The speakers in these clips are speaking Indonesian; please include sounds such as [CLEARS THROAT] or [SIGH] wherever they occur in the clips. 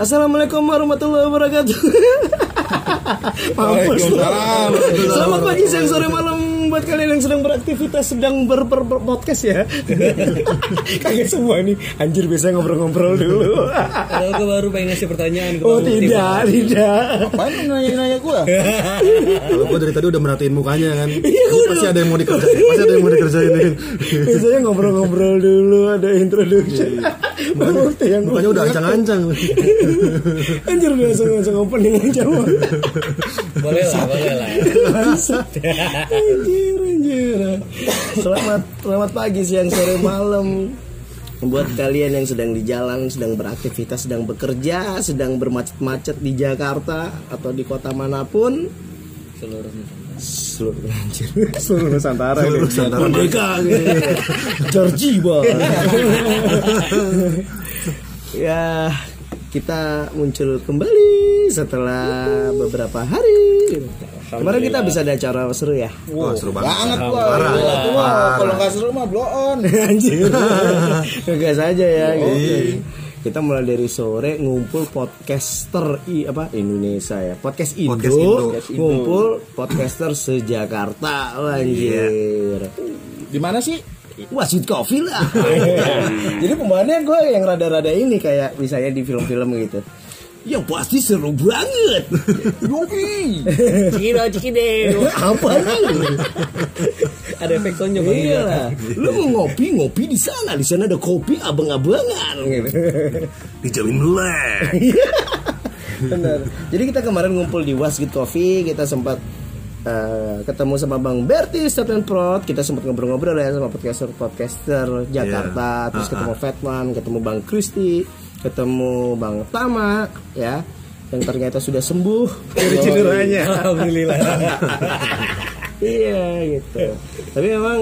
Assalamualaikum warahmatullahi wabarakatuh. [LAUGHS] Mampus. Selamat pagi, siang, sore, malam buat kalian yang sedang beraktivitas sedang ber, ber, ber- podcast ya. [LAUGHS] Kaget semua nih. Anjir biasa ngobrol-ngobrol dulu. Kalau gue baru pengen ngasih pertanyaan ke oh tidak, tidak. Apaan nanya-nanya gua? [LAUGHS] Kalau gue dari tadi udah merhatiin mukanya kan. Iya, Ini pasti ada yang mau dikerjain. Pasti ada yang mau dikerjain. Biasanya ngobrol-ngobrol dulu ada introduction. Multi yang Mukanya udah ancang-ancang. Anjir biasa langsung opening aja. Boleh lah, boleh lah. anjir anjir selamat selamat pagi siang sore malam buat kalian yang sedang di jalan sedang beraktivitas sedang bekerja sedang bermacet-macet di Jakarta atau di kota mana pun Seluruh seluruh anjir [LAUGHS] seluruh Nusantara Seluruh. Nusantara. merdeka Georgie [LAUGHS] ya kita muncul kembali setelah beberapa hari kemarin kita bisa ada acara seru ya Wah seru banget. Banget gua. Parah. Gua. Kalau nggak seru mah blow on. [LAUGHS] Anjir. Gas aja ya gitu. Kita mulai dari sore ngumpul podcaster i apa Indonesia ya. Podcast Indo, Podcast Indo. ngumpul podcaster se-Jakarta. Anjir. Di mana sih? Wasit Coffee lah. [LAUGHS] Jadi pembahasannya gue yang rada-rada ini kayak misalnya di film-film gitu. Yang pasti seru banget. Yopi. Cikidau, cikidau. Apa nih? Ada efek Bang. Iya lah. Lu mau ngopi ngopi di sana. Di sana ada kopi abang-abangan. Gitu. Dijamin melek. Benar. Jadi kita kemarin ngumpul di Wasgit Coffee, kita sempat eh, ketemu sama Bang Berti Staten Prod, kita sempat ngobrol-ngobrol ya sama podcaster-podcaster Jakarta, Iya. terus Ah, ketemu Fatman, ketemu Bang Kristi, ketemu Bang Tama, ya, yang ternyata sudah sembuh dari cederanya. Alhamdulillah. [LAUGHS] iya gitu. Tapi memang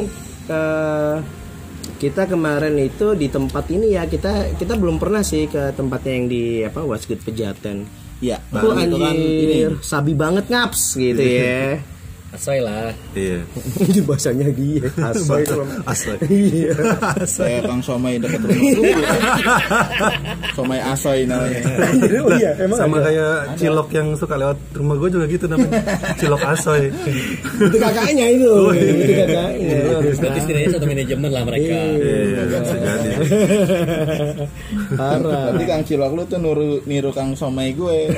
eh, kita kemarin itu di tempat ini ya kita kita belum pernah sih ke tempatnya yang di apa Wasgit Pejaten. Ya, Tuh itu kan anjir, sabi banget ngaps gitu ya. [LAUGHS] Asoy lah. Iya. [LAUGHS] Ini bahasanya dia. Asoy Asoy. [LAUGHS] Iya. [LAUGHS] Saya Kang Somai dekat rumah lu. Somai Asoy namanya. oh iya, emang Sama ada. kayak cilok yang suka lewat rumah gue juga gitu namanya. Cilok asoy. itu kakaknya itu. itu kakaknya. Harus Berarti setidaknya satu manajemen lah mereka. Iya, bisa jadi. Parah. Berarti Kang Cilok lu tuh niru, niru Kang Somai gue.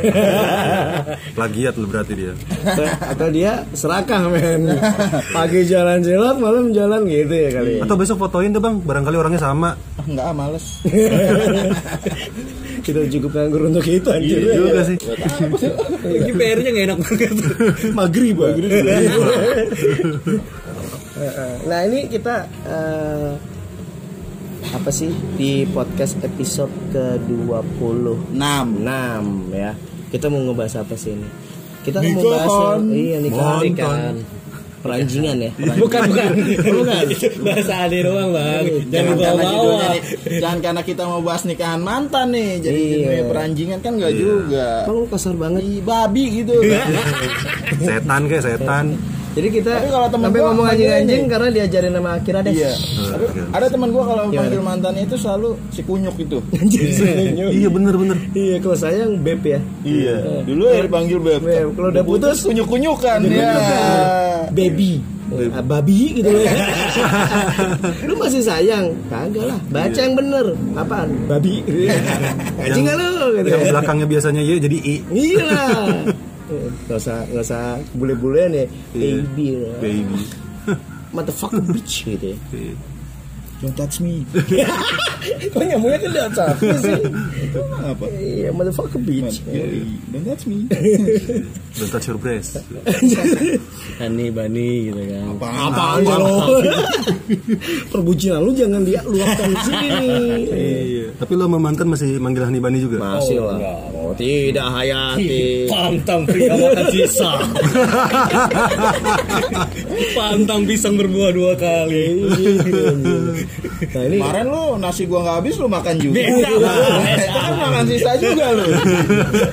Plagiat lu berarti dia. Atau dia serakah men. [LAUGHS] Pagi jalan jelot, malam jalan gitu ya kali. Atau besok fotoin deh bang, barangkali orangnya sama. Ah, Enggak ah, males. [LAUGHS] Kita cukup nganggur untuk itu anjir. Iya juga sih. Ini PR-nya gak enak banget. [LAUGHS] Maghrib, maghrib. nah ini kita eh, apa sih di podcast episode ke 26 Enam. ya. Kita mau ngebahas apa sih ini? Kita mau Nikahan. bahas yang- iya nikahan, Kan. peranjingan ya. Bukan, bukan. [LAUGHS] Bukan. Bahasa ade doang, Bang. Jangan judulnya nih, jangan karena kita mau bahas nikahan mantan nih, jadi Iya. peranjingan kan enggak juga. Bang lu kasar banget. Ih, babi gitu. [LAUGHS] Setan kayak setan. Jadi kita Tapi kalau temen sampai ngomong anjing-anjing karena diajarin sama Akira deh. Iya. Tapi ada teman gua kalau panggil mantannya itu selalu si kunyuk itu. [LAUGHS] Anjing senyum. Iya bener bener. Iya, kalau saya yang beb ya. Iya. Dulu ya dipanggil beb. Beb, kalau udah putus kunyuk-kunyukan ya. Baby. Ah, babi gitu loh ya. [LAUGHS] lu masih sayang? Kagak lah. Baca yang bener. Apaan? Babi. [LAUGHS] Anjing lu gitu. Yang belakangnya biasanya Y jadi I. Iya lah. Gak usah gak usah bule-bulean ya. Iya. Baby. Baby. [LAUGHS] Motherfucker bitch gitu ya. Iya. Don't touch me. [LAUGHS] Kok nyamuknya kan capek sih? Apa? Iya, motherfucker bitch. Yoi, Don't touch me. [LAUGHS] Don't touch your breast. Hani bani gitu kan. Apaan sih lo? Perbucinan lu jangan dia luapkan di sini. Iya. Tapi lo sama mantan masih manggil Hani Bani juga? Masih lah. enggak. Oh, tidak Hayati. Pantang pria makan sisa. [LAUGHS] Pantang pisang berbuah dua kali. Nah, ini Kemarin lu nasi gua nggak habis lu makan juga. Beda, kan makan sisa juga lu.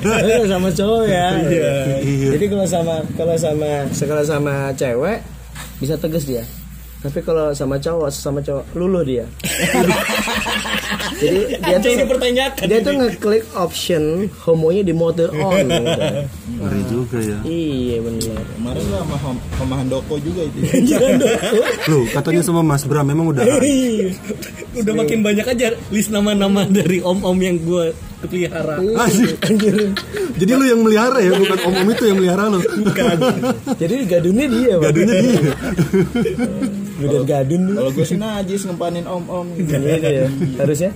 Kalau sama cowok ya. Iya. Jadi kalau sama kalau sama kalau sama cewek bisa tegas dia. Tapi kalau sama cowok, sama cowok luluh dia. Jadi dia tuh dipertanyakan. dia tuh ngeklik option homonya di mode on. [LAUGHS] gitu. Ngeri juga ya. Iya benar. Kemarin lah sama Hom- sama Handoko juga itu. [LAUGHS] Loh, katanya sama Mas Bram memang udah [LAUGHS] Iya. Udah makin banyak aja list nama-nama dari om-om yang gue kepelihara. Asik. Jadi lu yang melihara ya, bukan om-om itu yang melihara lu. Jadi gadunnya dia, Bang. Gadunya dia. Gadun gadun. Kalau gue sih najis ngempanin om-om. Gitu ya. Harusnya?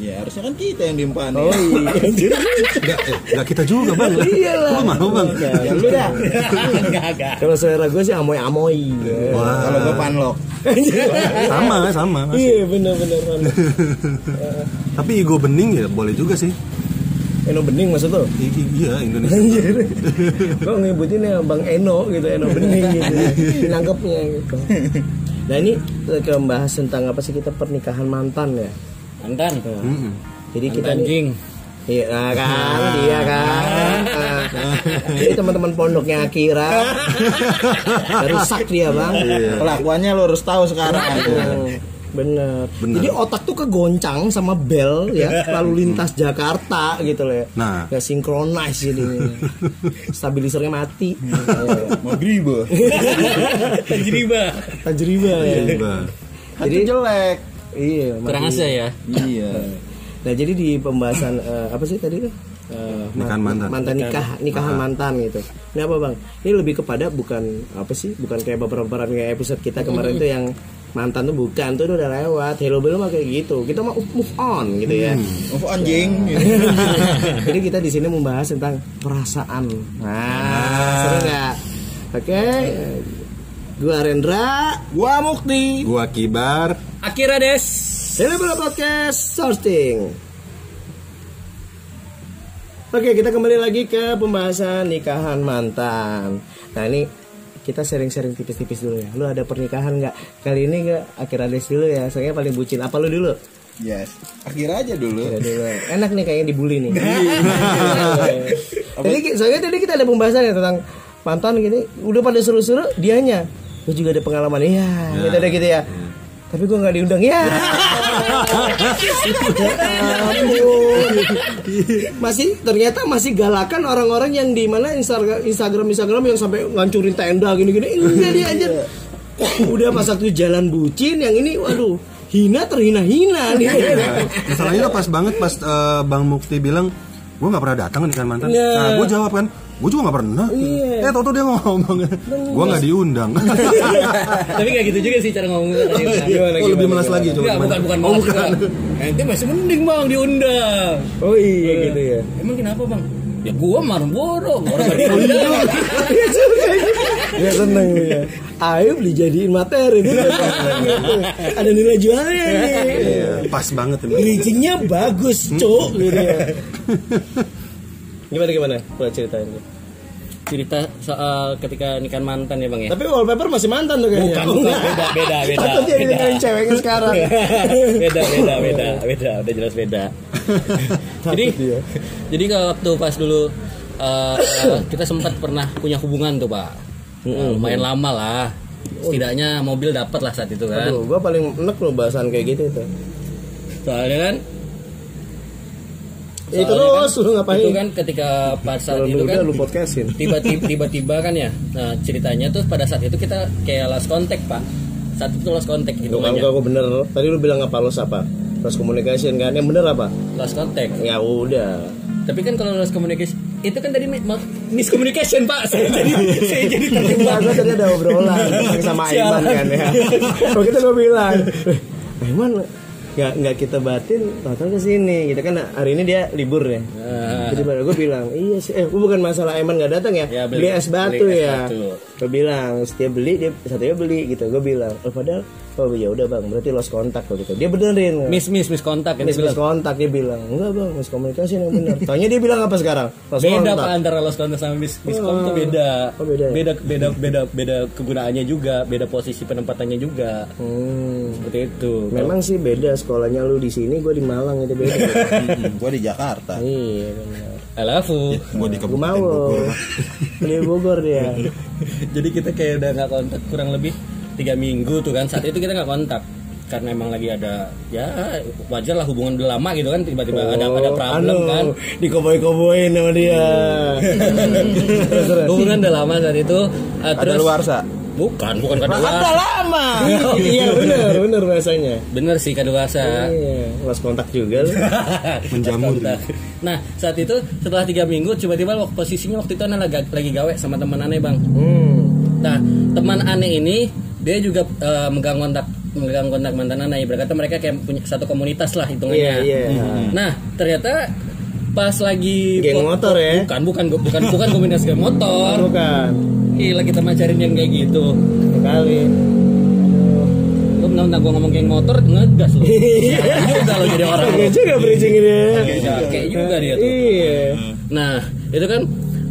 Ya harusnya kan kita yang dimpanin. Oh iya. Enggak, eh, enggak kita juga, Bang. Iyalah. Lu mau, Bang? Ya, lu dah. Enggak, enggak. [LAUGHS] Kalau selera gue sih amoy amoy. Wah, Kalau gue panlok. [LAUGHS] sama, sama. Iya benar benar. [LAUGHS] Tapi ego bening ya boleh juga sih. Eno bening maksud lo? Iya, Indonesia. Anjir. Kok ngebutinnya Bang Eno gitu, Eno bening gitu. Nangkepnya gitu. Nah ini ke membahas tentang apa sih kita pernikahan mantan ya. Mantan. Mm-mm. Jadi kita Mantan nih jing. Iya nah kan, iya kan. Nah, Jadi teman-teman pondoknya Akira [LAUGHS] rusak dia bang. Kelakuannya lo harus tahu sekarang. Bener. Bener. Jadi otak tuh kegoncang sama bel ya lalu lintas Jakarta gitu loh ya. Nah. Gak sinkronis jadinya. [LAUGHS] Stabilisernya mati. Mau gribe. [LAUGHS] Tajriba. Tajriba ya. Iya. Kan itu jelek. Iya. Kurang asa ya. Iya. Nah jadi di pembahasan eh, apa sih tadi tuh? Eh, Nikahan mantan. mantan nikah nikahan mantan gitu. Ini apa bang? Ini lebih kepada bukan apa sih? Bukan kayak beberapa kayak episode kita kemarin tuh yang mantan tuh bukan tuh udah lewat. Hello belum mah kayak gitu. Kita mau move on gitu ya. Move anjing. [LAUGHS] Jadi kita di sini membahas tentang perasaan. Nah, seru nggak? Oke, gua Rendra. Gua Mukti. Gua kibar. Akira des. Hello Bola Podcast Sorting. Oke, kita kembali lagi ke pembahasan nikahan mantan. Nah ini kita sharing-sharing tipis-tipis dulu ya. Lu ada pernikahan nggak? Kali ini nggak? Akhir ades dulu ya. Soalnya paling bucin. Apa lu dulu? Yes. Akhir aja dulu. Ya dulu. Enak nih kayaknya dibully nih. [LAUGHS] tadi soalnya tadi kita ada pembahasan ya tentang mantan gini. Udah pada seru-seru dianya. Gue juga ada pengalaman. Iya, gitu ada gitu ya. Tapi gue nggak diundang ya. Ampun. masih ternyata masih galakan orang-orang yang di mana Instagram Instagram Instagram yang sampai ngancurin tenda gini-gini. Enggak dia aja. Udah pas waktu jalan bucin yang ini waduh hina terhina-hina nih. Masalahnya tuh pas banget pas eh, Bang Mukti bilang gue nggak pernah datang nih kan mantan. Iya. Nah, gue jawab kan, gue juga nggak pernah. Iya. Eh, tau dia ngomong, gue nggak diundang. [LAUGHS] Tapi kayak gitu juga sih cara ngomongnya tadi. Gimana, oh, lebih gimana, malas lagi coba. Bukan bukan Oh, bukan. juga. Ente masih mending bang diundang. Oh iya gitu ya. Emang kenapa bang? Ya gua Marlboro, orang gak [LAUGHS] diundang. Ya seneng ya. Ayo beli jadiin materi. [LAUGHS] Ada nilai jualnya nih. Iya, pas banget ini. Bridgingnya bagus, cuk gitu ya. Gimana gimana? Gua ceritain. Cerita soal ketika nikahan mantan ya bang ya. Tapi wallpaper masih mantan tuh kayaknya. Bukan, bukan, beda, beda, beda, jadi beda. nikahin ceweknya sekarang. [LAUGHS] beda beda beda beda udah jelas beda [LAUGHS] jadi dia. jadi kalau waktu pas dulu eh, kita sempat pernah punya hubungan tuh pak Eh, lumayan lama lah setidaknya mobil dapat lah saat itu kan Aduh, gua paling enek loh bahasan kayak gitu tuh. soalnya kan Ya, soalnya terus lu ngapain? itu kan ketika pada saat Kalau itu kan lu podcastin. [LAUGHS] tiba-tiba tiba-tiba kan ya nah ceritanya tuh pada saat itu kita kayak lost contact pak saat itu lost contact Itu gitu kan kan gua bener. Tadi lu bilang apa los apa? Los communication kan? Yang bener apa? lost contact Ya udah. Tapi kan kalau lost communication itu kan tadi miscommunication pak. Saya jadi [LAUGHS] saya jadi terjebak. Enggak, gue tadi ada obrolan sama. Aiman kan ya. Kalau kita gue bilang, [LAUGHS] "Eh, Aiman nggak nggak kita batin, total ke sini. Gitu kan hari ini dia libur ya. Ah. Jadi baru gue bilang, iya sih, eh bukan masalah Aiman nggak datang ya, Ya, beli, beli- es batu beli es ya. Gue bilang, setiap beli dia satunya beli gitu. Gue bilang, oh padahal, oh ya udah bang, berarti lost kontak kalau gitu. Dia benerin. Miss miss miss kontak Miss miss kontak dia bilang, enggak bang, miss komunikasi yang benar. Tanya [LAUGHS] dia bilang apa sekarang? Lost Beda kontak. pak antara lost contact sama miss miss tuh beda. Oh, beda ya? Beda beda beda beda kegunaannya juga, beda posisi penempatannya juga. Hmm. Seperti itu. Memang sih beda sekolahnya lu di sini, gue di Malang itu beda. [LAUGHS] Gua di Jakarta. iya benar. Love you. Gue di Gue Kabupaten mau Bogor. Di Bogor dia. [LAUGHS] Jadi kita kayak udah nggak kontak kurang lebih tiga minggu tuh kan saat itu kita nggak kontak. Karena emang lagi ada ya wajar lah hubungan udah lama gitu kan tiba-tiba ada ada problem anu, kan. dikoboy-koboyin sama dia. Terus hubungan udah lama saat itu. Uh, Ada terus luar sa. bukan bukan Ada kadewasa lama. iya bener bener bahasanya. Bener sih kadewasa iya lost kontak juga lu. [LAUGHS] Menjamur. nah saat itu setelah tiga minggu tiba-tiba waktu- posisinya waktu itu anak lagi, lagi gawe sama teman aneh bang. Hmm. Nah, teman aneh ini dia juga eh, megang kontak megang kontak mantan aneh. Berkata mereka kayak punya satu komunitas lah hitungannya. iya iya Nah, ternyata pas lagi Geng motor ya? Bukan, bukan bukan bukan komunitas geng motor. bukan Gila kita macarin yang kayak gitu. kali Lu bentar gua ngomong geng motor ngegas lu. Ya, juga lo jadi orang. Oke juga bridging ini ya. Kayak juga dia tuh. Iya. Nah, itu kan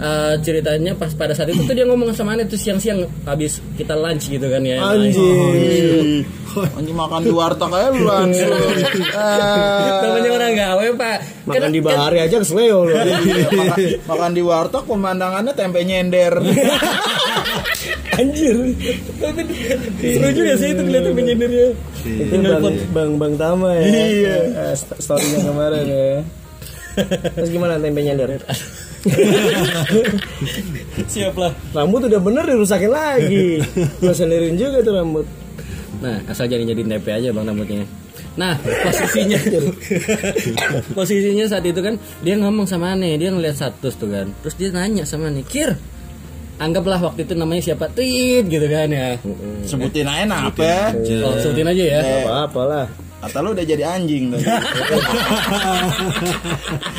eh, ceritanya pas pada saat itu tuh dia ngomong sama Aneh tuh siang-siang habis kita lunch gitu kan ya. Anjing. Anjing makan di warteg aja lu [LAUGHS] langsung. Eh, Namanya orang gawe, Pak. Makan Kan- di bahari aja kesleo lu. makan, makan di warteg pemandangannya tempe nyender. [LAUGHS] Anjir. Seru juga sih itu kelihatan penyendernya. Itu bang, bang Bang Tama ya. Iya. Storynya kemarin ya. Terus gimana tempe nyender? [LAUGHS] Siap lah. Rambut udah bener dirusakin lagi. Lu sendirin juga tuh rambut. Nah, asal jadi jadi TP aja bang rambutnya. Nah, posisinya [LAUGHS] posisinya saat itu kan dia ngomong sama Ane, dia ngeliat status tuh kan. Terus dia nanya sama Ane, Kir, anggaplah waktu itu namanya siapa Tit gitu kan ya. Sebutin aja apa? Oh, sebutin aja ya. Apa lah. Atau lu udah jadi anjing. [LAUGHS]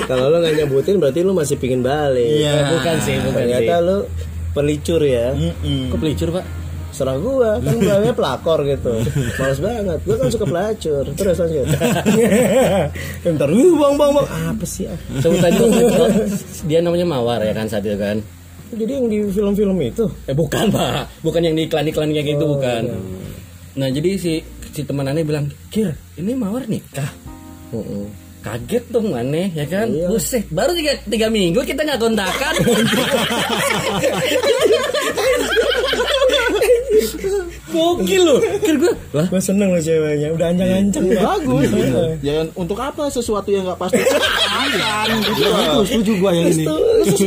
Kalau lu nggak nyebutin berarti lu masih pingin balik. Oh, bukan sih, bukan sih. Ternyata lu pelicur ya. Kok pelicur, Pak? Serah gua kan bilangnya pelakor gitu Males banget Gua kan suka pelacur Terus lanjut [LAUGHS] Ntar uh, bang bang bang Apa sih ah? Sebutannya waktu itu, dia namanya Mawar ya kan saat itu kan. Jadi yang di film-film itu Eh bukan pak, bukan yang di iklan-iklan kayak gitu bukan. Nah jadi si si teman aneh bilang, Kir, ini mawar nikah. Kaget dong aneh ya kan, buset, baru tiga, tiga minggu kita nggak kontakan. [LAUGHS] [LAUGHS] Gokil loh, kir gue, lah Gue seneng loh ceweknya Udah ancang-ancang Bagus. Ya untuk apa sesuatu yang nggak pasti? [LAUGHS] Akan gitu. Itu setuju gua yang ini.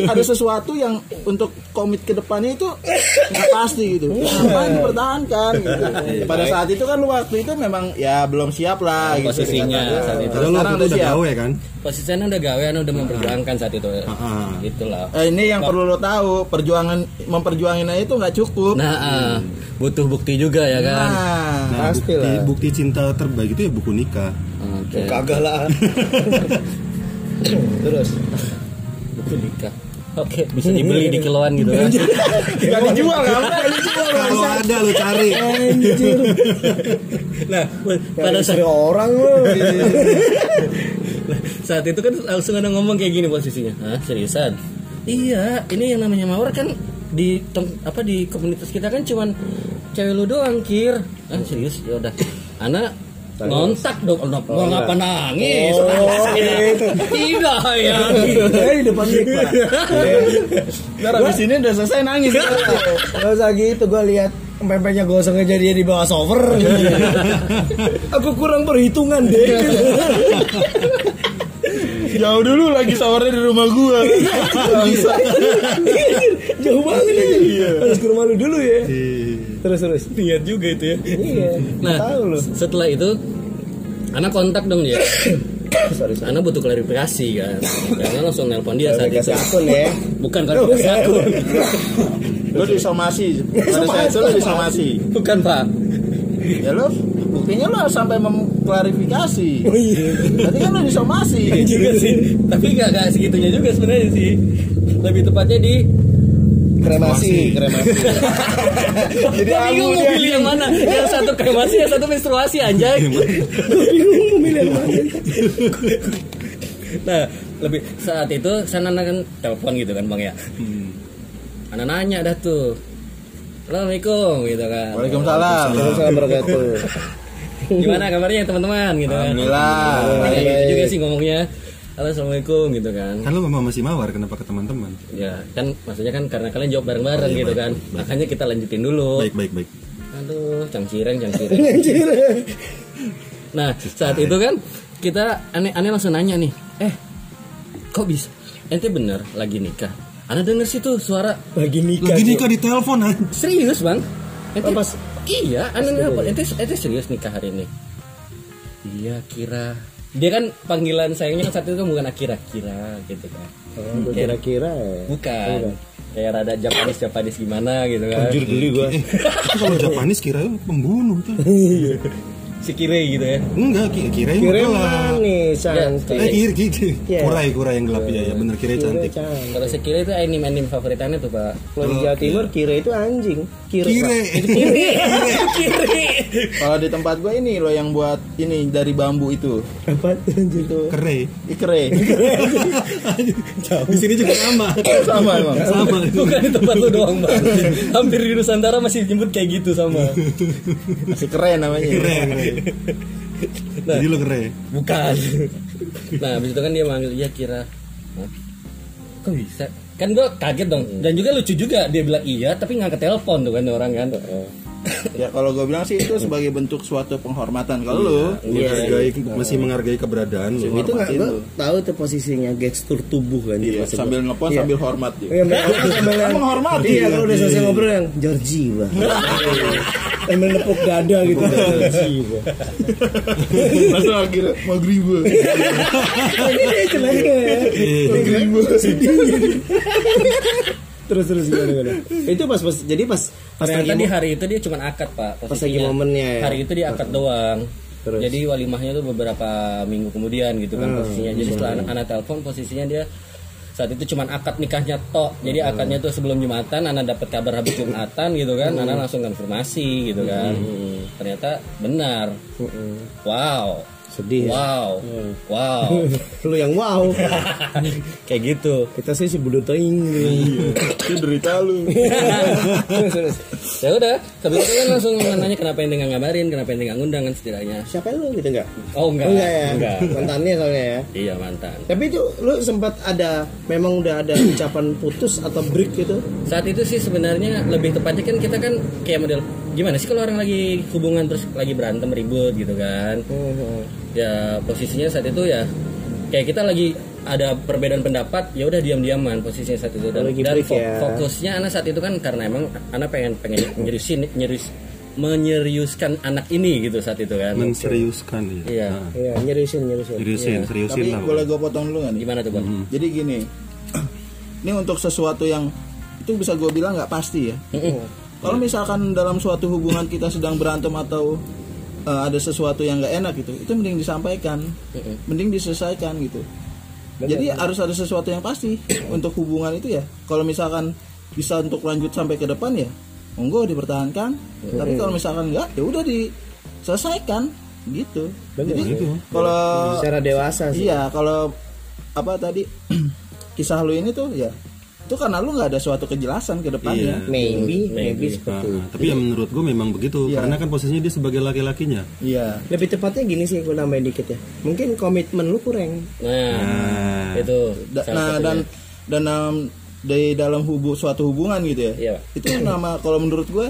Ada sesuatu yang untuk komit ke depannya itu nggak pasti gitu. Apa dipertahankan gitu. Pada saat itu kan lu waktu itu memang ya belum siap lah gitu. posisinya saat itu. Sekarang udah gawe kan? Posisinya udah gawe, anu udah memperjuangkan saat itu. Ah. Itulah. Eh, ini yang perlu lo tahu, perjuangan memperjuangin aja itu nggak cukup. Nah, ah, butuh bukti juga ya kan. Nah, Nah, Pasti bukti, lah. bukti cinta terbaik itu ya buku nikah. Oke. Kagak lah [LAUGHS] Terus Buku nikah. Oke, bisa dibeli di kiloan gitu kan. nggak dijual kan? Dijual. Kalau ada lu cari. [LAUGHS] nah, pada saat, orang lu [LAUGHS] saat itu kan langsung ada ngomong kayak gini posisinya. Hah, seriusan? Iya, ini yang namanya Mawar kan di tem- apa di komunitas kita kan cuman cewek lu doang, Kir. Ah, serius? Ya udah. Anak ngontak dong, oh, mau ngapa nangis? Tidak ya. Eh di depan pak Ntar abis ini udah selesai nangis. Gak usah gitu gue lihat Pempeknya gosong aja dia di bawah sover [LAUGHS] Aku kurang perhitungan deh [LAUGHS] Jauh dulu lagi sawarnya di rumah gua. Bangsa. Jauh banget aja Harus ke rumah lu dulu ya Terus terus Niat juga itu ya. Iya Nah, Tahu setelah itu anak kontak dong dia. Sorry sorry Anak butuh klarifikasi kan. Karena langsung nelpon dia saat itu. Akun ya Bukan klarifikasi akun. Lu disomasi. [LAUGHS] Pada saat itu lu disomasi. Bukan, Pak. Ya lu buktinya lu sampai mengklarifikasi. Oh iya Berarti kan lu disomasi. juga sih. Tapi nggak nggak segitunya juga sebenarnya sih. Lebih tepatnya di Kremasi Kremasi [LAUGHS] Jadi bingung abu mau pilih yang mana. Yang satu kremasi, yang satu menstruasi anjay. Bingung mau milih yang mana Nah, lebih saat itu sana kan telepon gitu kan, Bang ya. Anak nanya dah tuh. Assalamualaikum gitu kan. Waalaikumsalam. Assalamualaikum warahmatullahi [LAUGHS] Gimana kabarnya teman-teman gitu kan. Alhamdulillah. Kayak gitu juga sih ngomongnya. Halo assalamualaikum gitu kan. Kan lu memang masih mawar kenapa ke teman-teman? Ya kan maksudnya kan karena kalian jawab bareng-bareng gitu kan. Makanya kita lanjutin dulu. Baik baik baik. aduh cangcireng cangcireng [LAUGHS] nah saat itu kan kita aneh aneh langsung nanya nih eh kok bisa ente bener lagi nikah Ana denger sih tuh suara Lagi nikah. Lagi nikah di telepon serius bang ente Oh, pas- iya aneh nelpon ente ente serius nikah hari ini? Iya kira. Dia kan panggilan sayangnya kan saat itu kan bukan akira kira gitu kan. Oh, kira-kira ya. bukan. Kayak rada Japanis Japanis gimana gitu kan. Anjir geli gua. [LAUGHS] Eh, kalau Japanis kira pembunuh tuh. Si kire gitu ya Enggak, ki- kirain Kira gelap. manis, cantik. Eh, kira kira. Iya. Kurai kurai yang gelap ya, ya bener kira cantik. cantik. kalau si kire itu anime anime favoritannya tuh pak Kalau di Jawa Timur kira itu anjing. Kira. Kire. kire [LAUGHS] kire Kalau di tempat gue ini loh yang buat ini dari bambu itu. Apa anjing Itu Kere. ikre. Di sini juga sama. Sama emang. Sama. bukan di tempat lu doang bang hampir di Nusantara masih nyebut kayak gitu sama Masih keren namanya. Keren. keren. [LAUGHS] Jadi lu kere. bukan. Nah habis itu kan dia manggil iya kira. Hah? kok bisa? Kan gua kaget dong. Dan juga lucu juga dia bilang iya tapi ngangkat telepon tuh kan orang kan Ya kalau gue bilang sih itu sebagai bentuk suatu penghormatan. Kalau lu Menghargai, masih menghargai keberadaan lu. itu nggak lu. tahu tuh posisinya gestur tubuh kan iya, sambil nelpon Iya. sambil hormat [LAUGHS] Iya, dia. mereka sambil yang Menghormati. Iya, kalau udah selesai ngobrol yang Georgie, Bang. Sambil nepuk dada gitu. Georgie, Bang. Langsung akhirnya. Ini celaka ya. Maghrib. [LAUGHS] [LAUGHS] Terus terus gimana gimana. [LAUGHS] Itu pas pas jadi pas pas ternyata lagi di hari itu dia cuma akad pak Pas lagi momennya ya. hari itu dia akad doang. Terus? jadi walimahnya tuh beberapa minggu kemudian gitu kan posisinya. Jadi setelah anak, anak telepon posisinya dia saat itu cuma akad nikahnya tok. Jadi akadnya tuh sebelum jumatan anak dapat kabar habis [COUGHS] jumatan gitu kan anak langsung konfirmasi gitu kan. Ternyata benar. Wow sedih. ya. wow wow [LAUGHS] Lu yang wow. [LAUGHS] kayak gitu Kita sih si budu teing. Itu derita lu. [LAUGHS] Ya udah habis itu kan langsung nanya kenapa ente nggak ngabarin kenapa ente nggak ngundang kan setidaknya Siapa lu gitu enggak? oh enggak Enggak ya. enggak Mantannya soalnya ya. iya mantan Tapi itu lu sempat ada memang udah ada ucapan putus atau break gitu? saat itu sih sebenarnya lebih tepatnya kan kita kan kayak model gimana sih kalau orang lagi hubungan terus lagi berantem ribut gitu kan ya posisinya saat itu ya kayak kita lagi ada perbedaan pendapat ya udah diam-diaman posisinya saat itu dan, Lagi dan fo- ya. fokusnya anak saat itu kan karena emang anak pengen pengen nyeriusin nyerius menyeriuskan anak ini gitu saat itu kan Menseriuskan ya. Iya. Nah, Iya, nyeriusin nyeriusin. seriusin, seriusin Tapi lah. boleh gue potong dulu nih? gimana tuh bang Jadi gini, [CLEARS THROAT] ini untuk sesuatu yang itu bisa gue bilang nggak pasti ya. Kalau misalkan dalam suatu hubungan kita sedang berantem atau eh, ada sesuatu yang nggak enak gitu, itu mending disampaikan, mending diselesaikan gitu. Jadi harus ada sesuatu yang pasti untuk hubungan itu ya. Kalau misalkan bisa untuk lanjut sampai ke depan ya, monggo dipertahankan. Tapi kalau misalkan nggak, ya udah diselesaikan gitu. Jadi kalau Secara dewasa sih. Iya, kalau apa tadi [CLEARS THROAT] kisah lu ini tuh ya itu karena lu nggak ada suatu kejelasan ke depannya. Iya. Maybe, maybe Nah, seperti itu. tapi ya menurut gue memang begitu Iya. karena kan posisinya dia sebagai laki-lakinya Iya. Lebih tepatnya gini sih, gue nambahin dikit ya. Mungkin komitmen lu kurang. nah nah itu Da- nah satunya. dan dan dalam di dalam hubu suatu hubungan gitu ya. Iya. Itu nama kalau menurut gue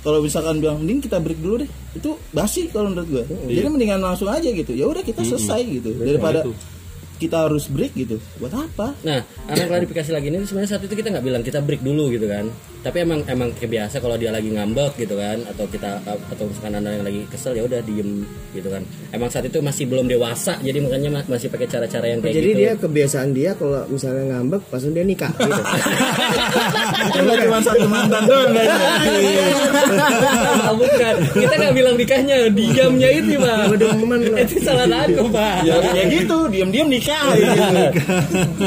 kalau misalkan bilang mending kita break dulu deh, itu basi kalau menurut gue. Jadi mendingan langsung aja gitu. Ya udah kita selesai gitu daripada itu. Kita harus break gitu. Buat apa? Nah, anak klarifikasi lagi ini sebenarnya saat itu kita nggak bilang kita break dulu gitu kan. Tapi emang emang kebiasa kalau dia lagi ngambek gitu kan, atau kita atau misalkan anda yang lagi kesel ya udah diem gitu kan. Emang saat itu masih belum dewasa, jadi makanya ma- masih pakai cara-cara yang kayak Jadi gitu. dia kebiasaan dia kalau misalnya ngambek, langsung dia nikah gitu. [LAUGHS] Cuma cuma satu mantan doang kayaknya. Ah, bukan, kita nggak bilang nikahnya, diamnya itu pak. Itu salah aku pak. ya, ya gitu, diam-diam nikah gitu.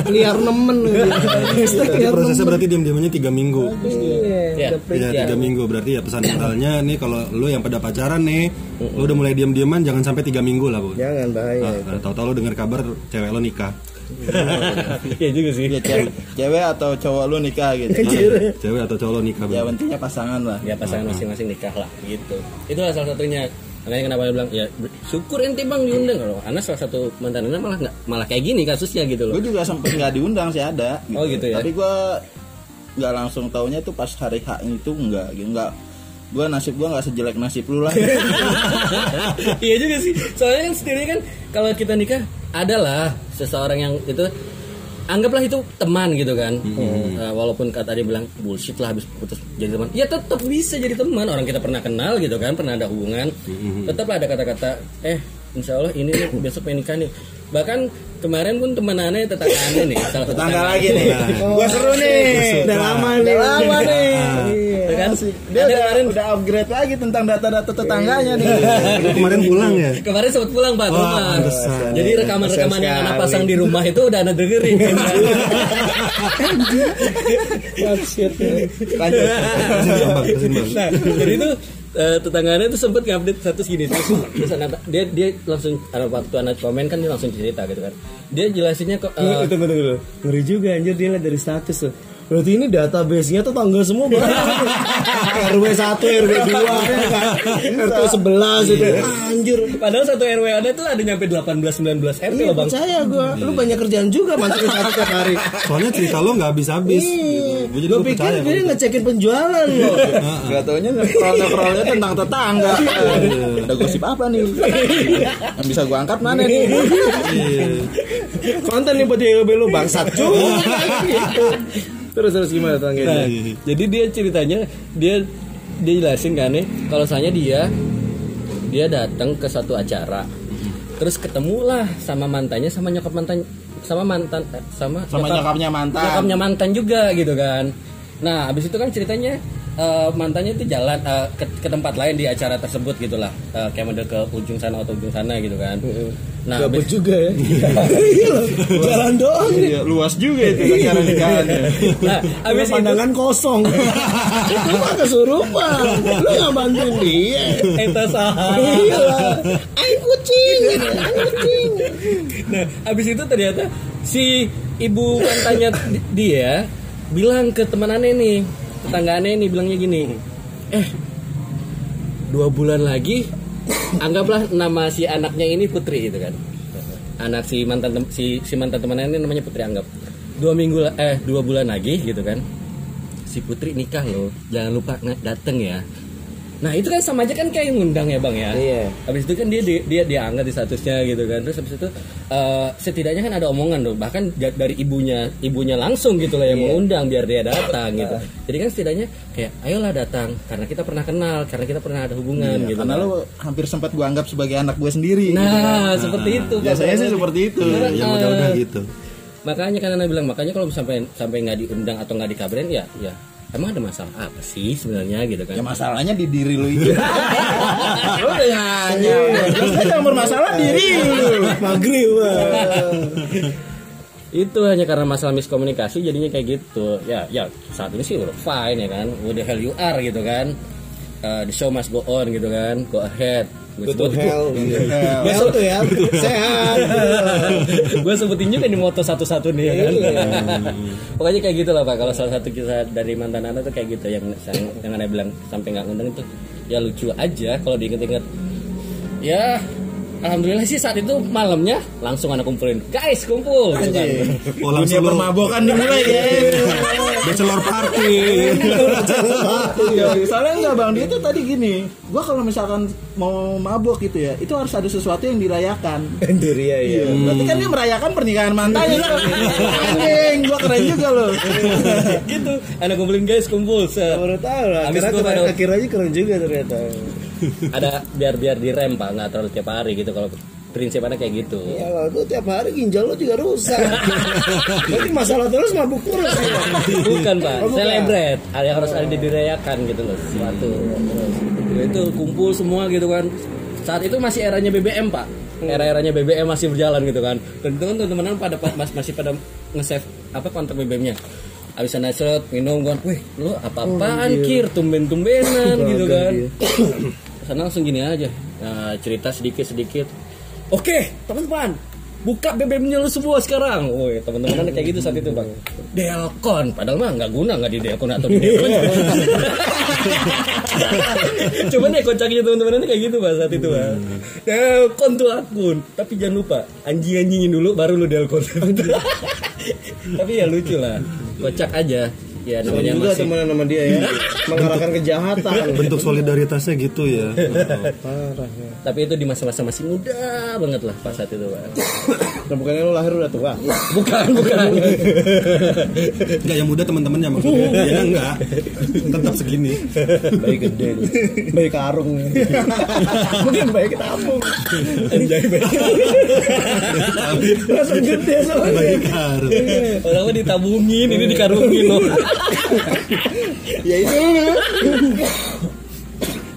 Liar nemen Jadi prosesnya berarti diam-diamnya tiga minggu Iya, Ya. tiga minggu berarti ya pesan moralnya nih kalau lu yang pada pacaran nih lu udah mulai diam-diaman jangan sampai tiga minggu lah bu Jangan bahaya. Ah, tahu-tahu lu dengar kabar cewek lo nikah Iya juga sih. Ya, cewek, cewek atau cowok lu nikah gitu. cewek atau cowok lo nikah Ya pentingnya pasangan lah. Ya pasangan masing-masing nikah lah gitu. Itulah salah satunya. Makanya kenapa dia bilang ya syukur ente bang diundang loh. Karena salah satu mantan anda malah nggak malah kayak gini kasusnya gitu loh. Gue juga sempet nggak diundang sih ada. Oh, gitu ya? Tapi gue nggak langsung taunya tuh pas hari H itu nggak gitu nggak Gua nasib gua nggak sejelek nasib lu lah. [LAUGHS] iya juga sih soalnya kan setidaknya kan kalau kita nikah adalah seseorang yang itu anggaplah itu teman gitu kan. Eh, walaupun kata dia bilang bullshit lah habis putus jadi teman. Ya tetap bisa jadi teman. Orang kita pernah kenal gitu kan pernah ada hubungan. Tetaplah ada kata-kata eh insya Allah ini nih, besok pengen nikah nih. Bahkan kemarin pun temenannya tetangganya nih salah Tetangga lagi nih. Gua seru nih. Udah lama nih. Udah lama nih. Ya kan? Dia udah, kemarin udah upgrade lagi tentang data-data tetangganya nih. Lu kemarin pulang ya? Kemarin sempat pulang pak Wah, rumah. jadi rekaman-rekaman yang anak pasang di rumah itu udah anak dengerin [LAUGHS] Lanjut. Nah jadi itu eh, tetangganya tuh sempet ngupdate status gini terus, terus anak dia dia langsung ada waktu anak komen kan dia langsung cerita gitu kan dia jelasinnya kok eh, Tunggu, tunggu, tunggu. Ngeri juga anjir dia lihat dari status tuh. Berarti ini database-nya tuh tanggal semua Bang. RW 1, RW 2, RT 11 itu. Anjir. padahal satu RW ada tuh ada nyampe 18 19 RT Iya, loh bang percaya gua. Lu banyak kerjaan juga masukin satu tiap hari. Soalnya cerita lo nggak habis-habis. gitu. Gue jadi Gue gue pikir dia ngecekin penjualan loh. Gak taunya nge-scroll-scrollnya tentang tetangga. Ada gosip apa nih? Yang bisa gua angkat mana nih? Konten nih buat YLB lu bangsat [LAUGHS] juga. [LAUGHS] Terus terus gimana Nah, tangganya? jadi dia ceritanya dia dia jelasin kan nih kalau misalnya dia dia datang ke satu acara terus ketemulah sama mantannya sama nyokap mantan sama mantan eh, sama Sama nyokapnya mantan. nyokapnya mantan juga gitu kan nah habis itu kan ceritanya eh, mantannya itu jalan eh, ke, ke tempat lain di acara tersebut gitulah Eh, kayak model ke ujung sana atau ujung sana gitu kan nah Gabut juga ya. [LAUGHS] Jalan doang. Iya, luas juga itu acara nikahannya. nah habis itu pandangan kosong. [LAUGHS] Itu mah kesurupan. Lu nggak bantuin dia. Eta saha. Iya. Aing kucing. Aing kucing. Nah, habis itu ternyata si ibu mantannya di- dia bilang ke teman aneh nih, tetangga aneh nih bilangnya gini, eh dua bulan lagi anggaplah nama si anaknya ini Putri gitu kan, anak si mantan si si mantan teman ini namanya Putri anggap. Dua minggu eh dua bulan lagi gitu kan, si Putri nikah loh, jangan lupa dateng ya. Nah itu kan sama aja kan kayak ngundang ya bang ya. Iya. Habis itu kan dia dia dia diangkat di statusnya gitu kan. Terus habis itu eh, setidaknya kan ada omongan tuh. Bahkan dari ibunya ibunya langsung gitu lah yang mengundang biar dia datang gitu. Jadi kan setidaknya kayak ayolah datang karena kita pernah kenal, karena kita pernah ada hubungan gitu. Karena kan. lu hampir sempat gua anggap sebagai anak gue sendiri. Nah, [LAUGHS] seperti itu. Pak. Biasanya sih seperti itu. Yang udah-udah gitu. Makanya kan anak bilang makanya kalau sampai sampai nggak diundang atau nggak dikabarin ya ya emang ada masalah apa sih sebenarnya gitu kan. Ya masalahnya di diri lu itu. [LAUGHS] lu udah nanya. Jelas aja yang bermasalah diri lu. Maghrib. [LAUGHS] itu hanya karena masalah miskomunikasi jadinya kayak gitu ya ya saat ini sih udah fine ya kan the hell you are gitu kan Uh, the show must go on gitu kan go ahead gue Go to hell. Hell. Hell tuh ya. Sehat. [LAUGHS] gue sebutin juga di moto satu-satu nih ya kan? Pokoknya kayak gitu lah pak. Kalau salah satu kita dari mantan anak tuh kayak gitu. Yang yang, yang anda bilang sampai nggak ngundang itu ya lucu aja kalau diinget-inget. Ya Alhamdulillah sih saat itu malamnya langsung anak kumpulin guys kumpul gitu kan. Oh Dunia langsung lo permabokan dimulai ya. bachelor party. Iya, soalnya enggak bang dia tuh tadi gini gua kalau misalkan mau mabok gitu ya itu harus ada sesuatu yang dirayakan Anjir ya ya. Iya, berarti kan dia merayakan pernikahan mantannya anjing gua keren juga loh gitu anak kumpulin guys kumpul set. Baru tahu lah. Karena pada- akhirnya keren juga ternyata. Ada biar biar direm pak. Nggak terlalu tiap hari gitu. Kalau prinsip anak kayak gitu. Ya kalau tiap hari ginjal lo juga rusak. [LAUGHS] Berarti masalah terus mabuk terus. ya? bukan pak. Oh, celebrate ada yang harus ada dirayakan gitu loh. Sesuatu. Itu kumpul semua gitu kan. Saat itu masih eranya BBM pak. Era-eranya BBM masih berjalan gitu kan. Dan itu kan teman-teman pada mas, masih pada nge-save apa kontak BBM-nya abis naik minum kan. Wih lu apa-apaan kir? Tumben-tumbenan [LAUGHS] gitu kan [COUGHS] sana langsung gini aja. Nah, cerita sedikit-sedikit. Oke teman-teman. Buka BBM-nya lu semua sekarang. Woi teman-teman kan kayak gitu saat itu bang. Delcon. Padahal mah nggak guna nggak di Delcon atau di [LAUGHS] Delcon. Coba deh kocaknya teman-teman kayak gitu bang saat itu bang. Delcon tuh akun. Tapi jangan lupa anjing-anjingin dulu baru lu Delcon. [LAUGHS] Tapi ya lucu lah. Kocak aja ya namanya juga masih temenan sama dia ya. Mengarahkan kejahatan. [LAUGHS] Bentuk solidaritasnya gitu ya. Parah ya. Tapi itu di masa-masa masih muda banget lah pas saat itu Pak. nah, bukannya lu lahir udah tua? Bukan bukan. [LAUGHS] Enggak yang muda teman-temannya maksudnya. Ya enggak. Tetap segini. Bayi gede bayi karung. [LAUGHS] Mungkin bayi ketampung anjay baik langsung gede soalnya. baik harus orang ditabungin ini dikarungin loh ya itu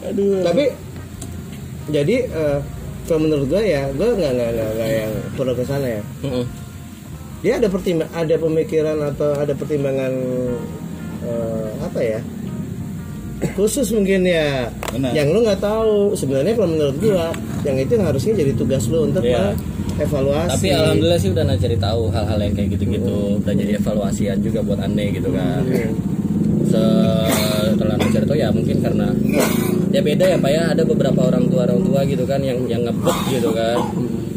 aduh tapi jadi eh, kalau menurut gue ya gue nggak nggak nggak yang perlu ke sana ya Heeh. dia ada pertimbang ada pemikiran atau ada pertimbangan eh, apa ya khusus mungkin ya Benar. yang lu nggak tahu sebenarnya kalau menurut gua yang itu yang harusnya jadi tugas lu untuk Iya. Evaluasi. Tapi alhamdulillah sih udah cari tahu hal-hal yang kayak gitu-gitu. Udah jadi evaluasian juga buat aneh gitu kan. Setelah cari tahu ya mungkin karena ya beda ya pak ya. Ada beberapa orang tua orang tua gitu kan yang yang ngebet gitu kan.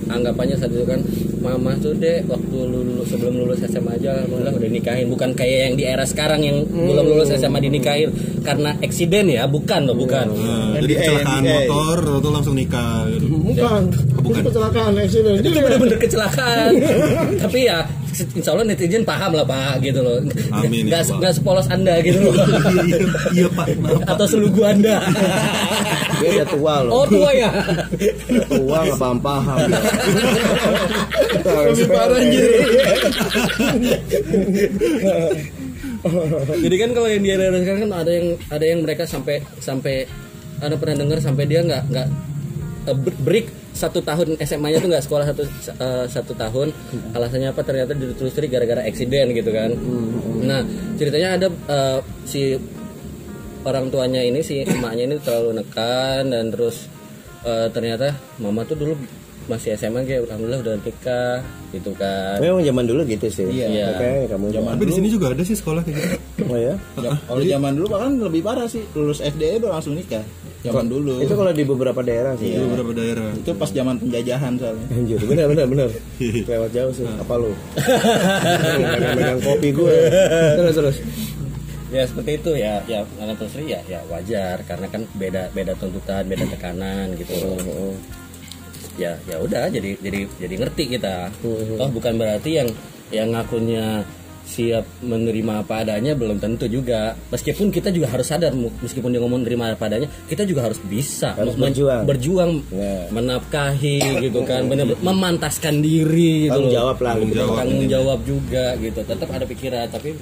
Anggapannya saat itu kan mama tuh deh waktu lulus sebelum lulus SMA aja alhamdulillah udah nikahin. Bukan kayak yang di era sekarang yang belum lulus SMA dinikahin. Karena eksiden ya bukan loh bukan. Nah, jadi kecelakaan motor tuh langsung nikah gitu. bukan bukan. Kecelakaan accident. Itu bener-bener kecelakaan. [LAUGHS] Tapi ya insya Allah netizen paham lah pak gitu loh. Amin, nggak ya nggak sepolos anda gitu loh. Iya, iya pak. Maaf. atau selugu anda. Dia udah tua loh. Oh tua ya? Tua nggak paham paham. [LAUGHS] Lebih parah anjir. jadi kan kalau yang di era sekarang kan ada yang ada yang mereka sampai sampai ada pernah dengar sampai dia nggak nggak eh, break satu tahun SMA-nya tuh nggak sekolah satu eh, satu tahun. Alasannya apa? Ternyata ditelusuri gara-gara eksiden gitu kan. Nah ceritanya ada eh, si orang tuanya ini si emaknya ini terlalu nekan dan terus eh, ternyata mama tuh dulu masih SMA kayak alhamdulillah udah nikah gitu kan. Memang zaman dulu gitu sih. Iya. Makanya kamu zaman tapi di sini juga ada sih sekolah kayak gitu. Oh ya? Kalau zaman dulu bahkan lebih parah sih, lulus SD udah langsung nikah. Zaman dulu. itu kalau di beberapa daerah sih di beberapa daerah Itu pas zaman penjajahan soalnya. Anjir, bener bener bener. [LAUGHS] Lewat jauh sih. Apa lu? [LAUGHS] Megang kopi gue. Terus terus. ya seperti itu ya ya terus ya ya wajar karena kan beda beda tuntutan beda tekanan gitu ya ya udah jadi jadi jadi ngerti kita oh bukan berarti yang yang ngakunya siap menerima apa adanya belum tentu juga meskipun kita juga harus sadar meskipun dia ngomong menerima apa adanya kita juga harus bisa Harus berjuang. berjuang Ya. menafkahi gitu kan bener memantaskan diri gitu Tanggung jawab lah. Gitu. tanggung jawab juga gitu tetap ada pikiran tapi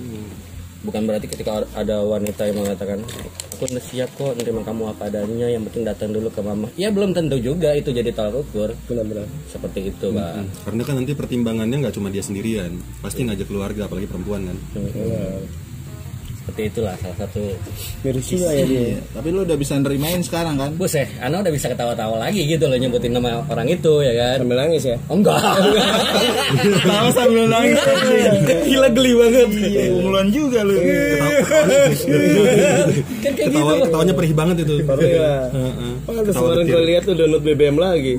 bukan berarti ketika ada wanita yang mengatakan aku udah siap kok menerima kamu apa adanya yang penting datang dulu ke mama. Ya belum tentu juga itu jadi tolak ukur. Benar-benar. seperti itu pak. karena kan nanti pertimbangannya nggak cuma dia sendirian pasti ngajak keluarga apalagi perempuan kan seperti itulah salah satu Miris juga ya dia. Iya. Tapi lu udah bisa nerimain sekarang kan? bos ya Ana udah bisa ketawa-tawa lagi gitu loh nyebutin nama orang itu ya kan Sambil nangis ya. oh, enggak Tahu sambil nangis. [LAUGHS] gila geli banget Iya, umulan juga lu. kan kayak gitu ketawa ketawanya perih banget itu Baru ya. Heeh. Pantes Ketawa kemarin gue lihat tuh download BBM lagi.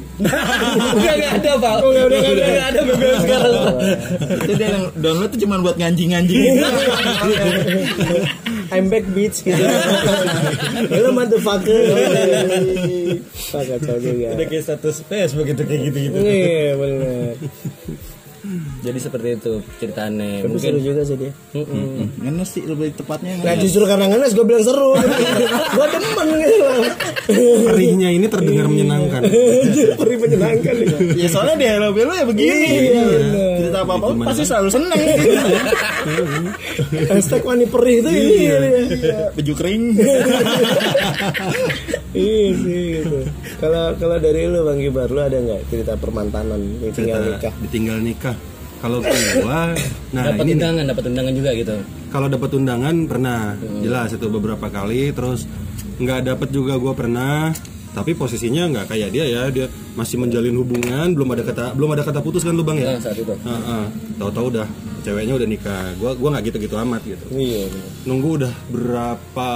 [LAUGHS] Enggak, enggak ada pak Oh, nggak ada, nggak ada. Nggak ada BBM sekarang Itu dia yang download tuh cuma buat nganjing-nganjing. [LAUGHS] I'm back bitch gitu. Hello motherfucker. Pak kacau juga. udah kayak status Facebook itu kayak gitu-gitu Iya benar. Jadi seperti itu ceritanya Tapi mungkin seru juga sih dia. Ngenes sih lebih tepatnya Nah ngenes. justru karena ngenes gue bilang seru. [LAUGHS] gue demen gitu. perihnya ini terdengar menyenangkan Perih menyenangkan nih. Ya soalnya di Hello Belo ya begini. Iya, bener. Cerita apa-apa Gimana pasti kan? selalu seneng. Hashtag wani perih itu ini. Iya. Iya. Baju kering. [LAUGHS] Iya sih gitu. Kalau kalau dari lu Bang Gibar, lu ada nggak cerita permantanan yang tinggal cerita nikah? ditinggal nikah. Kalau gua nah dapat ini undangan dapat undangan juga gitu. Kalau dapat undangan pernah. Jelas itu beberapa kali. Terus nggak dapat juga gua pernah. Tapi posisinya nggak kayak dia ya. Dia masih menjalin hubungan belum ada kata belum ada kata putus kan lu bang ya? Nah, saat itu. Heeh. tahu-tahu udah ceweknya udah nikah. Gua gua nggak gitu-gitu amat gitu. Iya. bener. nunggu udah berapa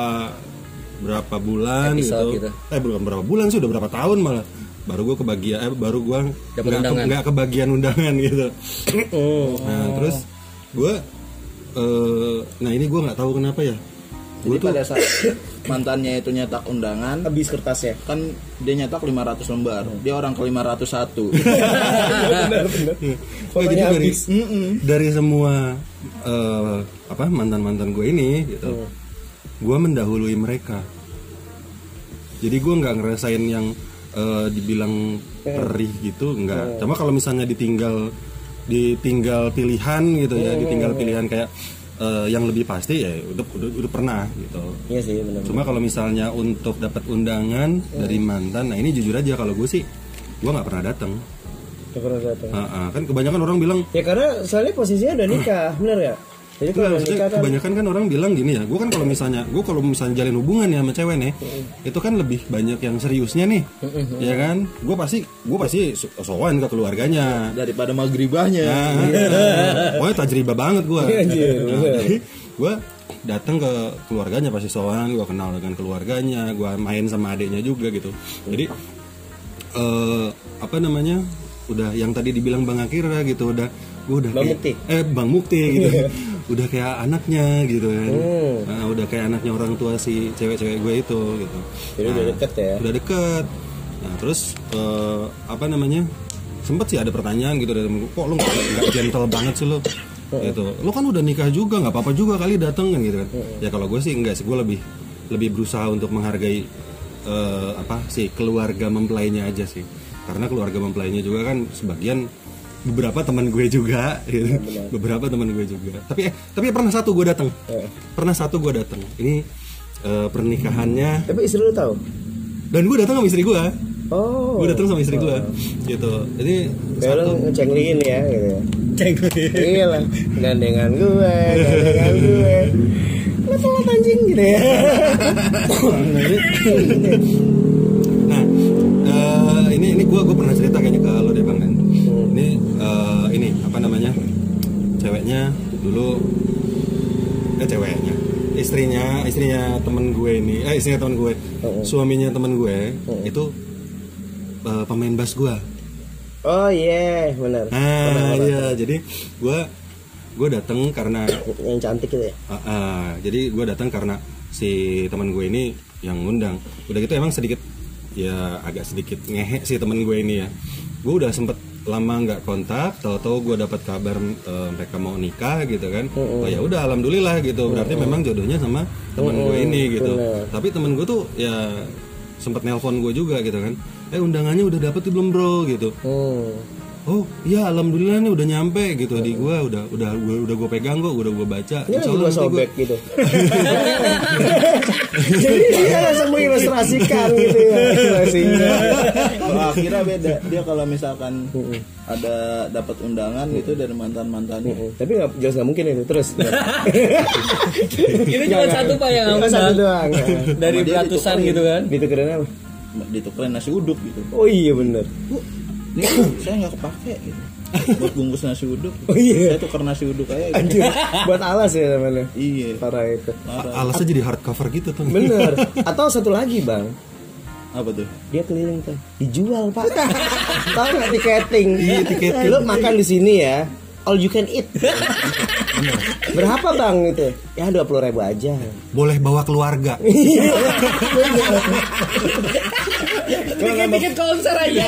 berapa bulan Episode gitu. gitu. eh bukan berapa bulan sih udah berapa tahun malah. Baru gua kebagian eh, baru gua Dapet nggak ke- kebagian undangan [LAUGHS] gitu. Oh. nah terus gua eh, nah ini gue nggak tahu kenapa ya. Jadi pada saat [COUGHS] mantannya itu nyetak undangan, habis kertasnya kan dia nyetak 500 lembar, dia orang ke 501. [LAUGHS] benar benar. Oh, jadi Fotonya dari dari semua eh, apa mantan mantan gue ini gitu gue mendahului mereka. Jadi gue nggak ngerasain yang eh, dibilang perih gitu nggak. Cuma kalau misalnya ditinggal ditinggal pilihan gitu ya ditinggal pilihan kayak eh, yang lebih pasti ya udah udah, udah pernah gitu. Iya sih benar cuma kalau misalnya untuk dapat undangan dari mantan nah ini jujur aja kalau gue sih gue nggak pernah datang. Nggak pernah datang. Kan kebanyakan orang bilang ya karena soalnya posisinya udah nikah [CLEARS THROAT] benar ya jadi kalau udah maksudnya nikah kan kebanyakan kan orang bilang gini ya, gue kan kalau misalnya, gue kalau misalnya jalin hubungan ya sama cewek nih, itu kan lebih banyak yang seriusnya nih, ya kan? Gue pasti, gue pasti so- sowan ke keluarganya. Daripada maghribahnya. Nah, [LAUGHS] pokoknya tajriba banget gue. [LAUGHS] Anjir, bener. [LAUGHS] gue datang ke keluarganya pasti sowan, gue kenal dengan keluarganya, gue main sama adiknya juga gitu. Jadi eh apa namanya? Udah yang tadi dibilang Bang Akira gitu, udah gue udah Bang kayak- Mukti. eh Bang Mukti gitu. Udah kayak anaknya gitu kan. Hmm. Nah, udah kayak anaknya orang tua si cewek-cewek gue itu gitu. jadi udah deket ya Udah deket. Nah, terus eh, apa namanya? Sempet sih ada pertanyaan gitu dari kok lu nggak gentle banget sih lu? gitu. Lu kan udah nikah juga, nggak apa-apa juga kali dateng kan gitu kan. Ya kalau gue sih enggak sih, gue lebih lebih berusaha untuk menghargai eh, apa sih keluarga mempelainya aja sih. Karena keluarga mempelainya juga kan sebagian beberapa teman gue juga gitu. beberapa teman gue juga. Tapi eh tapi pernah satu gue datang. Pernah satu gue datang. Ini eh, pernikahannya tapi istri lu tahu? Dan gue datang sama istri gue. Oh. Gue datang sama istri gue. Gitu. Jadi lu satu. ngecenglin ya gitu ya? Iya lah. Gandengan gue gandengan gue. [LAUGHS] Lu telat anjing gitu ya? Nah eh, ini ini gue gue pernah cerita kayaknya ke ceweknya dulu eh ceweknya. Istrinya istrinya temen gue ini eh istrinya temen gue suaminya temen gue itu eh, pemain bass gue oh iya benar. Nah iya jadi gue gue datang karena yang cantik gitu ya? Ah, ah. jadi gue datang karena si teman gue ini yang ngundang. Udah gitu emang sedikit ya agak sedikit ngehe sih teman gue ini ya. Gue udah sempet lama nggak kontak tahu-tahu gue dapat kabar eh, mereka mau nikah gitu kan. Oh ya udah alhamdulillah gitu. Berarti memang jodohnya sama teman gue ini gitu. Tapi temen gue tuh ya sempet nelpon gue juga gitu kan. Eh undangannya udah dapet belum bro? Gitu. Hmm. Oh iya alhamdulillah nih udah nyampe gitu. Di gua udah udah udah, udah gue pegang kok udah gue baca. Ini lagi gua Allah nanti gua- sobek gitu. [LAUGHS] Jadi dia langsung mengilustrasikan gitu ya. Ilustrasinya Kalau [LAUGHS] akhirnya beda. Dia kalau misalkan ada dapat undangan gitu dari mantan mantannya. tapi nggak jelas nggak mungkin itu. Terus. [LAUGHS] Ini cuma satu pak yang satu doang ya. dari ratusan gitu kan. ditukerin apa? Ditukerin nasi uduk gitu. oh iya bener. Bu, ini saya nggak kepake gitu. Buat bungkus nasi uduk. Oh, iya. Saya tuker nasi uduk aja. Gitu. Anjir, buat alas ya namanya Iya. parah itu A- alasnya jadi hardcover gitu tuh bener atau satu lagi bang Apa tuh? dia keliling tuh dijual pak tahu nggak tiketing Iya, tiketing. lu makan di sini ya all you can eat [LAUGHS] berapa bang itu ya dua puluh ribu aja boleh bawa keluarga [LAUGHS] Bikin bikin konser aja.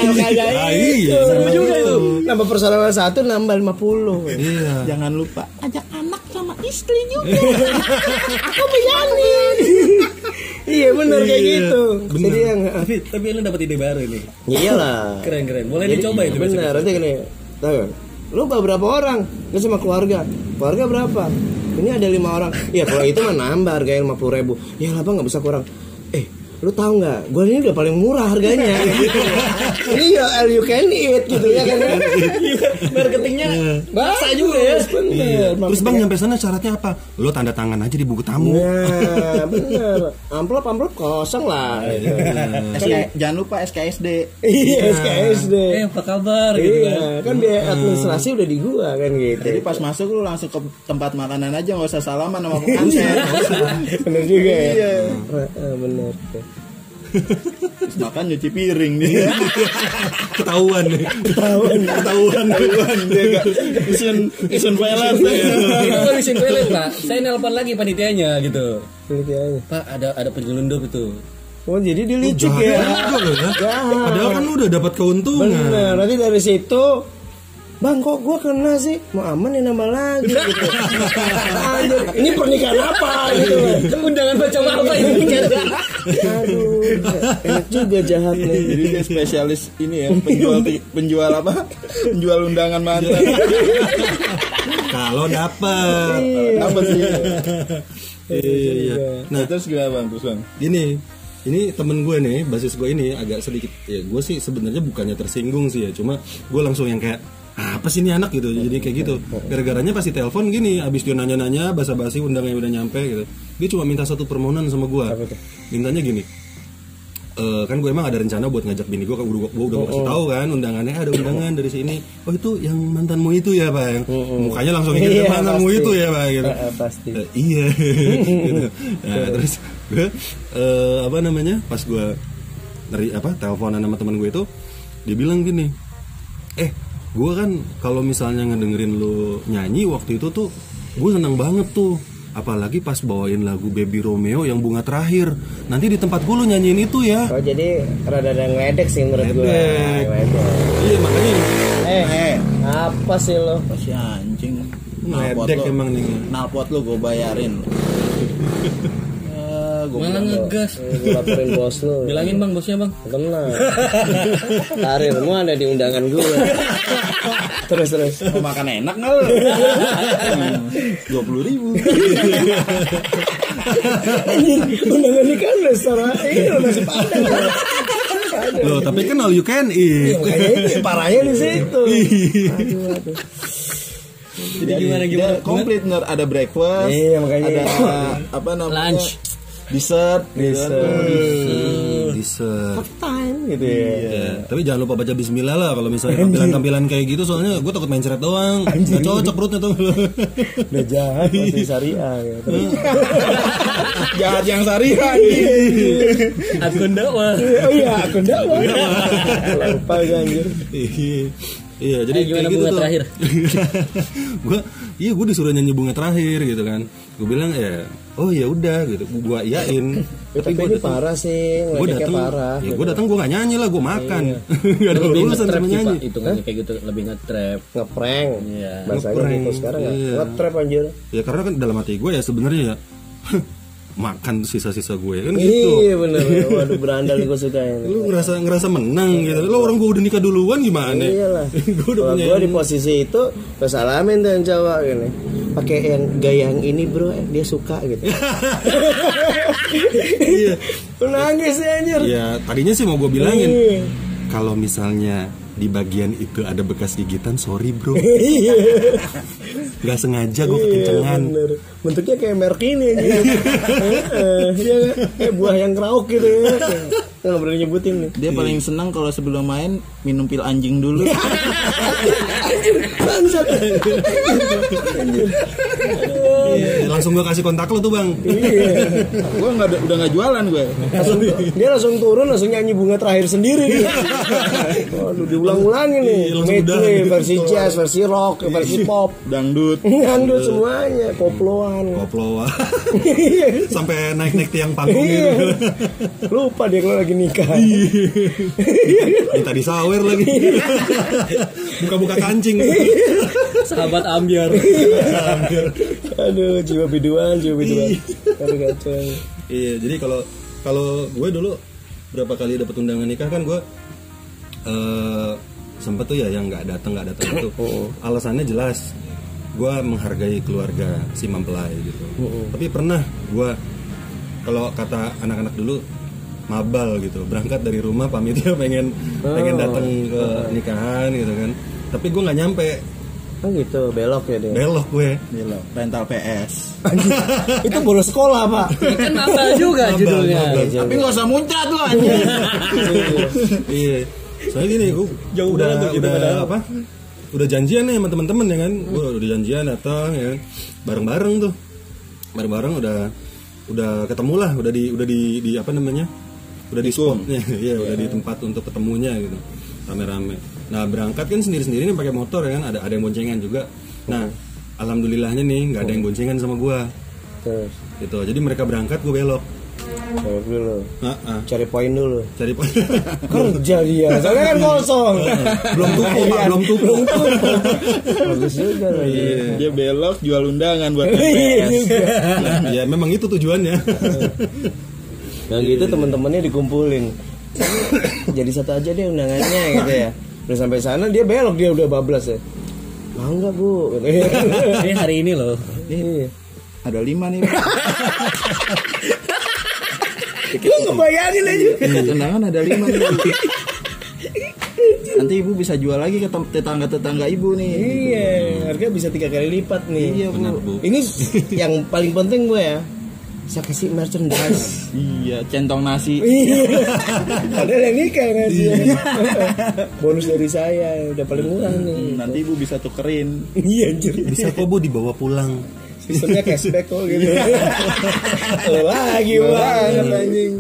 Ah, iya Seru juga gitu. itu nambah personal satu nambah 50 iya Jangan lupa ajak anak sama istri juga. aku berani iya bener kayak Iya, gitu bener. jadi yang Tapi tapi lu dapat ide baru ini. iyalah Keren keren. Boleh Jadi, dicoba itu besok. bener nanti gini tahu? Lu berapa orang? Lu sama keluarga. Keluarga berapa? Ini ada lima orang. Ya kalau itu mah nambah harganya lima puluh ribu. Ya lah bang nggak bisa kurang. Eh lu tahu nggak gue ini udah paling murah harganya [LAUGHS] gitu. ini ya all you can eat gitu ya kan [LAUGHS] Marketingnya baksa juga ya. bener terus bang nyampe sana syaratnya apa lo tanda tangan aja di buku tamu Nah, bener. Amplop amplop kosong lah. SK, jangan lupa SKSD. Iya, SKSD. Eh apa kabar gitu kan. Iya, kan biaya administrasi udah di gua kan gitu. Jadi pas masuk lu langsung ke tempat makanan aja nggak usah salaman sama pengantin. [LAUGHS] bener juga ya. Iya. Heeh, bener. Makan nyuci piring dia ketahuan nih. Ketahuan. ketahuan. Ketahuan. Dia gak isen isen pelet itu kan isin pelet pak? Saya nelpon lagi panitianya gitu. Aja. pak ada ada penyelundup itu. Oh jadi dia licik Jahat ya. juga ya. Padahal kan lu udah dapat keuntungan. Bener, nanti dari situ Bang kok gua kena sih? Mau aman ya nama lagi gitu. Anjir, Ini pernikahan apa gitu undangan macam apa ini? Aduh Enak juga jahat nih. Jadi dia spesialis ini ya penjual penjual apa? Penjual undangan mantan kalau dapet. Apa sih. Iya. Iya nah terus gimana bang? Terus bang? gini ini temen gue nih basis gue ini agak sedikit. Ya gue sih sebenarnya bukannya tersinggung sih ya cuma gue langsung yang kayak apa sih ini anak gitu? Jadi kayak gitu. Gara-garanya pasti telepon gini abis dia nanya-nanya basa-basi undangannya udah nyampe gitu. Dia cuma minta satu permohonan sama gue mintanya gini Eh, kan gue emang ada rencana buat ngajak bini gue kan gue, gue udah mau kasih tahu kan undangannya "Eh, ada undangan dari sini. Oh itu yang mantanmu itu ya pak? Yang mukanya langsung ingat Iya, mantanmu pasti. itu ya pak? Gitu. Eh, pasti. Eh, iya. [LAUGHS] Gitu. nah, terus gue eh, apa namanya pas gue dari apa teleponan sama teman gue itu dia bilang gini eh gue kan kalau misalnya ngedengerin lu nyanyi waktu itu tuh gue seneng banget tuh. Apalagi pas bawain lagu Baby Romeo yang bunga terakhir. Nanti di tempat gue lu nyanyiin itu ya. Oh jadi rada ada ngeledek sih menurut gue iya makanya. Eh eh. Apa sih lo apa sih anjing? Ngeledek lo emang nih. Nalpot lo gue bayarin [LAUGHS] Gua malah ngegas. Eh, Gue laporin bos lo bilangin bang bosnya bang. Tenang. [LAUGHS] Karirmu ada di undangan gue [LAUGHS] Terus terus. Mau makan enak nggak lo [LAUGHS] dua puluh ribu. Undangan nikah udah secara Ini loh tapi kan all you can eat. Makanya itu parahnya di situ. Aduh aduh jadi gimana gimana? Komplit nggak ada breakfast Iya, makanya. ada apa namanya Lunch. Dessert. Bisa dessert. Time gitu ya. Ya, tapi jangan lupa baca bismillah lah kalau misalnya tampilan-tampilan kayak gitu soalnya gue takut main ceret doang. Nggak cocok perutnya tuh. [LAUGHS] Udah jahat masih syariah ya. [LAUGHS] Jahat yang syariah akun dakwah. Oh iya akun dakwah. Lupa gue anjir iya. Jadi gimana kayak gitu bunga tuh. terakhir? [LAUGHS] gue iya gue disuruh nyanyi bunga terakhir gitu kan. Gue bilang ya oh ya udah gitu. Gue iyain. [LAUGHS] Tapi gue parah sih gue datang parah ya gue datang gue nggak nyanyi lah gue makan. [LAUGHS] Nggak ada lebih urusan sama nyanyi. Itu kayak gitu lebih nge-trap. Ngeprank. Iya. Bahasanya Ngeprank, gitu sekarang ya. Iya. Ngetrap anjir. Ya karena kan dalam hati gue ya sebenarnya ya [LAUGHS] makan sisa-sisa gue kan gitu Iya bener [LAUGHS] Waduh berandal gue suka ini lu ngerasa ngerasa menang gitu lo orang gue udah nikah duluan gimana Iyalah. [LAUGHS] gue udah punya gue di posisi itu, gue salamin tuh yang cowok gini. Pakai yang gaya yang ini bro, dia suka gitu. [LAUGHS] iya nangis ya anjir. ya tadinya sih mau gue bilangin Iya. kalau misalnya di bagian itu ada bekas gigitan sorry bro [LAUGHS] Iya. nggak sengaja gue Iya kekencengan bener. Bentuknya kayak merek ini [LAUGHS] Iya kan? Kayak buah yang krauk gitu ya. Nggak berani nyebutin nih. dia paling senang kalau sebelum main minum pil anjing dulu [LAUGHS] Bangsat. Iya, langsung gue kasih kontak lo tuh bang Iya. gue nggak udah nggak jualan gue Langsung, dia langsung turun langsung nyanyi bunga terakhir sendiri nih. Waduh diulang-ulangin nih. Iya, langsung Medley, udah. versi jazz, versi rock, versi pop. dangdut [LAUGHS] Ngandut semuanya, koploan. koplo wah. sampai naik naik tiang panggung Iya. gitu Lupa dia kalau lagi nikah. minta disawer lagi buka-buka kancing sahabat ambiar Aduh, jiwa biduan, jiwa biduan. Kacau. iya jadi kalau kalau gue dulu berapa kali dapat undangan nikah kan gue eh sempet tuh ya yang nggak datang nggak datang itu. [COUGHS] Alasannya jelas gue menghargai keluarga si mempelai gitu. Tapi pernah gue kalau kata anak-anak dulu mabal gitu. Berangkat dari rumah pamit ya pengen pengen datang ke nikahan gitu kan. Tapi gue nggak nyampe Oh gitu, belok ya dia. belok gue. Gila, rental PS. Itu bolos sekolah, Pak. kan mabal juga judulnya. mabal. tapi nggak usah muncrat lo anjing. Iya. Soalnya gini gue Jauh udah banget tuh kita udah padahal. apa? Udah janjian nih sama teman-teman ya kan? Gue udah janjian datang ya kan. Bareng-bareng tuh. Bareng-bareng udah udah ketemu lah. Udah di udah di, di apa namanya? Udah di spotnya. Ya udah di tempat untuk ketemunya gitu. Rame-rame nah berangkat kan sendiri-sendiri nih pakai motor ya kan? Ada ada yang boncengan juga. Nah alhamdulillahnya nih nggak ada yang boncengan sama gua. Terus? Gitu. Jadi mereka berangkat gue belok. Belok dulu Ah, ah. cari poin dulu. Cari poin. [LAUGHS] Kerja dia. Soalnya kan kosong. Belum tuku pak. Belum tuku [LAUGHS] bagus juga loh Dia belok jual undangan buat [LAUGHS] iya TPS. juga. Ya memang itu tujuannya. Nah gitu temen-temennya dikumpulin. [COUGHS] Jadi satu aja deh undangannya gitu ya udah sampai sana dia belok dia udah bablas ya mau nggak bu [LAUGHS] Ini hari ini loh. iya Ada lima nih. [LAUGHS] Lu ngebayangin aja Undangan ada lima nih. Nanti ibu bisa jual lagi ke tetangga-tetangga ibu nih. iya harga bisa tiga kali lipat nih Iya benar bu. bu ini yang paling penting gue ya saya kasih merchandise. Iya, centong nasi. [LAUGHS] Padahal yang nikah yang ngasih [LAUGHS] Bonus dari saya Udah paling murah nih. Nanti ibu bisa tukerin. Iya anjir. Bisa kok bu dibawa pulang. Sistemnya cashback kok gitu. Lo [LAUGHS] lagi banget anjing.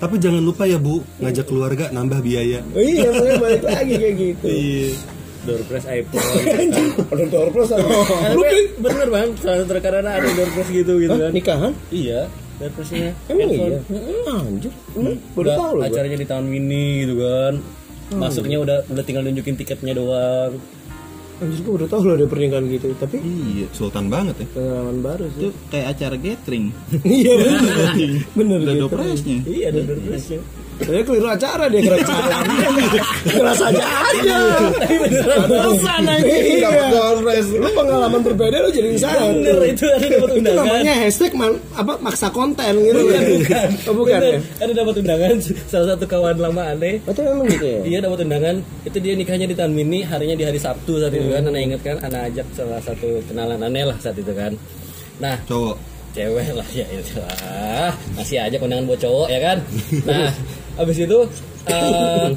Tapi jangan lupa ya bu ngajak keluarga nambah biaya. Oh, Iya makanya balik lagi kayak gitu. Iya Door press iPhone. [LAUGHS] Ada door plus apa? Bener bang, salah satu terkadang ada door press gitu gitu kan. Nikahan? Iya, door pressnya. Emang iya? Anjir Baru Udah tahu loh acaranya di tahun mini gitu kan. Masuknya udah udah tinggal nunjukin tiketnya doang. Anjir gue udah tahu loh ada pernikahan gitu Tapi Iya. sultan banget ya pengalaman baru Itu sih kayak acara gathering. [LAUGHS] Iya bener Bener Ada dopresnya. Iya, ada door pressnya. Saya keliru acara dia kira acara Keras aja aja Dapat door press. Lu pengalaman berbeda lu jadi satu Bener itu ada dapat Itu undangan. namanya hashtag man, apa maksa konten gitu kan Bukan, Oh bukan ya Ada dapat undangan salah satu kawan lama aneh. Betul memang gitu ya Iya dapat undangan. Itu dia nikahnya di tahun mini, harinya di hari Sabtu saat itu kan. Anak inget kan, anak ajak salah satu kenalan aneh lah saat itu kan. Nah, cowok cewek lah ya itu lah masih aja kondangan buat cowok ya kan nah abis itu eh,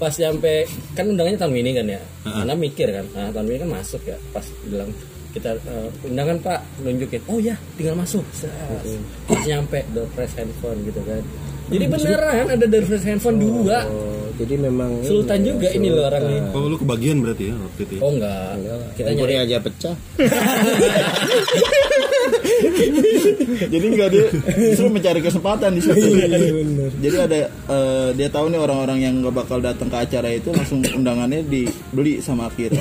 pas nyampe kan undangannya tahun ini kan ya? Karena mikir kan nah tahun ini kan masuk ya? Pas bilang kita eh, undangan pak nunjukin. Oh ya tinggal masuk. Pas nyampe door press handphone gitu kan. Jadi beneran ada door press handphone dua. Oh jadi memang sultan juga ini loh orangnya oh lu kebagian berarti ya waktu itu? Ya? oh enggak. Kita nyari. aja pecah [LAUGHS] [LAUGHS] Jadi enggak dia justru mencari kesempatan di situ. Jadi ada eh, dia tahu nih orang-orang yang nggak bakal datang ke acara itu langsung undangannya dibeli sama Akira.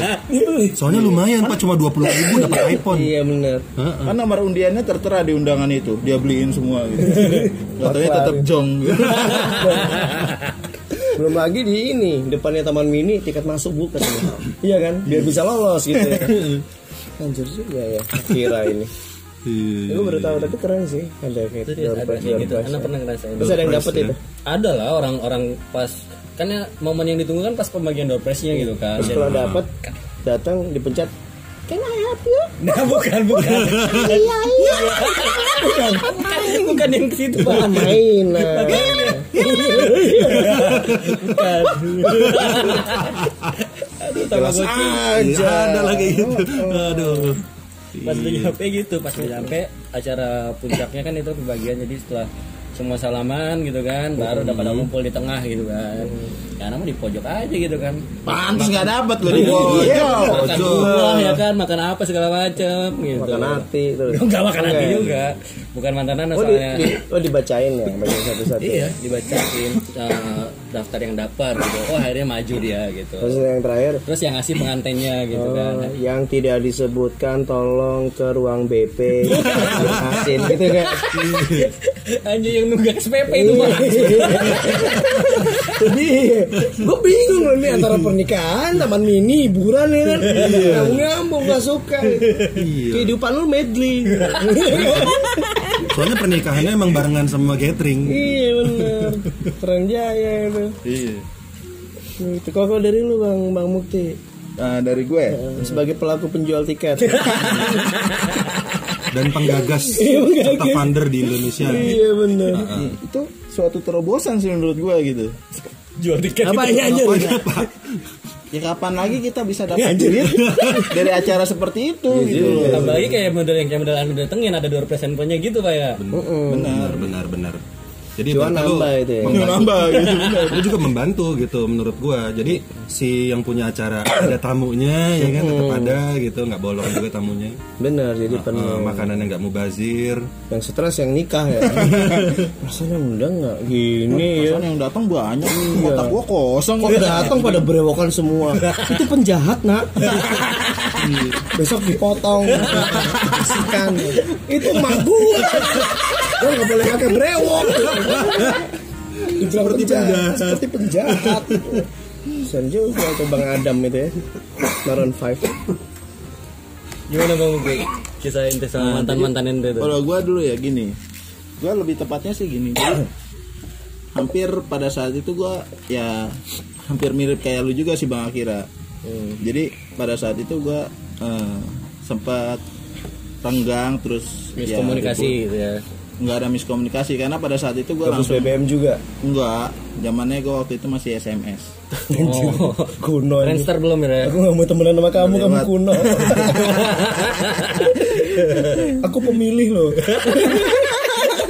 [LAUGHS] soalnya lumayan pak cuma dua puluh ribu dapat iPhone. Iya bener Kan nomor undiannya tertera di undangan itu, dia beliin semua gitu. [LAUGHS] Katanya tetap jong. Belum lagi di ini Depannya taman mini Tiket masuk bukan Iya kan? Biar bisa lolos gitu ya Anjir juga ya. Kira ini. Iya. Gue baru tahu tapi keren sih Ada kayak itu dia door ada prize, door gitu. Anak pernah ngerasain Terus ada yang prize, itu? ada lah orang-orang pas kan ya momen yang ditunggu kan pas pembagian door prize-nya gitu kan. Terus kalau dapet Datang dipencet Can I help you? [LAUGHS] nah bukan bukan. Iya iya. Bukan. Bukan yang ke situ pak. Main nah. bukan tamagotchi aja. Ada lagi gitu. [LAUGHS] Aduh. Pas udah nyampe gitu pas udah nyampe acara puncaknya kan itu pembagian jadi setelah semua salaman gitu kan baru udah pada kumpul di tengah gitu kan karena mah di pojok aja gitu kan. Pantes nggak dapat di Iya, pojok. makan buah ya kan makan apa segala macam gitu. Makan hati terus. [LAUGHS] Enggak makan hati Enggak. juga. Bukan mantanan Oh, di, soalnya. di, oh dibacain ya bacain satu-satu. Iya dibacain eh, daftar yang dapat gitu. Oh akhirnya maju dia gitu. Terus yang terakhir? Terus yang ngasih pengantennya gitu kan. Oh, yang tidak disebutkan tolong ke ruang BP asin gitu [LAUGHS] kan anjir yang nunggak SPP itu mah [LAUGHS] jadi gue bingung loh nih antara pernikahan taman mini hiburan ya kan? Nyambung nyambung gak suka. Kehidupan lu medley. [LAUGHS] Soalnya pernikahannya emang barengan sama catering iya bener. Keren jaya itu. Iya. itu kok kalau dari lu bang bang Mukti? Nah, dari gue? Sebagai pelaku penjual tiket. Dan penggagas serta funder di Indonesia. Iya bener. Itu suatu terobosan sih menurut gue gitu. jual tiket apa itu. ini anjir Ya kapan lagi kita bisa dapat duit dari acara seperti itu gitu loh. Tambah lagi kayak model yang kayak model anu datengin ada door present punya gitu pak ya Benar. benar benar benar jadi lu nambah itu ya. membantu- nambah gitu. [LAUGHS] Lu juga membantu gitu menurut gua. Jadi si yang punya acara ada tamunya ya kan tetap ada gitu. Nggak bolong juga tamunya. Bener jadi penuh. Eh, makanan yang nggak mubazir. Yang stres yang nikah ya. [LAUGHS] Rasanya undang nggak gini ya. Yang datang banyak. Kotak gua kosong kok. Datang pada berewokan semua. [LAUGHS] Itu penjahat nak. Besok dipotong kasihkan itu mah gua. Gua nggak boleh pakai brewok seperti penjahat seperti penjahat Sen juga ke Bang Adam itu ya Maroon 5 Gimana Bang Ugi? Kisah ente sama mantan-mantan ente tuh. Kalau gua dulu ya gini. Gua lebih tepatnya sih gini. Jadi, hampir pada saat itu gua ya hampir mirip kayak lu juga sih Bang Akira. Jadi pada saat itu gua eh, sempat renggang terus ya, Miskomunikasi gitu ya. Nggak ada miskomunikasi karena pada saat itu gua Terus langsung BBM juga enggak zamannya gua waktu itu masih SMS Oh. [LAUGHS] kuno. Friendster belum ya? Aku gak mau temenan sama kamu, kamu kuno. [LAUGHS] aku pemilih loh. [LAUGHS]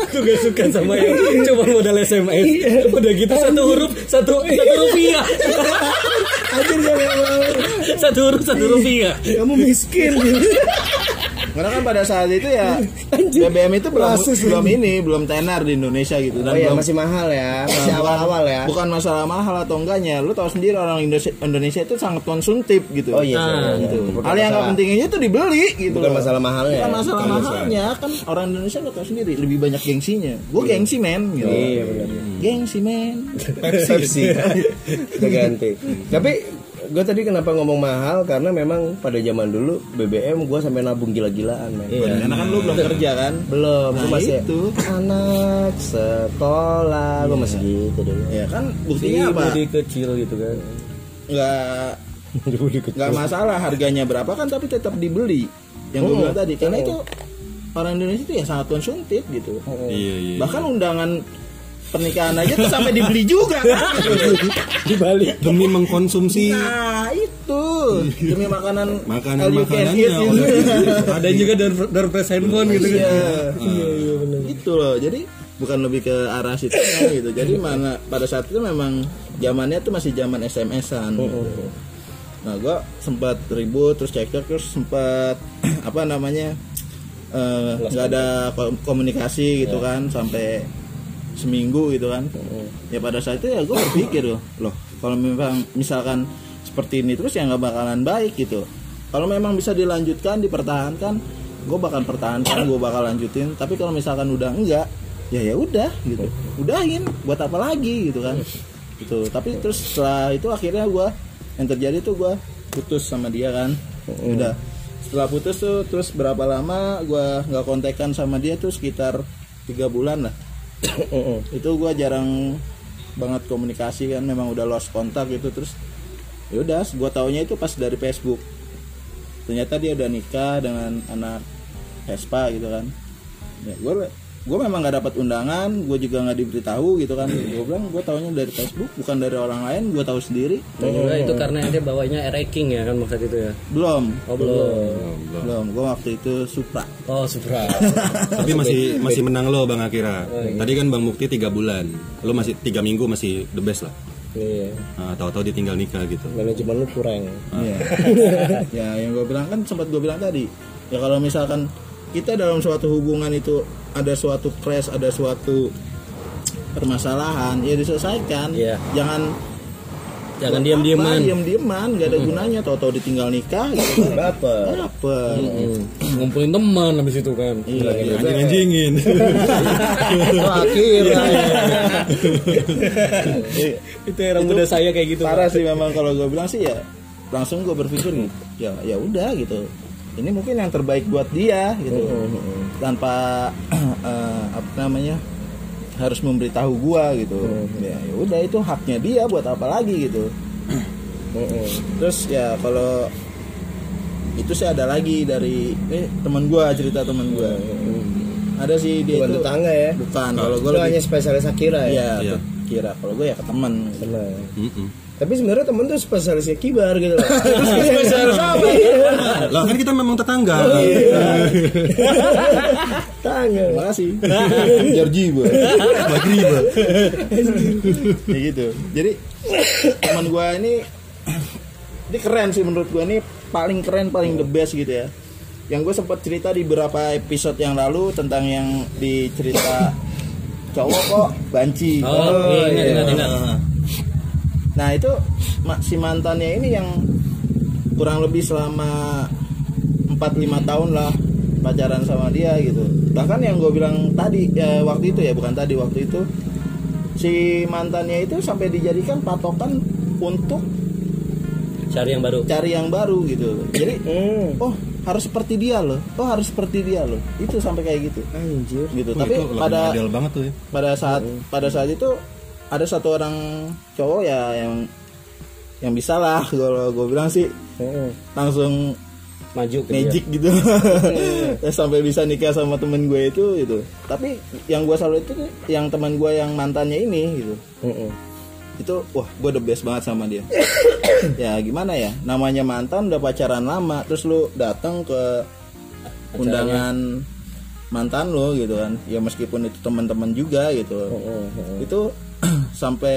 Aku gak suka sama yang cuma modal SMS. Udah gitu satu huruf satu satu rupiah. Anjir gak mau. Satu huruf satu rupiah. Kamu miskin. Karena kan pada saat itu ya Anjir. BBM itu belum Rasis belum ini. belum tenar di Indonesia gitu Oh dan iya belum masih mahal ya, masih Nah, awal-awal bukan- ya. Bukan masalah mahal atau enggaknya. Lu tahu sendiri orang Indonesia, Indonesia itu sangat konsumtif gitu. Oh iya, Ah, iya, gitu. iya. Hal yang nggak pentingnya itu dibeli gitu. Bukan loh. masalah mahalnya Bukan ya. masalah Bukan mahalnya kan orang Indonesia lu tahu sendiri lebih banyak gengsinya. Gue gengsi men gitu. Iya benar. Gengsi men. Pepsi. Udah [LAUGHS] ganti. Tapi gue tadi kenapa ngomong mahal karena memang pada zaman dulu BBM gue sampai nabung gila-gilaan men. Karena kan lu belum kerja kan. Belum, gue Nah, masih itu. anak sekolah, gue masih gitu dulu. Ya kan buktinya apa? Budi kecil gitu kan. Nggak [LAUGHS] nggak masalah harganya berapa kan tapi tetap dibeli. Yang gue Oh. bilang tadi karena Oh. itu orang Indonesia itu ya sangat konsumtif gitu. iya iya Bahkan undangan pernikahan aja tuh sampai dibeli juga kan. [LAUGHS] Di Bali. demi mengkonsumsi Nah itu demi makanan makanan makanannya. Ada juga door door prize handphone gitu kan. Iya, iya benar. Itu loh. Jadi bukan lebih ke arah situ gitu. Jadi mana pada saat itu memang zamannya tuh masih zaman SMS-an. Nah, gua sempat ribut terus cekcok terus sempat apa namanya? eh, nggak ada ko- komunikasi gitu kan sampai seminggu gitu kan. Ya pada saat itu ya gue berpikir loh, loh kalau memang misalkan seperti ini terus ya nggak bakalan baik gitu. Kalau memang bisa dilanjutkan, dipertahankan, gue bakal pertahankan, gue bakal lanjutin. Tapi kalau misalkan udah enggak, ya ya udah gitu, udahin. Buat apa lagi gitu kan? Gitu. Tapi terus setelah itu akhirnya gue yang terjadi tuh gue putus sama dia kan. Udah setelah putus tuh terus berapa lama gue nggak kontekan sama dia tuh sekitar tiga bulan lah [COUGHS] itu gue jarang banget komunikasi kan memang udah lost kontak gitu terus ya udah gue taunya itu pas dari Facebook. Ternyata dia udah nikah dengan anak Vespa gitu kan. Ya gue gue memang nggak dapat undangan gue juga nggak diberitahu gitu kan. Gue bilang gue taunya dari Facebook bukan dari orang lain gue tahu sendiri. Dan juga itu karena dia bawanya ranking ya kan maksud itu ya. belum. Oh belum. belum gue waktu itu Supra. Oh Supra. [LAUGHS] tapi masih masih menang lo bang Akira. Tadi kan bang Mukti tiga bulan. Lo masih tiga minggu masih the best lah. Iya. nah, tahu-tahu ditinggal nikah gitu. Manajemen lu kurang. Iya. [LAUGHS] ya yang gue bilang kan sempat gue bilang tadi ya kalau misalkan kita dalam suatu hubungan itu ada suatu crash ada suatu permasalahan ya diselesaikan Iya. jangan Jangan diam-diaman. diam diaman gak ada gunanya tahu-tahu ditinggal nikah gitu kan Baper. apa Ngumpulin teman habis itu kan. iya, iya. anjing-anjingin Oh, akhirnya. itu era muda saya kayak gitu. parah sih memang kalau gue bilang sih ya langsung gue berpikir nih ya ya udah gitu ini mungkin yang terbaik buat dia gitu tanpa [CLEARS THROAT] eh, apa namanya harus memberitahu gua gitu ya ya udah itu haknya dia buat apa lagi gitu [CLEARS THROAT] terus ya kalau itu sih ada lagi dari eh teman gua cerita teman gua ada sih dia Bukan itu tetangga ya. bukan kalau gua hanya lebih spesialis Akira ya. ya Iya. kira kalau gue ya ke teman Benar. Mm-mm. Tapi sebenarnya temen tuh spesialisnya kibar gitu loh. [LAUGHS] Spesialis apa ya? Lah kan kita memang tetangga. Tangga. Makasih. Georgie gue. Magriba. ya gitu. Jadi teman gue ini ini keren sih menurut gue ini paling keren paling the best gitu ya. Yang gue sempat cerita di beberapa episode yang lalu tentang yang di cerita cowok kok banci. Oh, iya, ingat, ingat, ingat. Nah itu ma- si mantannya ini yang kurang lebih selama 4-5 tahun lah pacaran sama dia gitu. Bahkan yang gue bilang tadi ya, waktu itu ya bukan tadi waktu itu si mantannya itu sampai dijadikan patokan untuk Cari yang baru. cari yang baru gitu. Jadi Hmm. oh harus seperti dia loh. Oh harus seperti dia loh. Itu sampai kayak gitu. Anjir. Gitu. Wah, Tapi pada banget tuh ya. pada saat pada saat itu ada satu orang cowok ya yang yang bisa lah [LAUGHS] kalau gue bilang sih. Heeh. langsung Maju ke dia. magic gitu. [LAUGHS] Sampai bisa nikah sama temen gue itu gitu. Tapi yang gue selalu itu yang teman gue yang mantannya ini gitu. Heeh. itu wah gue the best banget sama dia. [COUGHS] Ya gimana ya? Namanya mantan udah pacaran lama terus lu datang ke undangan mantan lo gitu kan. Ya meskipun itu teman-teman juga gitu. Itu [CLEARS THROAT] sampai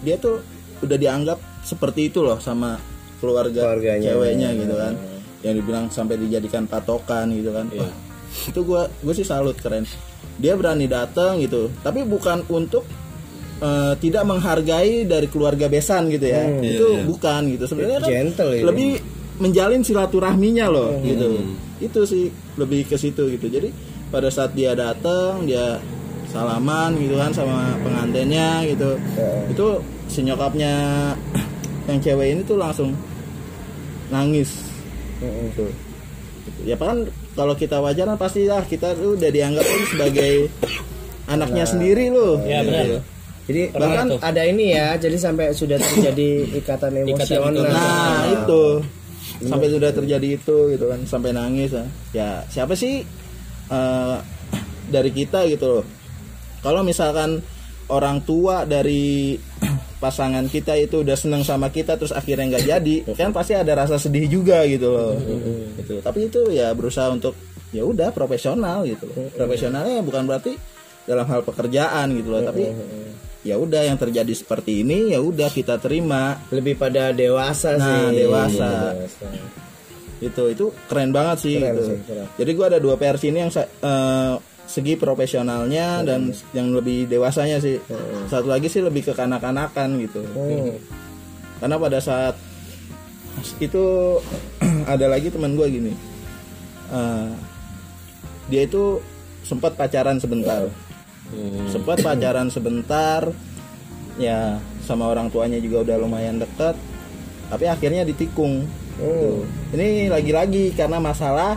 dia tuh udah dianggap seperti itu loh sama keluarga Keluarganya. ceweknya gitu kan. Yang dibilang sampai dijadikan patokan gitu kan. Wah, itu gue gue sih salut keren. Dia berani datang gitu. Tapi bukan untuk eh, tidak menghargai dari keluarga besan gitu ya. Itu Iya, iya. bukan gitu. Sebenarnya kan Gentle ini. lebih menjalin silaturahminya loh gitu. Itu sih lebih ke situ gitu. Jadi pada saat dia datang dia salaman gitu kan sama pengantinnya gitu itu si nyokapnya [CLEARS THROAT] yang cewek ini tuh langsung nangis gitu. ya kan kalau kita wajar kan pasti lah kita tuh udah dianggap tuh sebagai [COUGHS] anaknya sendiri loh Ya, benar. gitu. Jadi Pernah bahkan tuh. ada ini ya, jadi sampai sudah terjadi [COUGHS] ikatan emosional. emosional. Nah itu sampai sudah terjadi itu gitu kan sampai nangis ya. Ya siapa sih eh, [COUGHS] dari kita gitu loh. Kalau misalkan orang tua dari [CLEARS THROAT] pasangan kita itu udah seneng sama kita terus akhirnya nggak jadi kan pasti ada rasa sedih juga gitu loh. gitu. Tapi itu ya berusaha untuk ya udah profesional gitu loh. Profesionalnya bukan berarti dalam hal pekerjaan gitu loh, tapi ya udah yang terjadi seperti ini ya udah kita terima Lebih pada dewasa Nah, sih. dewasa. Dewasa. itu itu keren banget sih Keren gitu. sih, keren. jadi gua ada dua versi ini yang eh, segi profesionalnya dan yang lebih dewasanya sih. Satu lagi sih lebih ke kanak-kanakan gitu. Hmm. karena pada saat itu [CLEARS THROAT] ada lagi teman gua gini. Eh, dia itu sempat pacaran sebentar. Sempat [CLEARS THROAT] pacaran sebentar ya sama orang tuanya juga udah lumayan dekat tapi akhirnya ditikung. Tuh. ini lagi-lagi karena masalah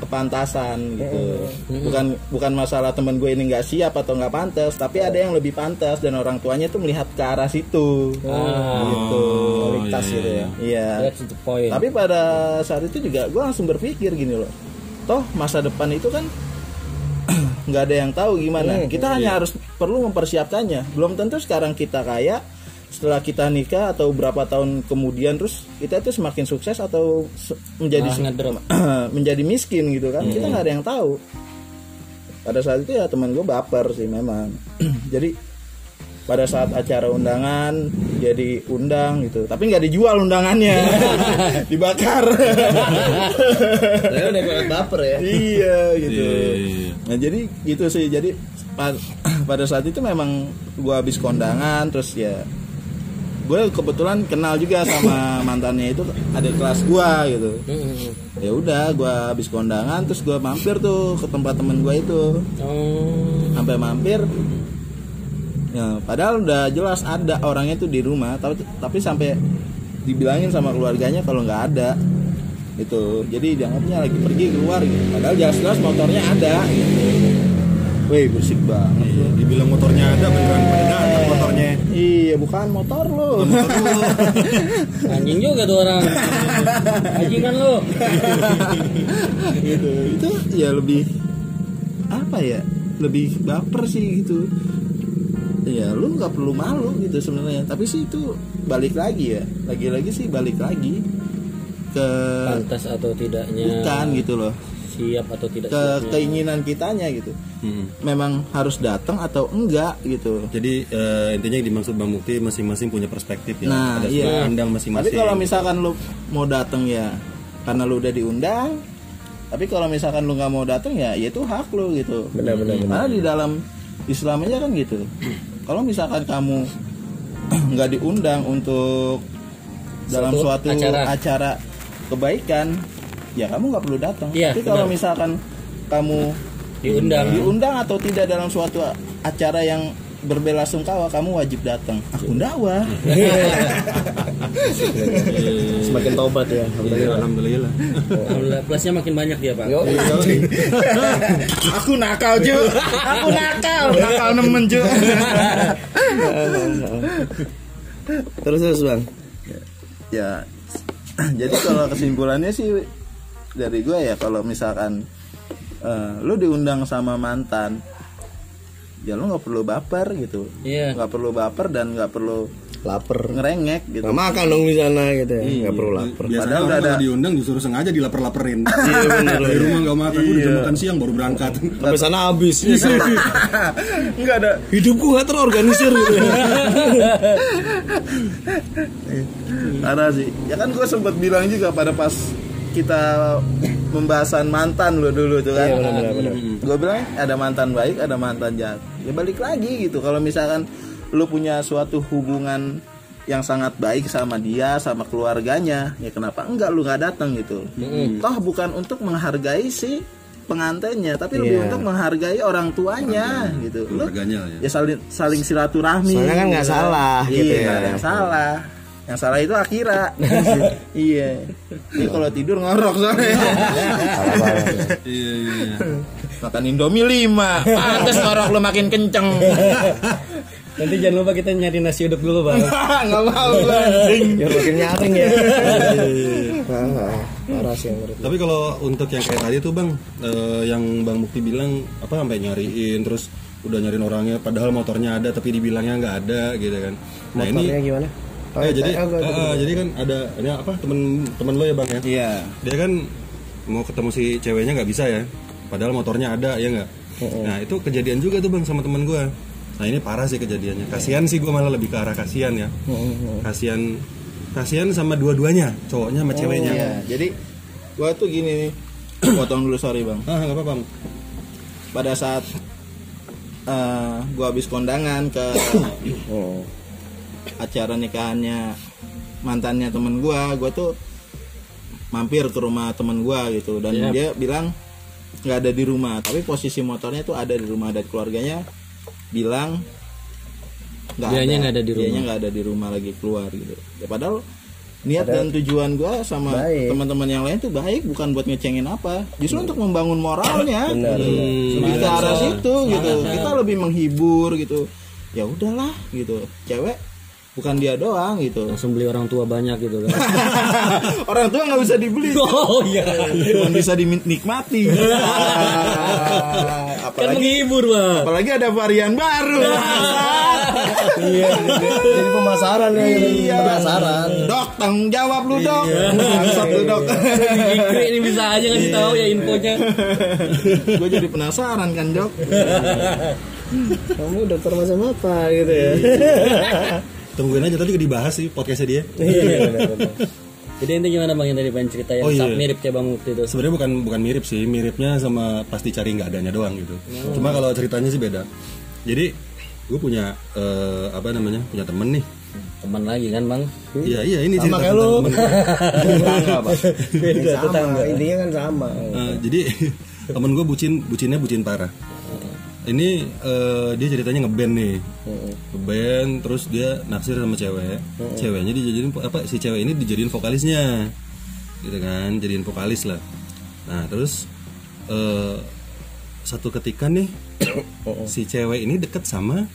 kepantasan gitu. Bukan bukan masalah temen gue ini nggak siap atau nggak pantas tapi ada yang lebih pantas dan orang tuanya tuh melihat ke arah situ. Ah, gitu. Kualitas iya, gitu ya. iya. iya. The point. tapi pada saat itu juga gue langsung berpikir gini loh toh masa depan itu kan [CLEARS THROAT] nggak ada yang tahu gimana. Kita hanya harus perlu mempersiapkannya. Belum tentu sekarang kita kaya setelah kita nikah atau berapa tahun kemudian terus kita itu semakin sukses atau se- menjadi [CLEARS THROAT] menjadi miskin gitu kan? Kita nggak ada yang tahu. Pada saat itu ya teman gue baper sih memang. [CLEARS THROAT] Jadi pada saat acara undangan dia diundang gitu. Tapi nggak dijual undangannya. [LAUGHS] Dibakar. [LAUGHS] Udah banget baper ya. iya gitu. Iya, iya, iya. nah jadi gitu sih. Jadi pa- [CLEARS THROAT] pada saat itu memang gua habis kondangan terus ya gue kebetulan kenal juga sama [LAUGHS] mantannya itu ada kelas gua gitu. Hmm. ya udah gua habis kondangan terus gua mampir tuh ke tempat temen gua itu. Oh. sampai mampir. Ya padahal udah jelas ada orangnya tuh di rumah tapi tapi sampai dibilangin sama keluarganya kalau nggak ada. Itu jadi dianggapnya lagi pergi keluar gitu. Padahal jelas-jelas motornya ada gitu Wih bersih banget. Iya, dibilang motornya ada beneran pada datang motornya. Iya bukan motor lo [LAUGHS] Anjing juga tuh orang. Anjingan lu. gitu. Itu ya lebih apa ya lebih baper sih gitu. Ya lu nggak perlu malu gitu sebenarnya. Tapi sih itu balik lagi ya. Lagi-lagi sih balik lagi ke pantas atau tidaknya. Bukan gitu loh siap atau tidak ke siapnya. keinginan kitanya gitu Hmm. memang harus datang atau enggak gitu Jadi eh, intinya yang dimaksud Bang Mukti masing-masing punya perspektif ya. Nah, Ada iya. pandang tapi masing-masing. kalau misalkan lu mau datang ya karena lu udah diundang tapi kalau misalkan lu nggak mau datang ya ya itu hak lu gitu Benar-benar. karena di dalam Islam aja kan gitu kalau misalkan kamu [CLEARS THROAT] nggak diundang untuk dalam Suatu suatu acara. acara. kebaikan ya kamu nggak perlu datang. Iya, tapi kalau benar. misalkan kamu diundang. diundang atau tidak dalam suatu acara yang berbelasungkawa kamu wajib datang. Aku dakwah [LAUGHS] Semakin tobat ya. Iya, alhamdulillah. Alhamdulillah, plusnya makin banyak dia pak. Yo, [LAUGHS] aku nakal ju. Aku nakal. Nakal nemen ju. Terus terus bang. ya. Jadi kalau kesimpulannya sih dari gue ya kalau misalkan eh, lu diundang sama mantan ya lu nggak perlu baper gitu Iya. nggak perlu baper dan nggak perlu Laper. ngerengek gitu Nggak makan dong di sana gitu ya. Nggak perlu lapar. Biasanya Padahal udah ada- diundang justru sengaja dilaper-laperin. [LAUGHS] Dari rumah nggak makan, gue udah jam makan siang baru berangkat. Sampai sana habis. [LAUGHS] nggak ada Hidupku nggak terorganisir gitu. Karena sih, ya kan gue sempat bilang juga pada pas kita pembahasan mantan lo dulu tuh kan. Iya, benar, benar, benar. Gue bilang ada mantan baik, ada mantan jahat. Ya balik lagi gitu. Kalau misalkan lu punya suatu hubungan yang sangat baik sama dia, sama keluarganya, ya kenapa enggak lu nggak datang gitu? Toh bukan untuk menghargai si pengantinnya, tapi lebih Iya. untuk menghargai orang tuanya gitu. Lu Keluarganya ya. ya saling saling silaturahmi Soalnya kan nggak gitu salah, iya, gitu ya. nggak ada yang salah yang salah itu akira [LAUGHS] iya ini kalau tidur ngorok soalnya. Iya, iya, iya. makan indomie lima pantes ngorok lu makin kenceng nanti jangan lupa kita nyari nasi uduk dulu bang [LAUGHS] nggak mau anjing Biar makin nyaring ya. Parah sih yang menurut. Tapi kalau untuk yang kayak tadi tuh bang, eh, yang bang Mukti bilang apa sampai nyariin, terus udah nyariin orangnya, padahal motornya ada tapi dibilangnya nggak ada gitu kan. Nah ini, Motornya gimana? Oh, eh, jadi, oh, eh, eh, jadi kan ada ini apa temen temen lo ya bang ya? iya Dia kan mau ketemu si ceweknya nggak bisa ya, padahal motornya ada ya nggak. Nah itu kejadian juga tuh bang sama teman gue. Nah ini parah sih kejadiannya. Kasihan sih gue malah lebih ke arah kasihan ya. Kasihan, kasihan sama dua-duanya, cowoknya sama ceweknya. iya jadi gua tuh gini nih potong dulu sorry bang Ah nggak apa-apa. Bang. pada saat eh, gua habis kondangan ke [COUGHS] Oh. Acara nikahannya mantannya temen gua. Gua tuh mampir ke rumah temen gua gitu. Dan Yap. dia bilang nggak ada di rumah. Tapi posisi motornya tuh ada di rumah dan keluarganya bilang nggak Dianya nggak ada di Dianya rumah. nggak ada di rumah lagi keluar gitu. Ya padahal niat dan tujuan gua sama teman-teman yang lain tuh baik bukan buat ngecengin apa. Justru untuk membangun moralnya. [COUGHS] Benar, Hmm, lebih ke arah situ gitu. Kita lebih menghibur gitu. Ya udahlah gitu. Cewek bukan dia doang gitu. Langsung beli orang tua banyak gitu kan. [LAUGHS] Orang tua nggak bisa dibeli. [LAUGHS] Oh iya. Cuma bisa dinikmati. [LAUGHS] Kan apalagi menghibur bang. apalagi ada varian baru. Iya, jadi pemasaran ya, Iya. penasaran. dok tanggung jawab lu dok. Bangsat lu dok. Ikri ini bisa aja ngasih tahu ya infonya. Gue jadi penasaran kan dok. Kamu dokter macam apa gitu ya? Tungguin aja tadi dibahas sih podcastnya dia. Iya, benar-benar. jadi ini gimana bang yang tadi pengen cerita yang Oh, iya. mirip kayak bang Mukti itu Sebenarnya bukan bukan mirip sih, miripnya sama pasti cari nggak adanya doang gitu. Cuma kalau ceritanya sih beda. Jadi gue punya eh, apa namanya punya temen nih. teman lagi kan bang Iya iya ini Sama cerita kayak lu. temen. Tetangga, Pak. Beda tetangga. Intinya kan sama. Eh, jadi [LAUGHS] temen gue bucin bucinnya bucin parah. Ini eh, dia ceritanya ngeband nih, ngeband terus dia naksir sama cewek, ceweknya dijadiin apa si cewek ini dijadiin vokalisnya, gitu kan, jadiin vokalis lah. Nah terus eh, satu ketika nih [COUGHS] si cewek ini deket sama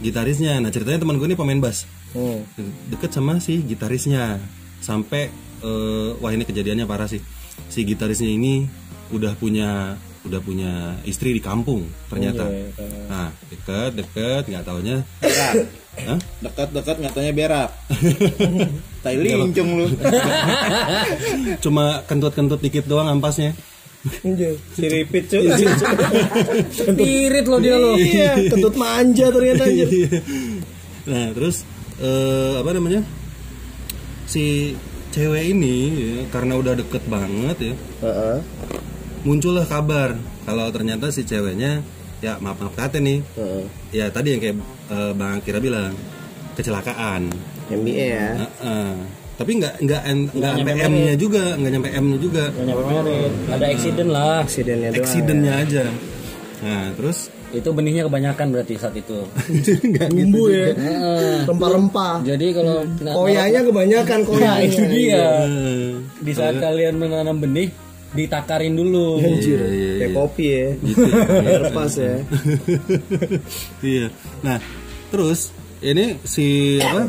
gitarisnya. Nah ceritanya teman gue ini pemain bass, Hmm. deket sama si gitarisnya. Sampai eh, wah ini kejadiannya parah sih. Si gitarisnya ini udah punya udah punya istri di kampung ternyata Iya, nah deket deket nggak taunya Hah? Dekat-dekat katanya berak. [LAUGHS] Tai lincung lu. [LAUGHS] cuma kentut-kentut dikit doang ampasnya Siripit cuy. Spirit [LAUGHS] lo dia lo. Iya, kentut manja ternyata anjir. nah terus eh, apa namanya si cewek ini ya, karena udah deket banget ya Heeh. Muncullah kabar kalau ternyata si ceweknya ya maaf maaf kata nih Heeh. ya tadi yang kayak eh, bang Kira bilang kecelakaan MBA ya. Heeh. tapi nggak nggak nggak sampai M-nya juga nggak nyampe M-nya juga Nyampe merit. Ada accident lah. Aksidennya doang. accidentnya aja nah terus Itu benihnya kebanyakan berarti saat itu. nggak gitu Bumbu ya. Heeh. Rempah-rempah. Jadi kalau nah, Koyanya kebanyakan Nah, koyanya. itu dia. Eh, Di saat kalian menanam benih, ditakarin dulu. Anjir. Iya, iya, Kayak iya. kopi ya. gitu [LAUGHS] ya. Biar pas ya. iya nah terus ini si apa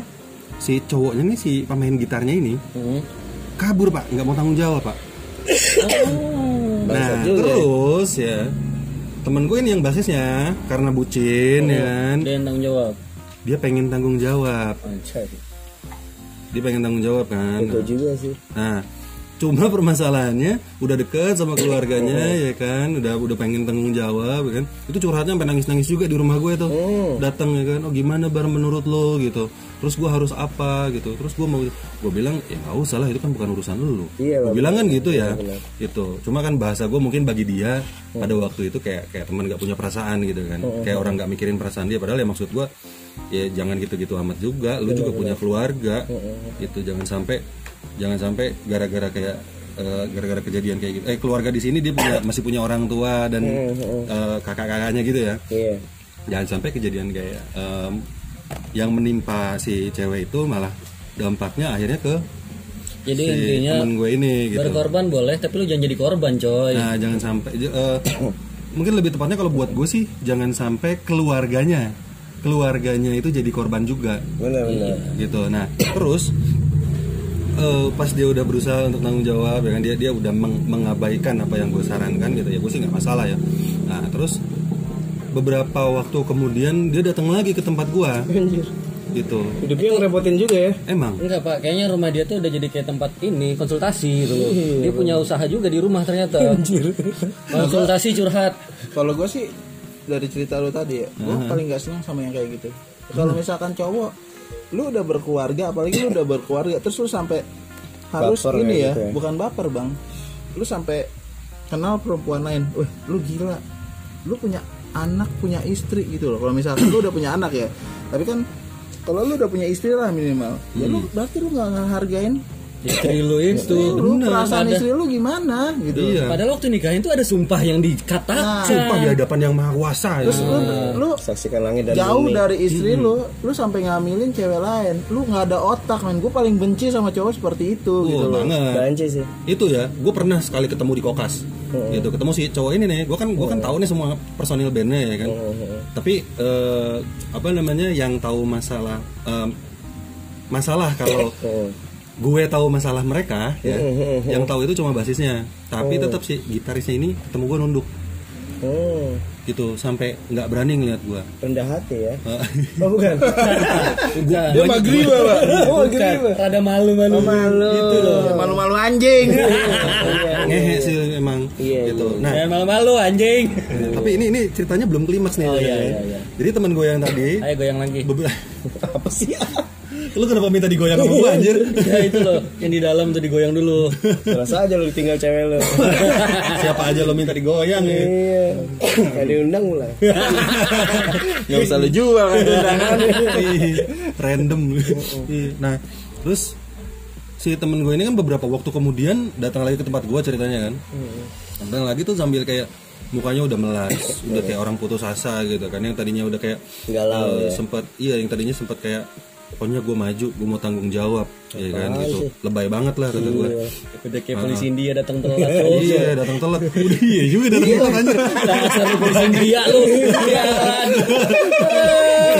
si cowoknya nih si pemain gitarnya ini Hmm. kabur pak nggak mau tanggung jawab pak nah juga ya. terus ya temen gue ini yang basisnya karena bucin ya kan Dia yang tanggung jawab. dia pengen tanggung jawab Anjay. dia pengen tanggung jawab kan Itu juga sih. nah cuma permasalahannya udah deket sama keluarganya ya kan? Udah udah pengen tanggung jawab ya kan? Itu curhatnya sampai nangis nangis juga di rumah gue tuh. Datang ya kan? Oh gimana bar menurut lo? Gitu. Terus gue harus apa? Gitu. Terus gue mau gue bilang ya nggak usah lah itu kan bukan urusan lo. Iya gue bilang kan gitu ya. itu cuma kan bahasa gue mungkin bagi dia pada waktu itu kayak kayak teman nggak punya perasaan gitu kan. Kayak orang nggak mikirin perasaan dia. Padahal ya maksud gue ya jangan gitu-gitu amat juga. Lu juga punya keluarga. Itu jangan sampai jangan sampai gara-gara kayak eh, gara-gara kejadian kayak gitu eh keluarga di sini dia punya [COUGHS] masih punya orang tua dan eh, kakak-kakaknya gitu ya Iya. jangan sampai kejadian kayak em, yang menimpa si cewek itu malah dampaknya akhirnya ke Jadi si intinya temen gue ini gitu berkorban boleh, tapi lu jangan jadi korban, coy. nah jangan sampai eh, [COUGHS] mungkin lebih tepatnya kalau buat gue sih jangan sampai keluarganya keluarganya itu jadi korban juga Benar benar. gitu nah terus eh, pas dia udah berusaha untuk tanggung jawab ya kan dia dia udah meng- mengabaikan apa yang gue sarankan gitu ya gue sih nggak masalah ya nah terus beberapa waktu kemudian dia datang lagi ke tempat gua Anjir. gitu Hidupnya ngerepotin juga ya. emang Enggak pak, kayaknya rumah dia tuh udah jadi kayak tempat ini konsultasi gitu. Dia punya usaha juga di rumah ternyata. konsultasi curhat. Kalau gue sih dari cerita lu tadi ya, gue paling gak senang sama yang kayak gitu. Kalau misalkan cowok, lu udah berkeluarga, apalagi lu udah berkeluarga, terus lu sampai harus Baper ini ya, gitu ya. bukan baper bang, lu sampai kenal perempuan lain, wah lu gila, lu punya anak punya istri gitu loh. Kalau misalkan lu udah punya anak ya, tapi kan kalau lu udah punya istri lah minimal, ya lu berarti lu nggak ngehargain Istri lu itu. lu perasaan Ada- istri lu gimana gitu. iya Padahal waktu nikahin tuh ada sumpah yang dikatakan. sumpah di hadapan yang maha kuasa ya. Terus lu, lu Saksikan langit dan jauh bumi. dari istri lu, lu sampai ngambilin cewek lain, lu nggak ada otak men. Gue paling benci sama cowok seperti itu gitu Oh, loh. banget Banci sih. itu ya gue pernah sekali ketemu di kokas gitu ketemu si cowok ini nih gue kan gue kan tahu nih semua personil bandnya ya kan tapi eh, apa namanya yang tahu masalah em, masalah kalau gue tahu masalah mereka ya yang tahu itu cuma basisnya tapi tetap si gitarisnya ini ketemu gue nunduk Hmm, gitu sampai nggak berani ngeliat gue rendah hati ya. Eh, Oh bukan. [LAUGHS] Bukan. Dia magriba pak, Oh, Bukan. gini, Pak. Rada malu-malu. Malu. Gitu loh. malu-malu anjing. ngehe sih emang Iya, gitu nah Jangan malu-malu anjing. tapi ini ini ceritanya belum klimaks nih Oh, iya, ceritanya. iya, iya. jadi teman gue yang tadi Ayo goyang lagi. beberapa [LAUGHS] Apa sih? Lu kenapa minta digoyang sama gue [LAUGHS] anjir ya itu loh, yang di dalam tuh digoyang dulu. Rasa aja lu tinggal cewek lu. [LAUGHS] siapa aja lo minta digoyang ya Iya. Kayak diundang mulai. [LAUGHS] Gak usah lu jual kan undangan. random Iya. nah terus si temen gue ini kan beberapa waktu kemudian datang lagi ke tempat gue ceritanya kan datang lagi tuh sambil kayak mukanya udah melas udah kayak orang putus asa gitu kan yang tadinya udah kayak Galau eh, ya. sempet iya yang tadinya sempet kayak pokoknya gue maju gue mau tanggung jawab ya kan gitu. lebay banget lah kata gue Udah kayak polisi India datang telat [LAUGHS] iya datang telat. [LAUGHS] Iya juga datang telat anjir Dasar lu polisi India lu. [LAUGHS]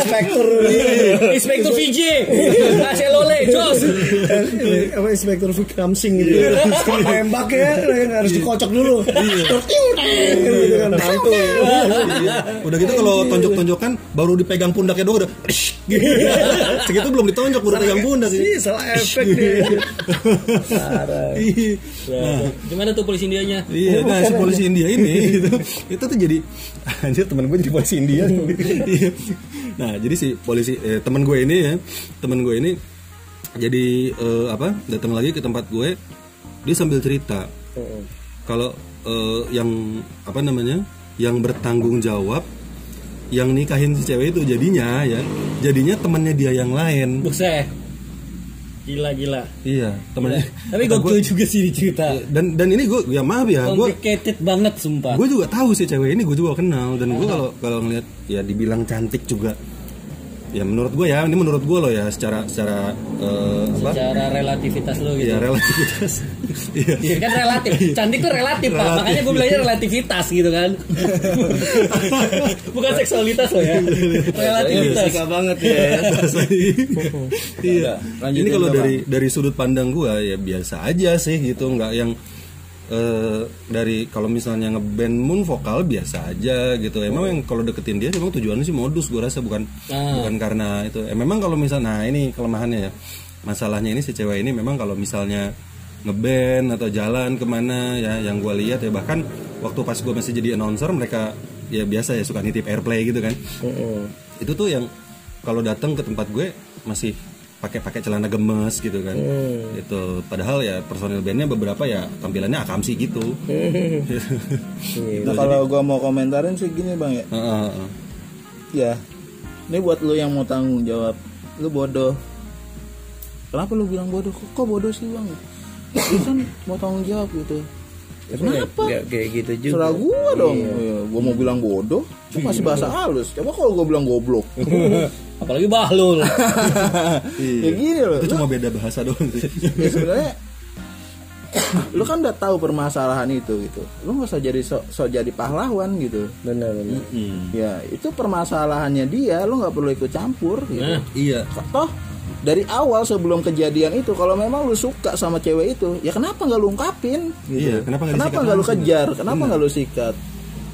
Inspektur. Inspektur VJ. Jos. apa inspektur Vikram Singh gitu. Nembak ya yang harus dikocok dulu. Gitu kan. Mantul Udah gitu kalau tonjok-tonjokan baru dipegang pundaknya doang udah segitu belum ditonjok baru pegang pundak Ih, salah efek Iya. Nah, Gimana tuh polisi Indianya? Iya, nah si polisi India ini itu, itu tuh jadi anjir teman gue jadi polisi India. Iya. nah, jadi si polisi eh, teman gue ini ya, teman gue ini jadi eh, apa? Datang lagi ke tempat gue, dia sambil cerita. Kalau eh, yang apa namanya? Yang bertanggung jawab yang nikahin si cewek itu jadinya ya, jadinya temannya dia yang lain. Buset. Gila gila. Iya, temannya. Tapi gokil juga sih cerita. Dan dan ini gue ya maaf ya, gue Complicated banget sumpah. gue juga tahu sih cewek ini gue juga kenal dan gue kalau kalau ngeliat ya dibilang cantik juga ya menurut gue ya ini menurut gue loh ya secara secara eh, apa Secara relativitas lo gitu. ya relativitas iya Iya kan relatif. Cantik tuh relatif, Pak. Relatif. Makanya gue bilangnya relativitas gitu kan. [LAUGHS] Bukan seksualitas lo ya. Relativitas. Suka banget ya [LAUGHS] iya ini kalau dari dari sudut pandang gue ya biasa aja sih gitu nggak yang eh, dari kalau misalnya ngeband moon vokal biasa aja gitu. Emang yang kalau deketin dia memang tujuannya sih modus gue rasa bukan Ah. bukan karena itu. Eh, memang kalau misalnya nah ini kelemahannya ya. Masalahnya ini si cewek ini memang kalau misalnya ngeband atau jalan ke mana ya yang gue lihat ya bahkan waktu pas gue masih jadi announcer mereka ya biasa ya suka nitip airplay gitu kan. Itu tuh yang kalau datang ke tempat gue masih pakai pakai celana gemes gitu kan itu padahal ya personil bandnya beberapa ya tampilannya akamsi gitu [LAUGHS] Nah, kalau gua mau komentarin sih gini bang ya, Heeh, heeh. ya ini buat lu yang mau tanggung jawab, lu bodoh. Kenapa lu bilang bodoh? Kok, kok bodoh sih bang? Lu kan mau tanggung jawab gitu. Ya, kenapa? Nggak kayak gitu juga Serah gua dong. Ya, gua mau bilang bodoh, itu masih bahasa halus. Coba kalau gua bilang goblok. [LAUGHS] Apalagi bahlul. [LAUGHS] ya gini loh. itu cuma beda bahasa doang sih ya sebenarnya [COUGHS] lu kan udah tahu permasalahan itu gitu lu nggak usah jadi sok sok jadi pahlawan gitu benar benar ya itu permasalahannya dia lu nggak perlu ikut campur gitu Nah. iya toh dari awal sebelum kejadian itu kalau memang lu suka sama cewek itu ya kenapa nggak lu ungkapin? Gitu. Iya, kenapa nggak kenapa nggak lu kejar? Kenapa nggak lu sikat?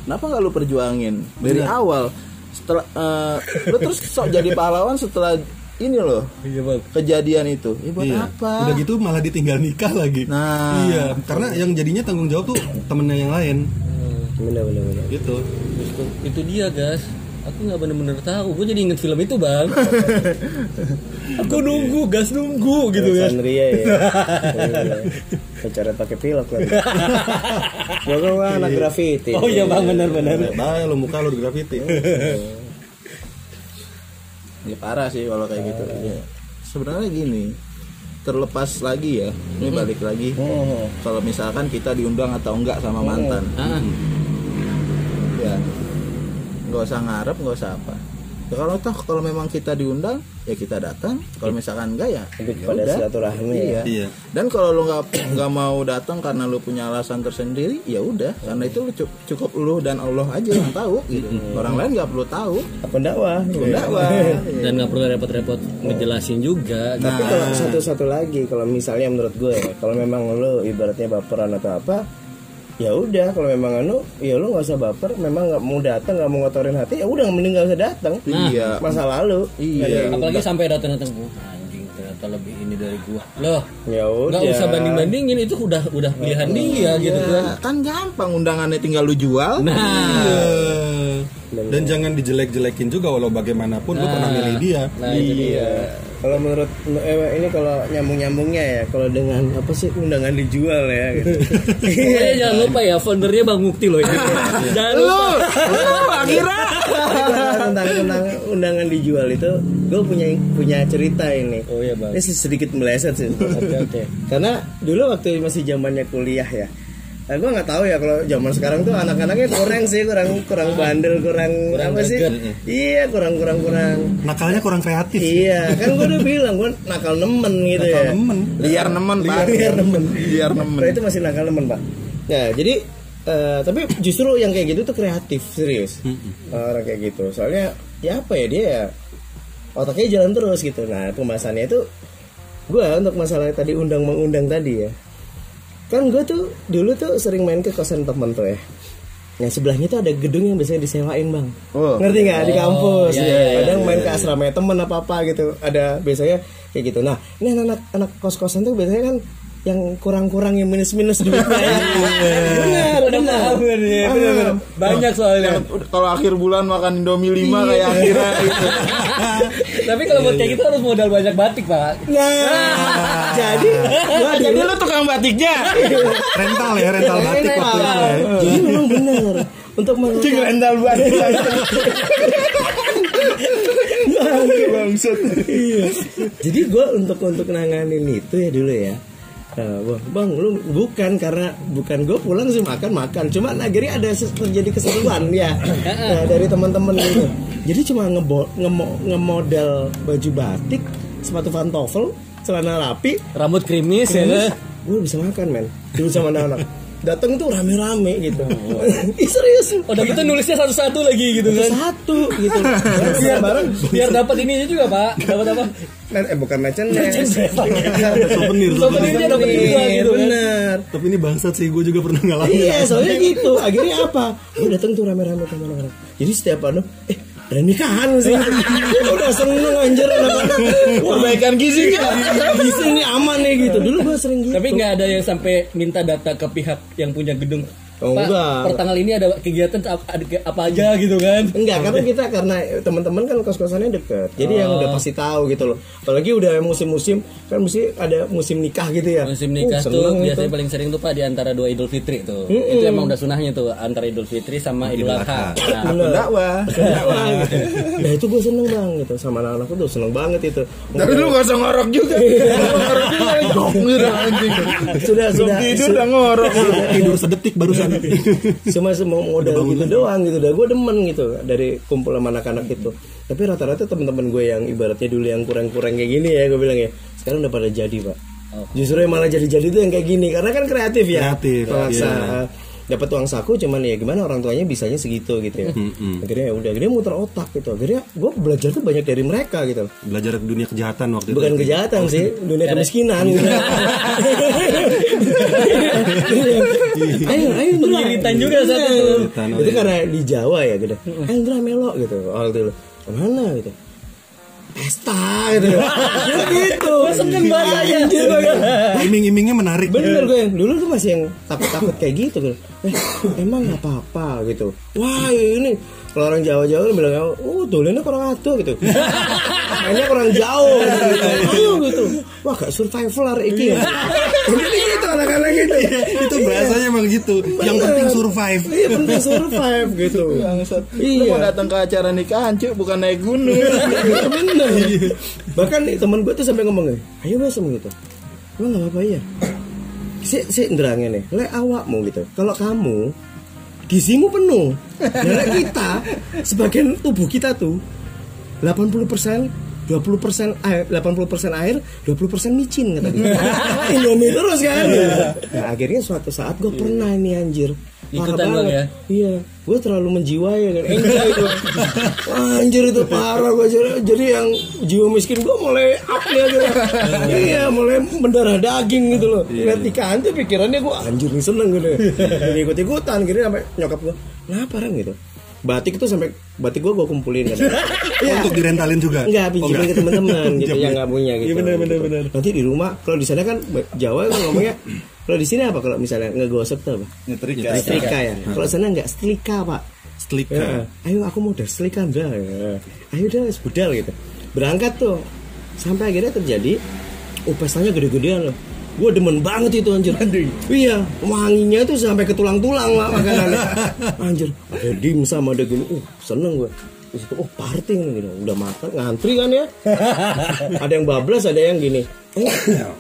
Kenapa nggak lu perjuangin? Dari awal setelah eh, lu terus sok jadi pahlawan setelah ini loh Iya, Bang. kejadian itu. Ya buat iya. apa? Udah gitu malah ditinggal nikah lagi. Nah. iya karena yang jadinya tanggung jawab tuh temennya yang lain. Benar benar gitu. Justru itu dia, guys. Aku nggak bener-bener tahu. Gue jadi inget film itu, Bang. [LAUGHS] Aku nunggu, gas nunggu gitu kan. Alexandria ya. [LAUGHS] Iya. Pacaran pakai pilok lagi. [LAUGHS] Gua kan anak graffiti Oh iya, Bang, benar-benar. Bah, lo muka lo di graffiti ya parah sih kalau kayak gitu. Ya. sebenarnya gini terlepas lagi ya ini balik lagi. Kalau misalkan kita diundang atau enggak sama mantan. Ya nggak usah ngarep nggak usah apa ya, kalau toh kalau memang kita diundang ya kita datang kalau misalkan enggak ya ya udah. silaturahmi ya. iya. Iya. dan kalau lu nggak nggak mau datang karena lu punya alasan tersendiri ya udah karena itu lu cu- cukup lu dan Allah aja yang tahu gitu orang lain nggak perlu tahu Akun dakwah Akun dakwah. [LAUGHS] dan nggak perlu repot-repot ngejelasin juga. Tapi kalau satu-satu lagi kalau misalnya menurut gue ya, kalau memang lo ibaratnya baperan atau apa, ya udah kalau memang anu, ya lo nggak usah baper. Memang nggak mau datang, nggak mau ngotorin hati, ya udah mending nggak usah datang. Iya. Masa lalu. Iya. Apalagi sampai datang-datang "Wah, anjing ternyata lebih ini dari gua. Loh, Ya udah. nggak usah banding-bandingin itu udah udah pilihan dia gitu kan. Kan gampang undangannya tinggal lu jual Nah, Iya. Dan jangan dijelek-jelekin juga walau bagaimanapun lo pernah milih dia nah itu dia. Iya. Kalau menurut eh, ini kalau nyambung-nyambungnya ya, kalau dengan apa sih undangan dijual ya gitu. [LAUGHS] Pokoknya jangan lupa ya foundernya Bang Mukti loh ini. Jangan lupa. tentang tentang undangan dijual itu, gue punya punya cerita ini. Oh iya bang. Ini sih sedikit meleset sih. Oke oke. Karena dulu waktu masih zamannya kuliah ya. Nah, gue nggak tahu ya kalau zaman sekarang tuh anak-anaknya kurang sih, kurang kurang bandel, kurang, Kurang apa sih? greget. Iya, kurang kurang kurang. nakalnya kurang kreatif Iya, kan gue udah bilang gue nakal nemen gitu nakal ya. nemen liar nemen pak Liar nemen. liar nemen Nah, itu masih nakal nemen pak. Nah, jadi eh, tapi justru yang kayak gitu tuh kreatif serius orang kayak gitu. Soalnya ya apa ya dia ya otaknya jalan terus gitu nah pembahasannya itu gue untuk masalah tadi undang mengundang tadi ya kan gue tuh dulu tuh sering main ke kosan temen tuh ya. Yang sebelahnya tuh ada gedung yang biasanya disewain bang. Oh. ngerti nggak? Di kampus. iya, iya, kadang main ke asrama temen apa apa gitu. Ada biasanya kayak gitu. Nah ini anak anak kos kosan tuh biasanya kan yang kurang-kurang yang minus-minus duitnya [LAUGHS] ya. benar Udah benar paham kan ya, bener-bener. Banyak soalnya. Kalau akhir bulan makan Indomie 5 kayak akhirnya [LAUGHS] gitu. Tapi kalau buat kayak gitu harus modal banyak batik, Pak. Nah, [LAUGHS] jadi gua Jadi dulu lu tukang batiknya. rental ya rental batik waktu itu ya Jadi memang benar untuk meng- Cing rental batik. Bangsat. Iya. Jadi gue untuk untuk nanganin itu ya dulu ya. Nah, bang, bang, lu bukan karena bukan gue pulang sih makan makan, cuma akhirnya ada terjadi keseruan ya [CLEARS THROAT] Nah, dari teman-teman gitu. Jadi cuma ngebo, ngemo, ngemodal baju batik, sepatu pantofel, celana rapi, Rambut krimis ya. kan? gue bisa makan men. Dulu sama anak-anak. Datang tuh rame-rame gitu. [LAUGHS] Ih, serius. Udah gitu nulisnya satu-satu lagi gitu kan. Satu gitu. Biar Bareng. biar dapat ininya juga, Pak. Dapat apa? Eh bukan merchandise. [LAUGHS] souvenir Souvenirnya dapat juga gitu kan. Bener. tapi ini bangsat sih gue juga pernah ngalamin Iya, soalnya gitu. Akhirnya apa? Gue datang tuh rame-rame ke mana-mana. Jadi setiap anu, eh ada nikahan sih. Gue udah seneng anjir Perbaikan gizinya. Gizi ini aman nih gitu. Dulu gue sering gitu. Tapi nggak ada yang sampai minta data ke pihak yang punya gedung. Oh, Pak, enggak. per tanggal ini ada kegiatan apa, apa aja gitu kan? Enggak, karena [LAUGHS] kita karena teman-teman kan kos-kosannya deket. Jadi yang udah pasti tahu gitu loh. Apalagi udah musim-musim kan mesti ada musim nikah gitu ya. Musim nikah Uh, tuh biasanya itu. paling sering tuh Pak di antara dua Idul Fitri tuh. Itu emang udah sunahnya tuh antara Idul Fitri sama Idul Adha. Nah. Dakwah. Dakwah, gitu. Nah itu gue seneng bang gitu sama anak-anakku tuh seneng banget itu. Tapi lu gak usah ngorok juga. Ngorok juga. Anjing. sudah sudah tidur udah ngorok. tidur sedetik barusan [LAUGHS] cuma semua modal gitu doang gitu. Dah gue demen gitu dari kumpul sama anak-anak itu. Tapi rata-rata teman-teman gue yang ibaratnya dulu yang kurang-kurang kayak gini ya gue bilang ya sekarang udah pada jadi pak. Justru yang malah jadi-jadi tuh yang kayak gini. Karena kan kreatif ya. Kreatif, Paksa. Dapat uang saku cuman ya gimana orang tuanya bisanya segitu gitu ya. Akhirnya ya udah akhirnya muter otak gitu. Akhirnya gue belajar tuh banyak dari mereka gitu. Belajar dunia kejahatan waktu bukan itu. kejahatan sih dunia kemiskinan. Gitu. [LAUGHS] ayo ayo Indra. Pengiritan juga satu. Pengiritan, oh itu iya. karena di Jawa ya gitu. Ayo Indra melo gitu oh gitu ke mana gitu pesta gitu gitu Gue seneng bahasanya. Gitu. iming-imingnya menarik Bener gue yang dulu tuh masih yang takut-takut kayak gitu gitu. Eh, emang nggak apa-apa gitu. Wah ini kalau orang Jawa-Jawa bilang oh dolennya kurang atuh gitu. Kayaknya kurang jauh gitu. Oh, gitu. Wah gak survival iki ya. Gitu anak-anak gitu. itu bahasanya emang gitu yang penting survive Iya penting survive gitu. Lu mau Iya. datang ke acara nikahan cuy, bukan naik gunung. Iya, bener. Bahkan nih teman gue tuh sampai ngomong ayo besem gitu. Lo nggak apa-apa ya. Si si nderangnya nih, le awakmu gitu. Kalau kamu gizimu penuh, dan kita sebagian tubuh kita tuh 80 persen 20 persen air, 80 persen air, 20 persen micin kata dia. [LAUGHS] Indomie terus kan. Nah, akhirnya suatu saat gue pernah ini anjir. Parah Ikutan bang banget. ya? Iya, gue terlalu menjiwai kan. Enggak itu. [LAUGHS] Wah, Anjir itu parah gue jadi, jadi yang jiwa miskin gue mulai up nih gitu. [LAUGHS] iya, mulai mendarah daging gitu loh. Lihat nikahan tuh pikirannya gue anjir nih seneng gitu. Jadi ikut ikutan, kira sampai nyokap gue, kenapa Ren gitu. Batik itu sampai batik gue gue kumpulin kan. [LAUGHS] Iya. untuk direntalin juga Enggak, Oh, pinjemin enggak. ke teman-teman [LAUGHS] gitu yang nggak punya gitu. Iya, benar, benar, Gitu. benar. Nanti di rumah, kalau di sana kan Jawa kan ngomongnya kalau di sini apa kalau misalnya ngegosok tuh apa? Nyetrika. Setrika ya. Kalau sana enggak setrika, Pak. Setelika. Ya, ayo aku mau udah setrika dah. Ya. Ayo dah budal gitu. Berangkat tuh. Sampai akhirnya terjadi oh pestanya gede-gedean loh. Gue demen banget itu anjir. Iya, wanginya tuh sampai ke tulang-tulang lah makanannya. [LAUGHS] Anjir, ada dimsum ada gini. Uh, seneng gue. Terus itu, oh party nih gitu. Udah makan, ngantri kan ya. [LAUGHS] ada yang bablas, ada yang gini. Eh,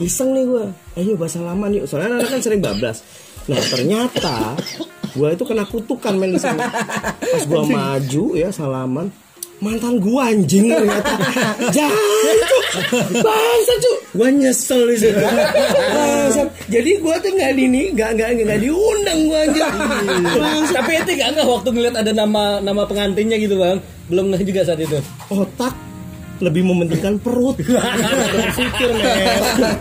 iseng nih gue. Ayo bahasa salaman yuk. Soalnya anak kan sering bablas. Nah ternyata gue itu kena kutukan main di sana. Pas gue maju ya salaman, mantan gua anjing ternyata [LAUGHS] jangan bangsa cuk gua nyesel di situ Bangsat. jadi gua tuh nggak dini nggak nggak nggak diundang gua anjing. [LAUGHS] Tapi ente gak nggak waktu ngeliat ada nama nama pengantinnya gitu bang? Belum nggak juga saat itu. otak lebih mementingkan perut [LAUGHS] berpikir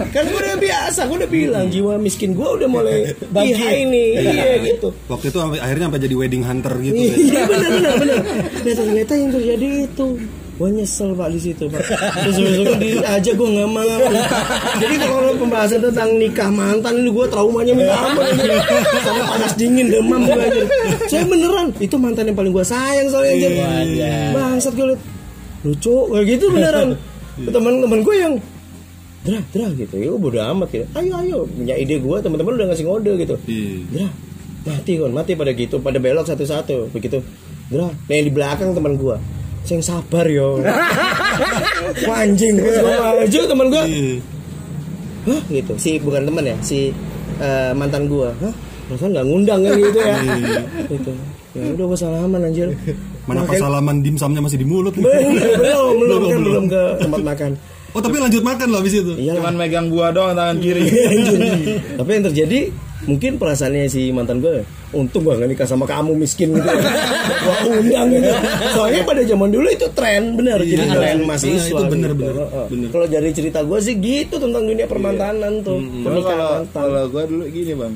kan gue udah biasa gue udah bilang jiwa miskin gue udah mulai iya ini iya gitu Waktu itu akhirnya sampai jadi wedding hunter gitu. ya. Iya benar benar benar. Nah, ternyata yang terjadi itu gue nyesel pak di situ pak. Terus besok di aja gue nggak mau. Jadi kalau pembahasan tentang nikah mantan ini gue traumanya minta ampun. Sama panas dingin demam gue aja. Saya beneran itu mantan yang paling gue sayang soalnya anjir. Bangsat gue liat lucu kayak gitu beneran. [LAUGHS] Teman-teman gue yang Dra, dra gitu, ya bodo amat gitu. Ayo, ayo, punya ide gue, teman-teman udah ngasih ngode gitu. Iya. Dra, mati kon, mati pada gitu, pada belok satu-satu, begitu. Dra, nah yang di belakang teman gua, sing sabar yo. [LAUGHS] Wah, anjing, maju teman gua, Iya. hah gitu, si bukan teman ya, si eh, mantan gua, hah, perasaan nggak ngundang kan gitu ya, gitu. Ya udah gua salaman anjir. [LAUGHS] Mana pas Makin- salaman dimsumnya masih di mulut. [LAUGHS] belum, belum, belum, kan, belum ke tempat makan. Oh tapi lanjut makan loh abis itu. Iya Cuman megang buah doang tangan kiri. [LAUGHS] Tapi yang terjadi mungkin perasaannya si mantan gue untung gue gak nikah sama kamu miskin gitu [LAUGHS] gua undang gitu soalnya pada zaman dulu itu tren bener jadi Iya, tren iya. mahasiswa Nah, itu bener, gitu. bener, bener. kalau dari cerita gue sih gitu tentang dunia permantanan tuh Cuma pernikahan kalau kalau gue dulu gini bang,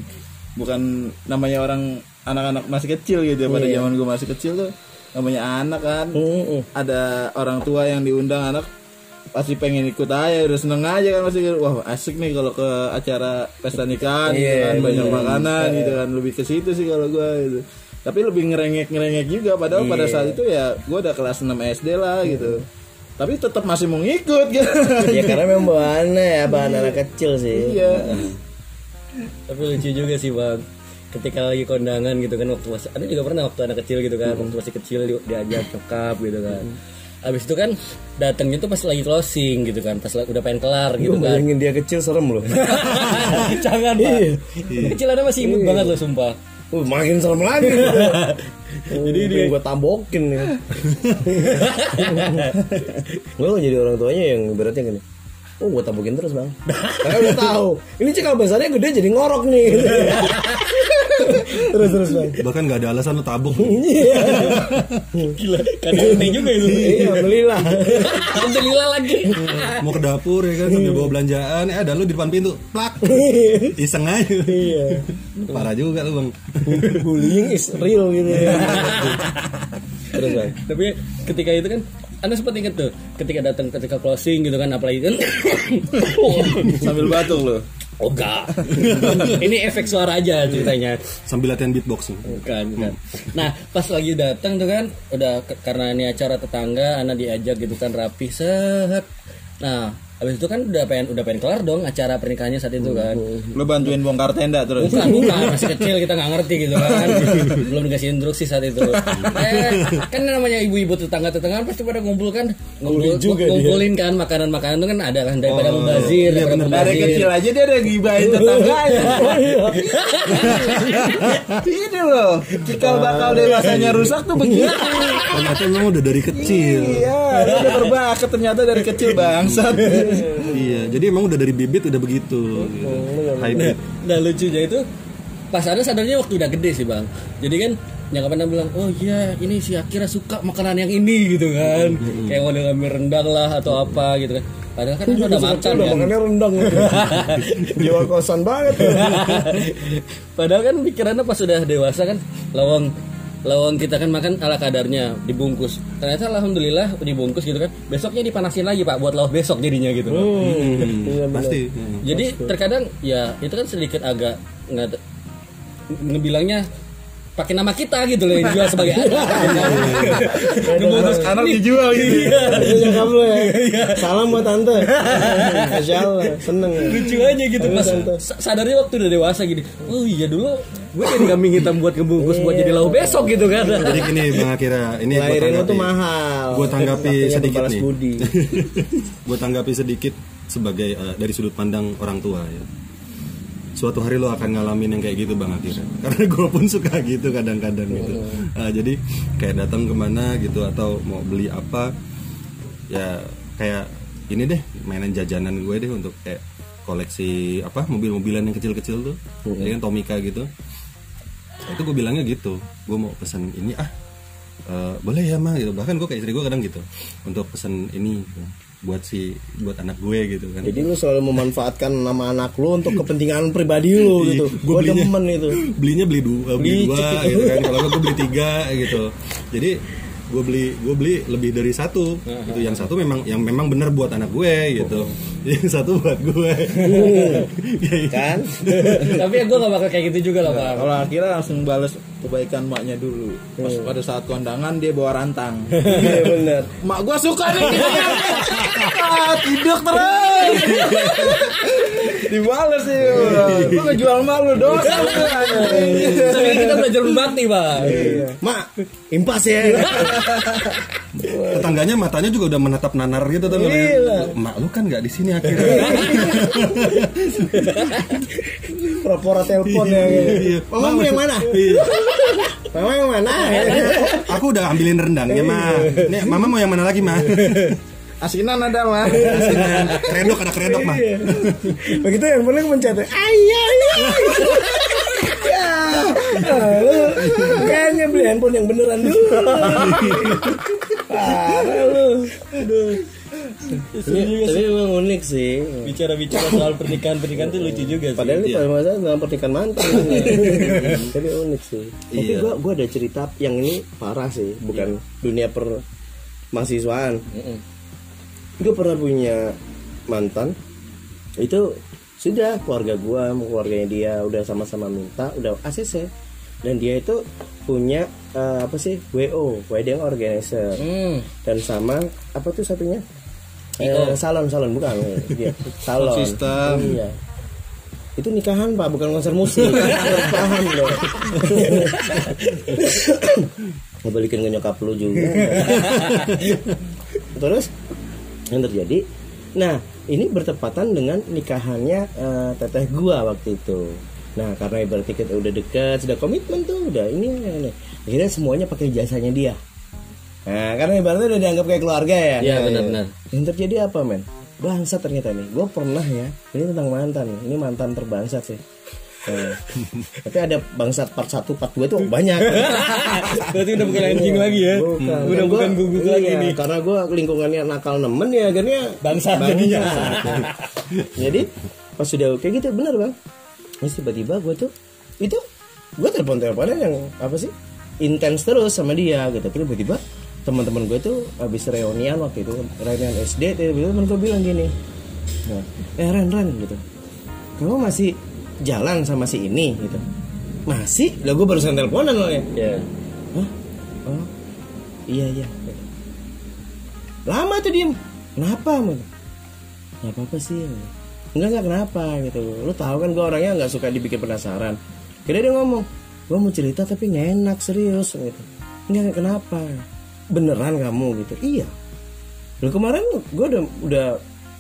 bukan namanya orang anak-anak masih kecil gitu ya pada Iya. zaman gue masih kecil tuh namanya anak kan, Mm-mm. ada orang tua yang diundang anak pasti pengen ikut aja udah seneng aja kan masih wah asik nih kalau ke acara pesta nikahan gitu Iya, kan banyak bener. makanan gitu kan lebih ke situ sih kalau gue gitu. Tapi lebih ngerengek ngerengek juga padahal pada Iya. saat itu ya gue udah kelas 6 SD lah gitu. Tapi tetap masih mau ngikut gitu. [LAUGHS] Ya karena memang bahannya ya bahan anak kecil sih. Iya. Tapi lucu juga sih bang ketika lagi kondangan gitu kan waktu masih ada juga pernah waktu anak kecil gitu kan waktu masih kecil di- diajak nyokap gitu kan. Abis itu kan datangnya tuh pas lagi closing gitu kan pas udah pengen kelar gue gitu kan. bayangin dia kecil serem loh [LAUGHS] jangan pak. Kecilannya masih imut banget loh sumpah. Uh, makin serem lagi. [LAUGHS] Jadi dia gue tambokin [LAUGHS] nih gue jadi orang tuanya yang ibaratnya gini Oh gue tambokin terus bang. Karena udah tahu Ini cikal besarnya gede jadi ngorok nih Terus terus bang Bahkan nggak ada alasan lo tabuk. [LAUGHS] Iya. Gila kadang juga itu. Iya alhamdulillah alhamdulillah lagi. Mau ke dapur ya kan sambil bawa belanjaan, eh ada lo di depan pintu, plak. Iseng aja. Iya. Parah juga lo bang. Bullying is real gitu ya. [LAUGHS] Terus bang. Tapi ketika itu kan anda sempat inget tuh ketika datang ketika closing gitu kan apalagi kan? [COUGHS] Sambil batuk loh. Oh enggak. [LAUGHS] Ini efek suara aja ceritanya. Sambil latihan beatboxing. bukan bukan. Nah pas lagi datang tuh kan udah karena ini acara tetangga anak diajak gitu kan rapi set. Nah habis itu kan udah pengen udah pengen kelar dong acara pernikahannya saat itu kan. Lo bantuin bongkar tenda terus? Bukan bukan. Masih kecil kita nggak ngerti gitu kan. [LAUGHS] Belum dikasih instruksi saat itu. Eh, kan namanya ibu-ibu tetangga tetangga pasti pada ngumpul kan. Ngumpul, juga dia. ngumpulin kan makanan makanan itu kan ada kan daripada mubazir daripada dari mubazir kecil aja dia udah gibahin tetangganya. [LAUGHS] Ini loh. Cikal bakal dewasanya rusak tuh begitu. Ternyata memang udah dari kecil. iya dia udah berbakat ternyata dari kecil bangsat [LAUGHS] [LAUGHS] iya, jadi emang udah dari bibit udah begitu. Gitu. Hybrid. Nah lucunya itu pas ada sadarnya waktu udah gede sih bang. Jadi kan nyangka pernah bilang, oh iya ini si Akira suka makanan yang ini gitu kan. Kayak model ngambil rendang lah atau apa gitu kan. Padahal kan udah makan Udah kan. makannya rendang [LAUGHS] Jiwa kosan banget Padahal kan pikirannya pas udah dewasa kan lawang lawang kita kan makan ala kadarnya dibungkus. Ternyata alhamdulillah dibungkus gitu kan. Besoknya dipanasin lagi pak buat lawah besok jadinya gitu. loh. Iya, bener. Pasti. Jadi terkadang ya itu kan sedikit agak nggak ngebilangnya pakai nama kita gitu loh yang dijual sebagai [LAUGHS] anak. Ngebungkus anak dijual gitu Iya. Lu ya Salam buat tante Masya Allah Seneng ya Lucu aja gitu pas sa- sadarnya waktu udah dewasa gini. Oh iya dulu gue jadi kambing hitam buat ngebungkus buat jadi lauk besok gitu kan. Jadi gini Bang Akira, ini gue tanggapi. tuh mahal Gue tanggapi sedikit nih. [LAUGHS] gue tanggapi sedikit sebagai eh, dari sudut pandang orang tua ya. Suatu hari lo akan ngalamin yang kayak gitu Bang Akira. [LAUGHS] Karena gue pun suka gitu kadang-kadang gitu. Nah, jadi kayak datang ke mana gitu atau mau beli apa ya kayak ini deh mainan jajanan gue deh untuk kayak koleksi apa mobil-mobilan yang kecil-kecil tuh, ya kan Tomica gitu. Itu gue bilangnya gitu, gue mau pesan ini ah "Eh, boleh ya mah gitu. Bahkan gue kayak istri gue kadang gitu untuk pesen ini gitu, buat si buat anak gue gitu kan. Jadi lu selalu memanfaatkan nama anak lu untuk kepentingan pribadi lu gitu. gue belinya demen itu. [LAUGHS] belinya beli dua beli Beli dua gitu kan. Kalau gue beli tiga gitu. Jadi gue beli gue beli lebih dari satu. Gitu yang satu memang yang memang benar buat anak gue gitu. [LAUGHS] Yang satu buat gue. [LAUGHS] Kayak Kan? Tapi ya gue gak bakal kayak gitu juga lah bang. Kalau akhirnya langsung balas kebaikan maknya dulu. Pas pada saat kondangan dia bawa rantang. [LAUGHS] Iya bener. Mak gua suka nih. [LAUGHS] ah, tidur terus. [LAUGHS] Dibales sih. Gua ngejual mak lu dosa lu. Tapi kan kita belajar berbakti bang. Mak, impas ya. tetangganya matanya juga udah menatap nanar gitu tuh mak lu kan nggak di sini akhirnya Pura-pura telepon ya. Iya. Mama mau yang mana? Iya. Mama yang mana? aku udah ambilin rendangnya mah nih mama mau yang mana lagi mah Asinan ada mah. kredok ada kredok mah Begitu yang paling mencet. Ayah. Ya, kayaknya beli handphone yang beneran dulu. Parah lu. Aduh. Tapi, tapi emang unik sih. Bicara-bicara soal pernikahan-pernikahan tuh lucu juga sih. Padahal ini pada masa dalam pernikahan mantan. [LAUGHS] Tapi unik sih. Tapi Iya. gua gua ada cerita yang ini parah sih, bukan dunia per mahasiswaan. Gue pernah punya mantan. Itu sudah keluarga gua, sama keluarganya dia udah sama-sama minta, udah ACC. Dan dia itu punya eh, apa sih? WO, wedding organizer. Hmm. Dan sama apa tuh satunya? Eh, salon salon bukan. Dia [LAUGHS] salon. System. iya. Itu nikahan pak bukan konser musik. [LAUGHS] Paham dong [COUGHS] ngebalikin ke nyokap lu juga. [LAUGHS] Terus yang terjadi nah ini bertepatan dengan nikahannya eh, teteh gua waktu itu. Nah karena berarti kita udah deket sudah komitmen tuh udah ini, ini. akhirnya semuanya pakai jasanya dia Nah, karena ibaratnya udah dianggap kayak keluarga ya. Iya, Nah, benar-benar. Yang terjadi apa, men? Bangsat ternyata nih. Gue pernah ya. Ini tentang mantan. Ini mantan terbangsat sih. Nah, [LAUGHS] tapi ada bangsat part 1, part 2 tuh banyak. [LAUGHS] Berarti udah bukan anjing lagi ya. Bukan. Udah bukan gugus iya, lagi nih. Karena gue lingkungannya nakal nemen ya akhirnya Bangsat jadinya. [LAUGHS] Jadi pas sudah kayak gitu bener bang. Terus tiba-tiba gue tuh itu gue telepon teleponan yang apa sih intens terus sama dia gitu. Terus tiba-tiba teman-teman gue tuh habis reunian waktu itu reunian SD temen gue bilang gini nah, eh Ren Ren gitu kamu masih jalan sama si ini gitu masih lah gue barusan teleponan loh ya Iya. Hah? Oh, iya iya. Lama tuh diem. Kenapa? Mun? Gak apa-apa sih. Enggak enggak kenapa gitu. Lu tahu kan gue orangnya nggak suka dibikin penasaran. Kira dia ngomong, gue mau cerita tapi nggak enak serius gitu. Enggak kenapa? Beneran kamu gitu? Iya. Lu kemarin gue udah udah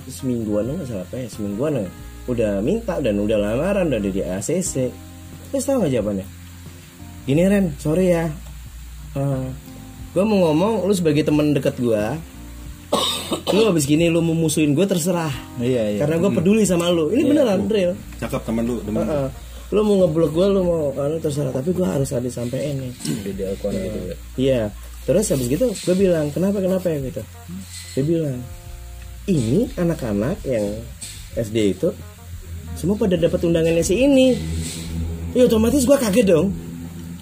semingguan nggak salah apa ya semingguan ya. udah minta dan udah lamaran udah di ACC. Terus tahu nggak jawabannya? Gini Ren, sorry ya. gue mau ngomong, lu sebagai teman dekat gue, [COUGHS] lu abis gini lu mau musuhin gue terserah. Iya, iya. Karena gue peduli sama lu. Ini beneran real. cakep teman lu temen lu. Heeh. Lu mau ngeblok gue, lu mau kan terserah. Tapi gue harus ada sampein nih. Di gitu ya. Iya. Terus habis gitu gue bilang kenapa kenapa ya gitu. Dia bilang ini anak-anak yang SD itu semua pada dapat undangannya si ini. Ya otomatis gue kaget dong.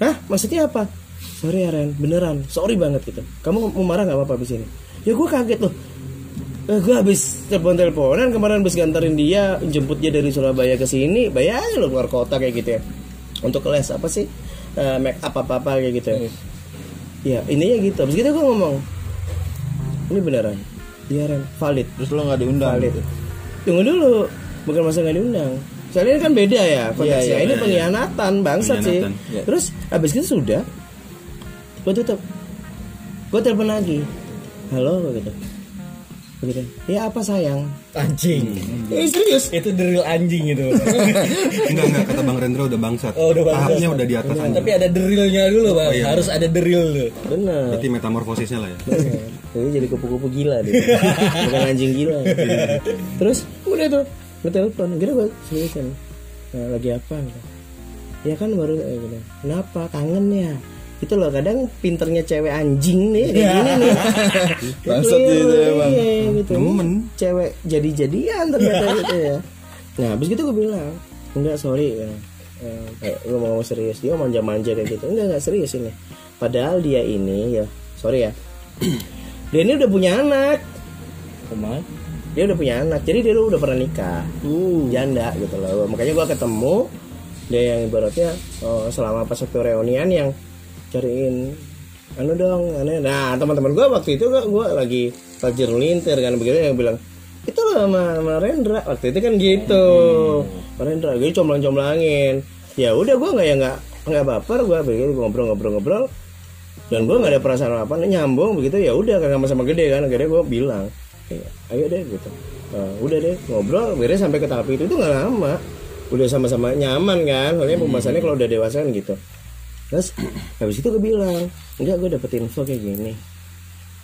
Hah? Maksudnya apa? Sorry ya Ren, beneran. Sorry banget gitu. Kamu mau marah nggak apa-apa abis ini? Ya gue kaget loh. Eh, gue habis telepon-teleponan kemarin habis nganterin dia jemput dia dari Surabaya ke sini bayangin lo keluar kota kayak gitu ya untuk les apa sih Eh, make up apa apa kayak gitu ya ya ininya gitu. Habis gitu gue ngomong ini beneran iya Ren valid. Terus lo nggak diundang. valid. tunggu dulu bukan masa nggak diundang. Soalnya ini kan beda ya konteksnya iya, ini iya. pengkhianatan bangsat sih. Iya. terus habis itu sudah gue tutup. Gue telepon lagi. Halo gitu begitu ya apa sayang Anjing. eh serius Itu the real anjing itu. [LAUGHS] enggak enggak kata bang Rendra udah bangsat Oh, udah bangsat. tahapnya udah di atas anjing Tapi ada the realnya dulu, Bang. Harus ada the real tuh. bener berarti metamorfosisnya lah ya Bener. Ini jadi kupu-kupu gila deh. Bukan anjing gila. Terus udah tuh gue telepon, kira gue seriusan. Nah, lagi apa? Gitu. Ya kan baru eh, gitu. Kenapa? Kangen ya? Itu loh kadang pinternya cewek anjing nih kayak gini nih [LAUGHS] Bangsat Keliru, itu emang. iya, gitu Nemen. cewek jadi jadian ternyata [LAUGHS] gitu ya nah habis gitu gue bilang enggak sorry ya. Eh, kayak gue mau serius dia manja-manja kayak gitu enggak enggak serius ini padahal dia ini ya sorry ya [CLEARS THROAT] dia ini udah punya anak Ke mana? dia udah punya anak jadi dia udah pernah nikah Uh. janda gitu loh makanya gua ketemu dia yang ibaratnya oh, selama pas waktu reunian yang cariin anu dong anu. Nah teman-teman gua waktu itu gua, gua lagi tajir lintir kan begitu yang bilang itu loh sama, sama Rendra. Waktu itu kan gitu Sama Rendra gue comblang-comblangin ya udah gua nggak ya nggak nggak baper gua begitu ngobrol-ngobrol-ngobrol dan gue nggak ada perasaan apa nyambung begitu. Ya udah kan sama-sama gede kan akhirnya gue bilang "Eh, ayo deh gitu. Nah, udah deh ngobrol akhirnya sampai ke tahap itu. Itu nggak lama. Udah sama-sama nyaman kan soalnya pembahasannya kalau udah dewasa kan gitu terus habis itu gue bilang enggak gue dapet info kayak gini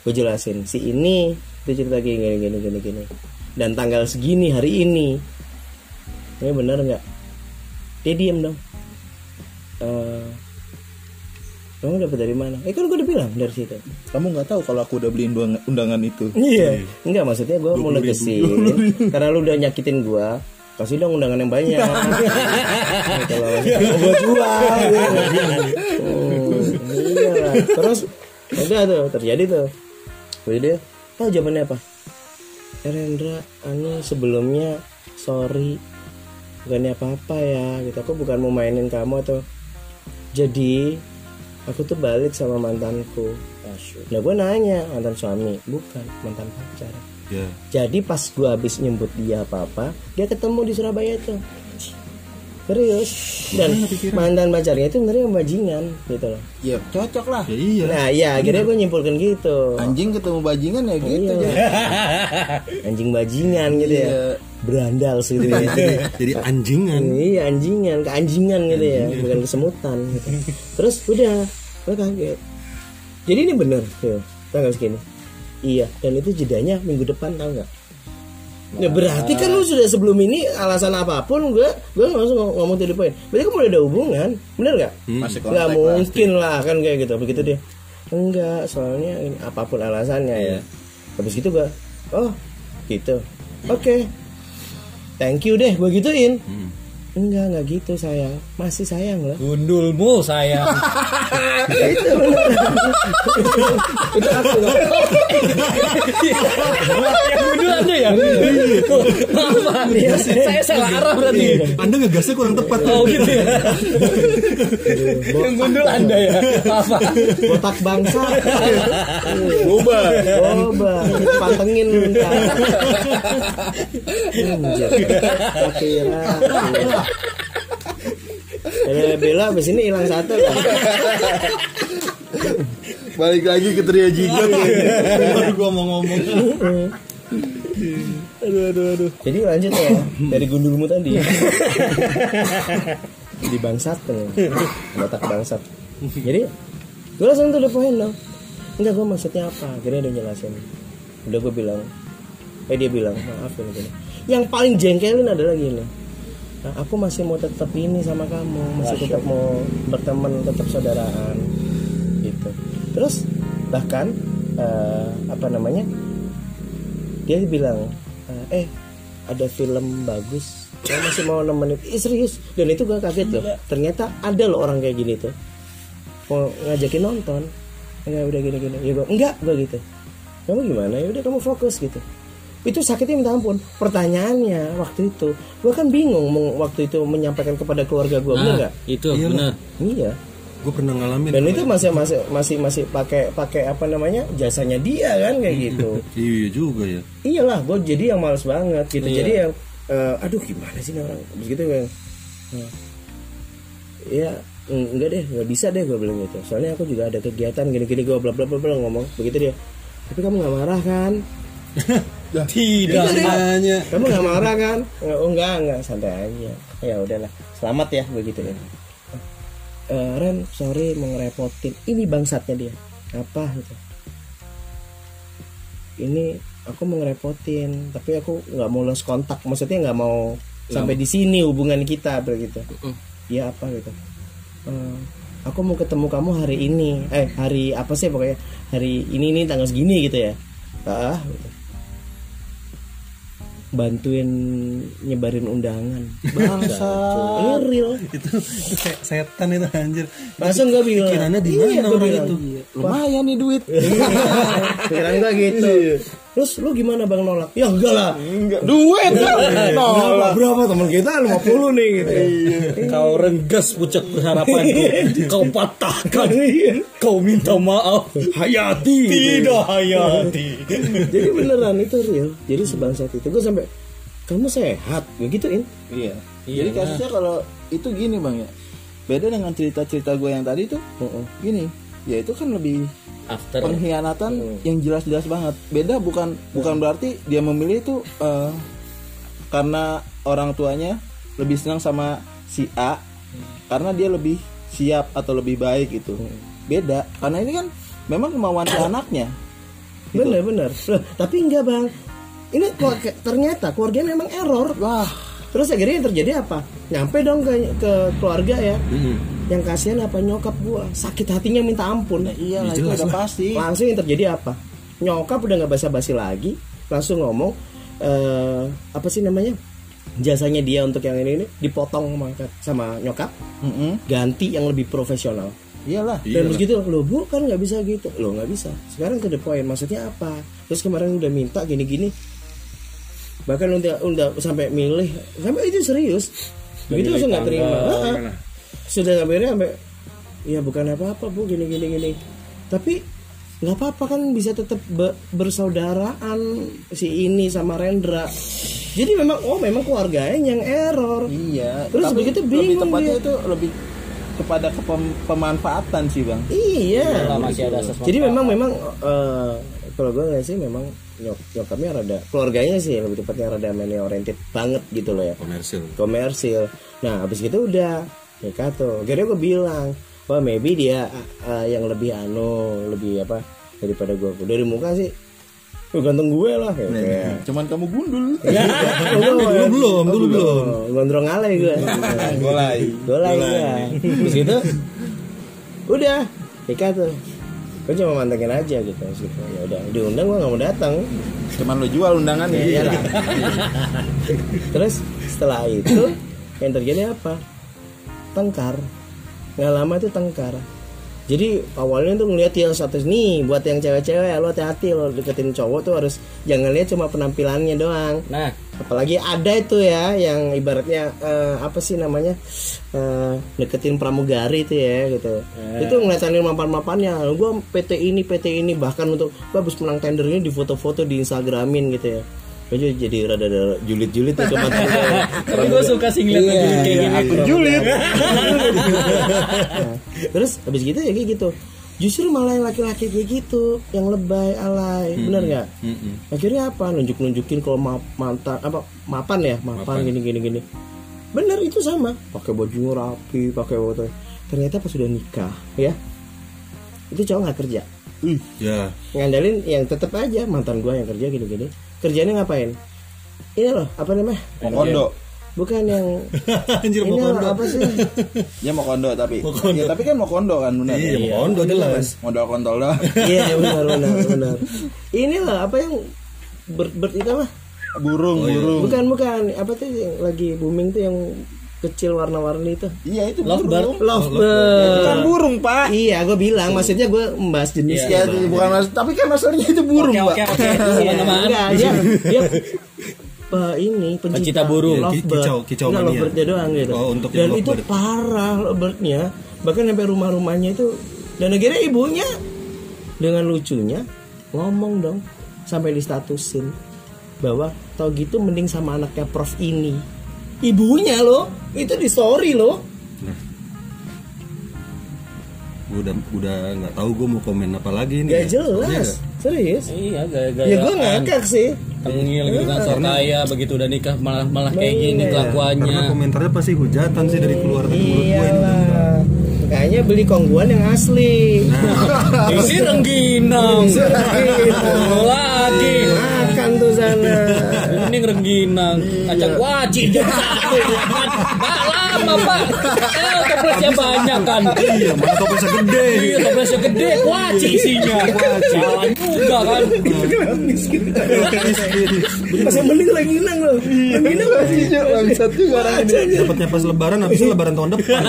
gue jelasin si ini itu cerita gini gini gini gini gini dan tanggal segini hari ini ini bener nggak dia diem dong Eh, kamu dapat dari mana? Eh kan gue udah bilang dari situ. Kamu nggak tahu kalau aku udah beli undangan, itu. Iya. Enggak maksudnya gue mau negesin karena lu udah nyakitin gue. Kasih dong undangan yang banyak. [LAUGHS] Gitu loh. Mau gue jual. [LAUGHS] Iya lah. Terus udah tuh terjadi tuh. Dia tahu jawabannya apa? "Eh, Rendra, anu sebelumnya sorry bukannya apa-apa ya gitu aku bukan mau mainin kamu atau jadi aku tuh balik sama mantanku nah gue nanya mantan suami bukan mantan pacar Ya. jadi pas gue habis nyebut dia apa-apa dia ketemu di Surabaya tuh serius dan mantan pacarnya itu sebenarnya bajingan gitu loh Ya cocok lah. Ya iya. nah ya akhirnya gue nyimpulkan gitu Anjing ketemu bajingan ya gitu. Iya. Jadi. [LAUGHS] anjing bajingan gitu ya Iya. berandal gitu ya [LAUGHS] Jadi anjingan. iya anjingan keanjingan gitu ya bukan kesemutan gitu. terus udah gue kaget jadi ini bener tuh tanggal segini iya dan itu jedanya minggu depan tau nggak Ya berarti kan lu sudah sebelum ini alasan apa pun gue gue nggak usah ngom- ngomong to the point. Berarti kamu udah ada hubungan, bener nggak? Masih Nggak kontak lah. mungkin lah kan kayak gitu. Begitu dia, enggak soalnya ini apa pun alasannya ya. Habis gitu gue, oh gitu, oke, thank you deh, gue gituin. Enggak enggak gitu sayang, masih sayang loh. Gundulmu sayang. Ya, itu itu aku loh. yang gundul anda ya? Maaf Pak. Saya salah arah berarti. Anda ngegasnya kurang tepat. Oh gitu ya. yang gundul anda ya. Maaf Pak. botak bangsa. Boba. Coba pantengin. Kira. Eh, Bella abis ini hilang satu kan? Balik lagi ke trio jigon Baru gua mau ngomong. Aduh aduh aduh. Jadi lanjut ya dari gundulmu tadi. Di bangsat tuh. Botak bangsat. Jadi gue langsung tuh the point dong. Enggak gue maksudnya apa? Akhirnya udah jelasin. Udah gue bilang. Eh dia bilang maaf ini gini. Yang paling jengkelin adalah gini. Nah, aku masih mau tetap ini sama kamu, masih tetap mau berteman, tetap saudaraan, gitu. Terus bahkan eh, apa namanya? dia bilang eh ada film bagus saya masih mau nemenin. Ih, serius dan itu gak kaget loh ternyata ada loh orang kayak gini tuh. Mau ngajakin nonton. Enggak udah gini gini. Ya gua enggak gua gitu. Kamu gimana? Ya udah kamu fokus gitu itu sakitnya minta ampun. Pertanyaannya waktu itu gua kan bingung mau waktu itu menyampaikan kepada keluarga gua bener Nah, nggak? itu benar. iya. Gue pernah ngalamin. dan itu masih masih masih masih pakai pakai apa namanya jasanya dia kan kayak gitu. [LAUGHS] Iya juga ya. iyalah gue jadi yang males banget gitu. Iya. jadi yang eh, aduh gimana sih nih orang? Begitu kan. Ya enggak deh nggak bisa deh gue bilang gitu. Soalnya aku juga ada kegiatan gini-gini gue bla bla bla bla ngomong begitu dia. Tapi kamu nggak marah kan [LAUGHS] Tidak. Nanya. kamu nggak marah kan? Oh enggak enggak. Santai aja. Ya udahlah. Selamat ya begitu ya. Eh, Ren sorry mau ngerepotin ini bangsatnya dia. Apa gitu? Ini aku mau ngerepotin tapi aku nggak mau lost kontak. Maksudnya nggak mau sampai di sini hubungan kita begitu. Ya apa gitu. Eh, aku mau ketemu kamu hari ini. Eh hari apa sih pokoknya? Hari ini ini tanggal segini gitu ya. Ah gitu. Bantuin nyebarin undangan. Bangsa real. Itu, itu kayak setan itu anjir. Langsung gue bilang? Pikirannya di Iya, mana gua orang bilang. itu? lumayan nih duit. Pikiran gue gitu terus lu gimana bang nolak? Ya enggak lah. Duit berapa berapa teman kita? 50 nih gitu Kau renggas pucuk harapanku. Kau patahkan. Kau minta maaf. hayati. Tidak hayati. jadi beneran itu real. Jadi sebangsat itu. Gue sampai kamu sehat? Gue gituin. Iya. Jadi kasusnya kalau itu gini bang ya. Beda dengan cerita-cerita gue yang tadi tuh. Gini ya itu kan lebih After. pengkhianatan yang jelas-jelas banget. Beda bukan bukan berarti dia memilih itu eh, karena orang tuanya lebih senang sama si A karena dia lebih siap atau lebih baik itu beda. Karena ini kan memang kemauan si anaknya. Bener bener Loh, tapi enggak bang. Ini ternyata keluarganya memang error. Wah terus akhirnya yang terjadi apa? Nyampe dong ke, ke keluarga ya. Yang kasihan apa? Nyokap gua. Sakit hatinya minta ampun. Iya lah itu udah pasti. langsung yang terjadi apa? Nyokap udah nggak basa-basi lagi. Langsung ngomong eh apa sih namanya? Jasanya dia untuk yang ini ini dipotong sama, sama nyokap. Mm-mm. ganti yang lebih profesional. Iyalah. Dan terus gitu lo bu kan nggak bisa gitu. Lo nggak bisa. Sekarang to the point maksudnya apa? Terus kemarin udah minta gini-gini bahkan udah udah sampai milih sampai itu serius. Begitu langsung nggak terima. Ah, sudah sampai sampai ya bukan apa-apa bu gini gini gini. Tapi nggak apa-apa kan bisa tetap be- bersaudaraan si ini sama Rendra. Jadi memang oh memang keluarganya yang error. Iya Terus tapi begitu lebih bingung tepatnya dia. itu lebih kepada kepem- pemanfaatan sih bang. Iya. Lah, masih ada sesuatu. Jadi memang memang eh, kalau gue nggak sih memang nyok nyokapnya rada keluarganya sih lebih tepatnya rada money oriented banget gitu loh ya komersil komersil. Nah habis itu udah nikah tuh. Akhirnya gue bilang, wah maybe dia eh, yang lebih anu lebih apa daripada gue dari muka sih Lu ganteng gue lah ya. kayak. cuman kamu gundul [LAUGHS] dulu belum dulu belum gondrong ale gue. golai Golai gue. Terus gitu udah nikah tuh. Gue cuma mantengin aja gitu. Gitu. Ya udah diundang gue nggak mau datang. cuman lo jual undangannya Ya iyalah. Terus setelah itu yang terjadi apa? Tengkar. Nggak lama itu tengkar. Jadi awalnya tuh ngeliat yang status nih buat yang cewek-cewek lo hati-hati lo deketin cowok tuh harus jangan lihat cuma penampilannya doang Nah, apalagi ada itu ya yang ibaratnya eh, apa sih namanya eh, deketin pramugari itu ya gitu. Itu ngeliatin mapan-mapannya. Gue PT ini PT ini bahkan untuk gue habis menang tender ini di foto-foto di Instagramin gitu ya. Gue jadi rada-rada julid-julid tuh sama temen gue. suka sih ngeliat Iya, kayak gini. akun julid. [LAUGHS] Nah, terus habis gitu ya kayak gitu justru malah yang laki-laki kayak gitu yang lebay alay. Bener nggak? Akhirnya apa? Nunjuk nunjukin kalau ma- mantan apa mapan ya? Mapan, gini gini gini. Bener itu sama. Pakai baju rapi pakai foto ternyata pas sudah nikah ya itu cowok nggak kerja. Ya. Ngandalin yang tetep aja mantan gua yang kerja gini gini. Kerjanya ngapain? Ini loh apa namanya? Kondo bukan yang [LAUGHS] anjir ini mau kondo apa sih? Dia mau kondo tapi ya tapi kan mau kondo kan benar iya mau kondo jelas. modal kontol dah. [LAUGHS] Iya benar benar [LAUGHS] benar. Ini loh apa yang ber, ber itu apa? Burung burung. Bukan bukan. Apa tuh yang lagi booming tuh yang kecil warna-warni itu? Iya itu Lovebird. burung lovebird. Kan burung pak. Iya gue bilang maksudnya gue membahas jenis ya bukan mas tapi kan masalahnya itu burung Oke, pak. oke, oke. Iya, Teman-teman. enggak, dia dia pe- ini Pencinta pencinta burung. lovebird. Kicau- kicau Enggak, mania. lovebird-nya doang gitu. Oh, untuk dan itu lovebird. parah lovebirdnya bahkan sampai rumah-rumahnya itu dan akhirnya ibunya dengan lucunya ngomong dong sampai distatusin bahwa tau gitu mending sama anaknya prof ini ibunya loh itu di story loh gue udah udah nggak tahu gue mau komen apa lagi nih gak ya. Iya jelas nggak? Serius Iya, gaya-gaya. ya gue ngakak sih Tengil gitu kan, sok kaya begitu udah nikah malah malah kayak gini Iya. kelakuannya. karena komentarnya pasti hujatan sih dari keluar dari mulut gue ini iyalah kayaknya beli kongguan yang asli [LAUGHS] Isi rengginang. Lagi. makan tuh sana [LAUGHS] mending rengginang kacang. Waci jam satu Nggak lama pak. Eh toplesnya banyak kan. Iya, mana toplesnya gede. iya toplesnya gede. Waci isinya. jalan juga kan. Masih mending rengginang loh. Rengginang masih bangsat juga orang ini. Dapatnya pas lebaran, habisnya lebaran tahun depan.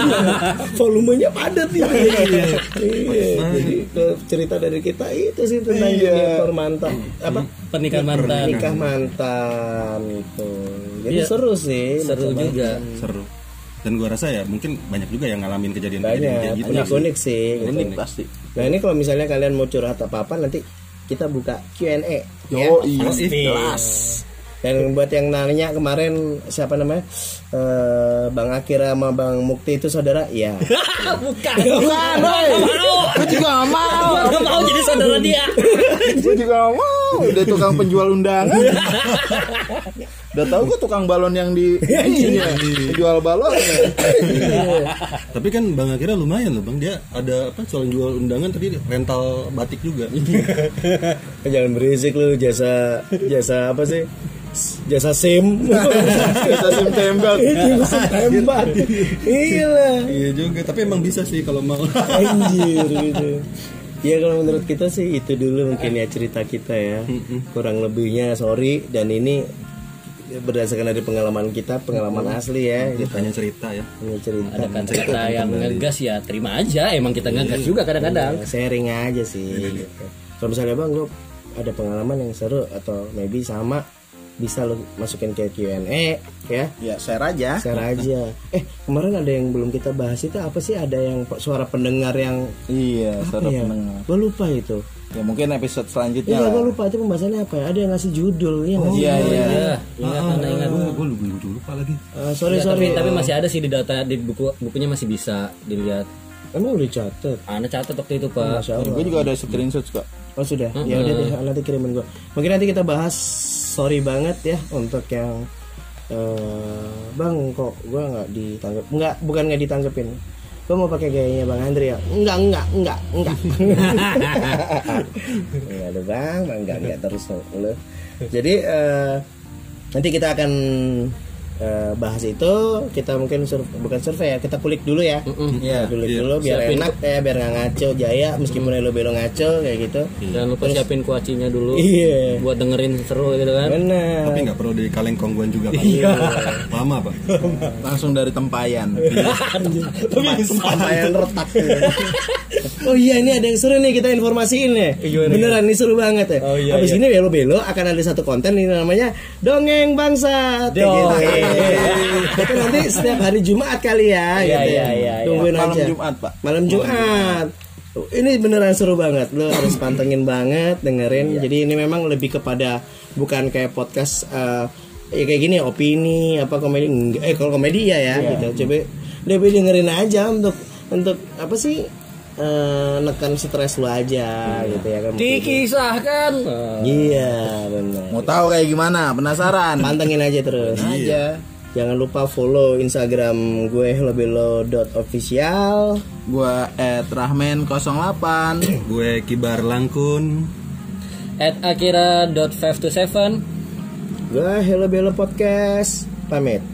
volumenya padat nih. Iya. Jadi kalau cerita dari kita itu sih tentang junior mantan apa pernikahan mantan nikah mantan itu. Jadi Iya. seru sih. seru macam-macam. juga Seru. Dan gua rasa ya mungkin banyak juga yang ngalamin kejadian-kejadian Banyak, kayak gitu. unik unik sih. gitu. unik pasti Nah ini kalau misalnya kalian mau curhat apa apa nanti kita buka Q&A. Yo, ya. iya. Pasti. Jelas. Dan buat yang nanya kemarin siapa namanya Eh, Bang Akira sama Bang Mukti itu saudara? Iya. [LAUGHS] bukan Bukan. Gue juga mau. Gua mau jadi saudara dia Gue juga mau. Udah tukang penjual undangan. Udah tahu gue tukang balon yang di ini ya, jual balon. Tapi kan Bang Akira lumayan loh Bang. Dia ada apa soal jual undangan tadi rental batik juga. Jangan berisik lu jasa jasa apa sih? Jasa SIM. Kita sim tembak. Jasa tembak. Iya lah. iya juga, tapi emang bisa sih kalau mau. Anjir gitu. Ya kalau menurut kita sih itu dulu mungkin ya cerita kita ya. Kurang lebihnya sorry dan ini berdasarkan dari pengalaman kita, pengalaman asli ya gitu. Hanya cerita ya. Ini cerita. ada kata-kata yang ngegas ya terima aja emang kita ngegas juga kadang-kadang Ya, sharing aja sih gitu. Kalau misalnya bang gue ada pengalaman yang seru atau maybe sama bisa lo masukin ke Q&A ya Ya, share aja. share aja eh kemarin ada yang belum kita bahas itu apa sih ada yang suara pendengar yang Iya, apa suara ya pendengar. gue lupa itu Ya mungkin episode selanjutnya Iya, gue lupa itu pembahasannya apa ya? Ada yang ngasih judul ya sih? Iya, iya. Iya, ingat anak ingat Gue lupa, lupa, lupa lagi. Eh, sorry Ya, sorry. tapi, tapi masih ada sih di data di buku bukunya masih bisa dilihat Emang udah catet. anak catat waktu itu pak. Gue juga ada screenshot kok. Oh sudah. Ya udah deh, nanti kirimin gua. Mungkin nanti kita bahas. Sorry banget ya untuk yang eh bang kok gua nggak ditanggap nggak bukan nggak ditanggepin gua mau pakai gayanya bang Andri ya enggak enggak enggak enggak enggak [LAUGHS] ada bang enggak enggak terus lo jadi eh, nanti kita akan eh, bahas itu kita mungkin sur- bukan survei ya kita kulik dulu ya. Iya. kulik dulu biar Siapin. enak ya biar nggak ngaco jaya meskipun lo belo ngaco kayak gitu. Jangan lupa siapin kuacinya dulu. Iya. buat dengerin seru gitu kan. Benar. Tapi nggak perlu di kaleng kongguan juga Pak. Lama Pak. Langsung dari tempayan. [LAUGHS] Sampaian retak. [LAUGHS] Oh iya ini ada yang seru nih kita informasiin ya Beneran ini seru banget ya. Oh, iya, Habis iya. ini Belo Belo akan ada satu konten ini namanya Dongeng Bangsa Dongeng. Itu nanti setiap hari Jumat kali ya Iya, gitu iya, ya. iya, iya. Tungguin Malam aja. Jumat, Pak. Malam Jumat. Ini beneran seru banget. Lo harus pantengin banget dengerin. Jadi ini memang lebih kepada bukan kayak podcast eh, ya kayak gini opini apa komedi eh kalau komedi ya ya gitu. Coba lebih dengerin aja untuk untuk apa sih eh, nekan stres lu aja gitu ya kan dikisahkan. Iya benar. Mau tahu kayak gimana? Penasaran? pantengin aja terus. Aja. jangan lupa follow instagram gue helobelo.official Gua at rahmen08 [COUGHS] Gue kibar langkun. at akira.527 gue helobelo podcast. Pamit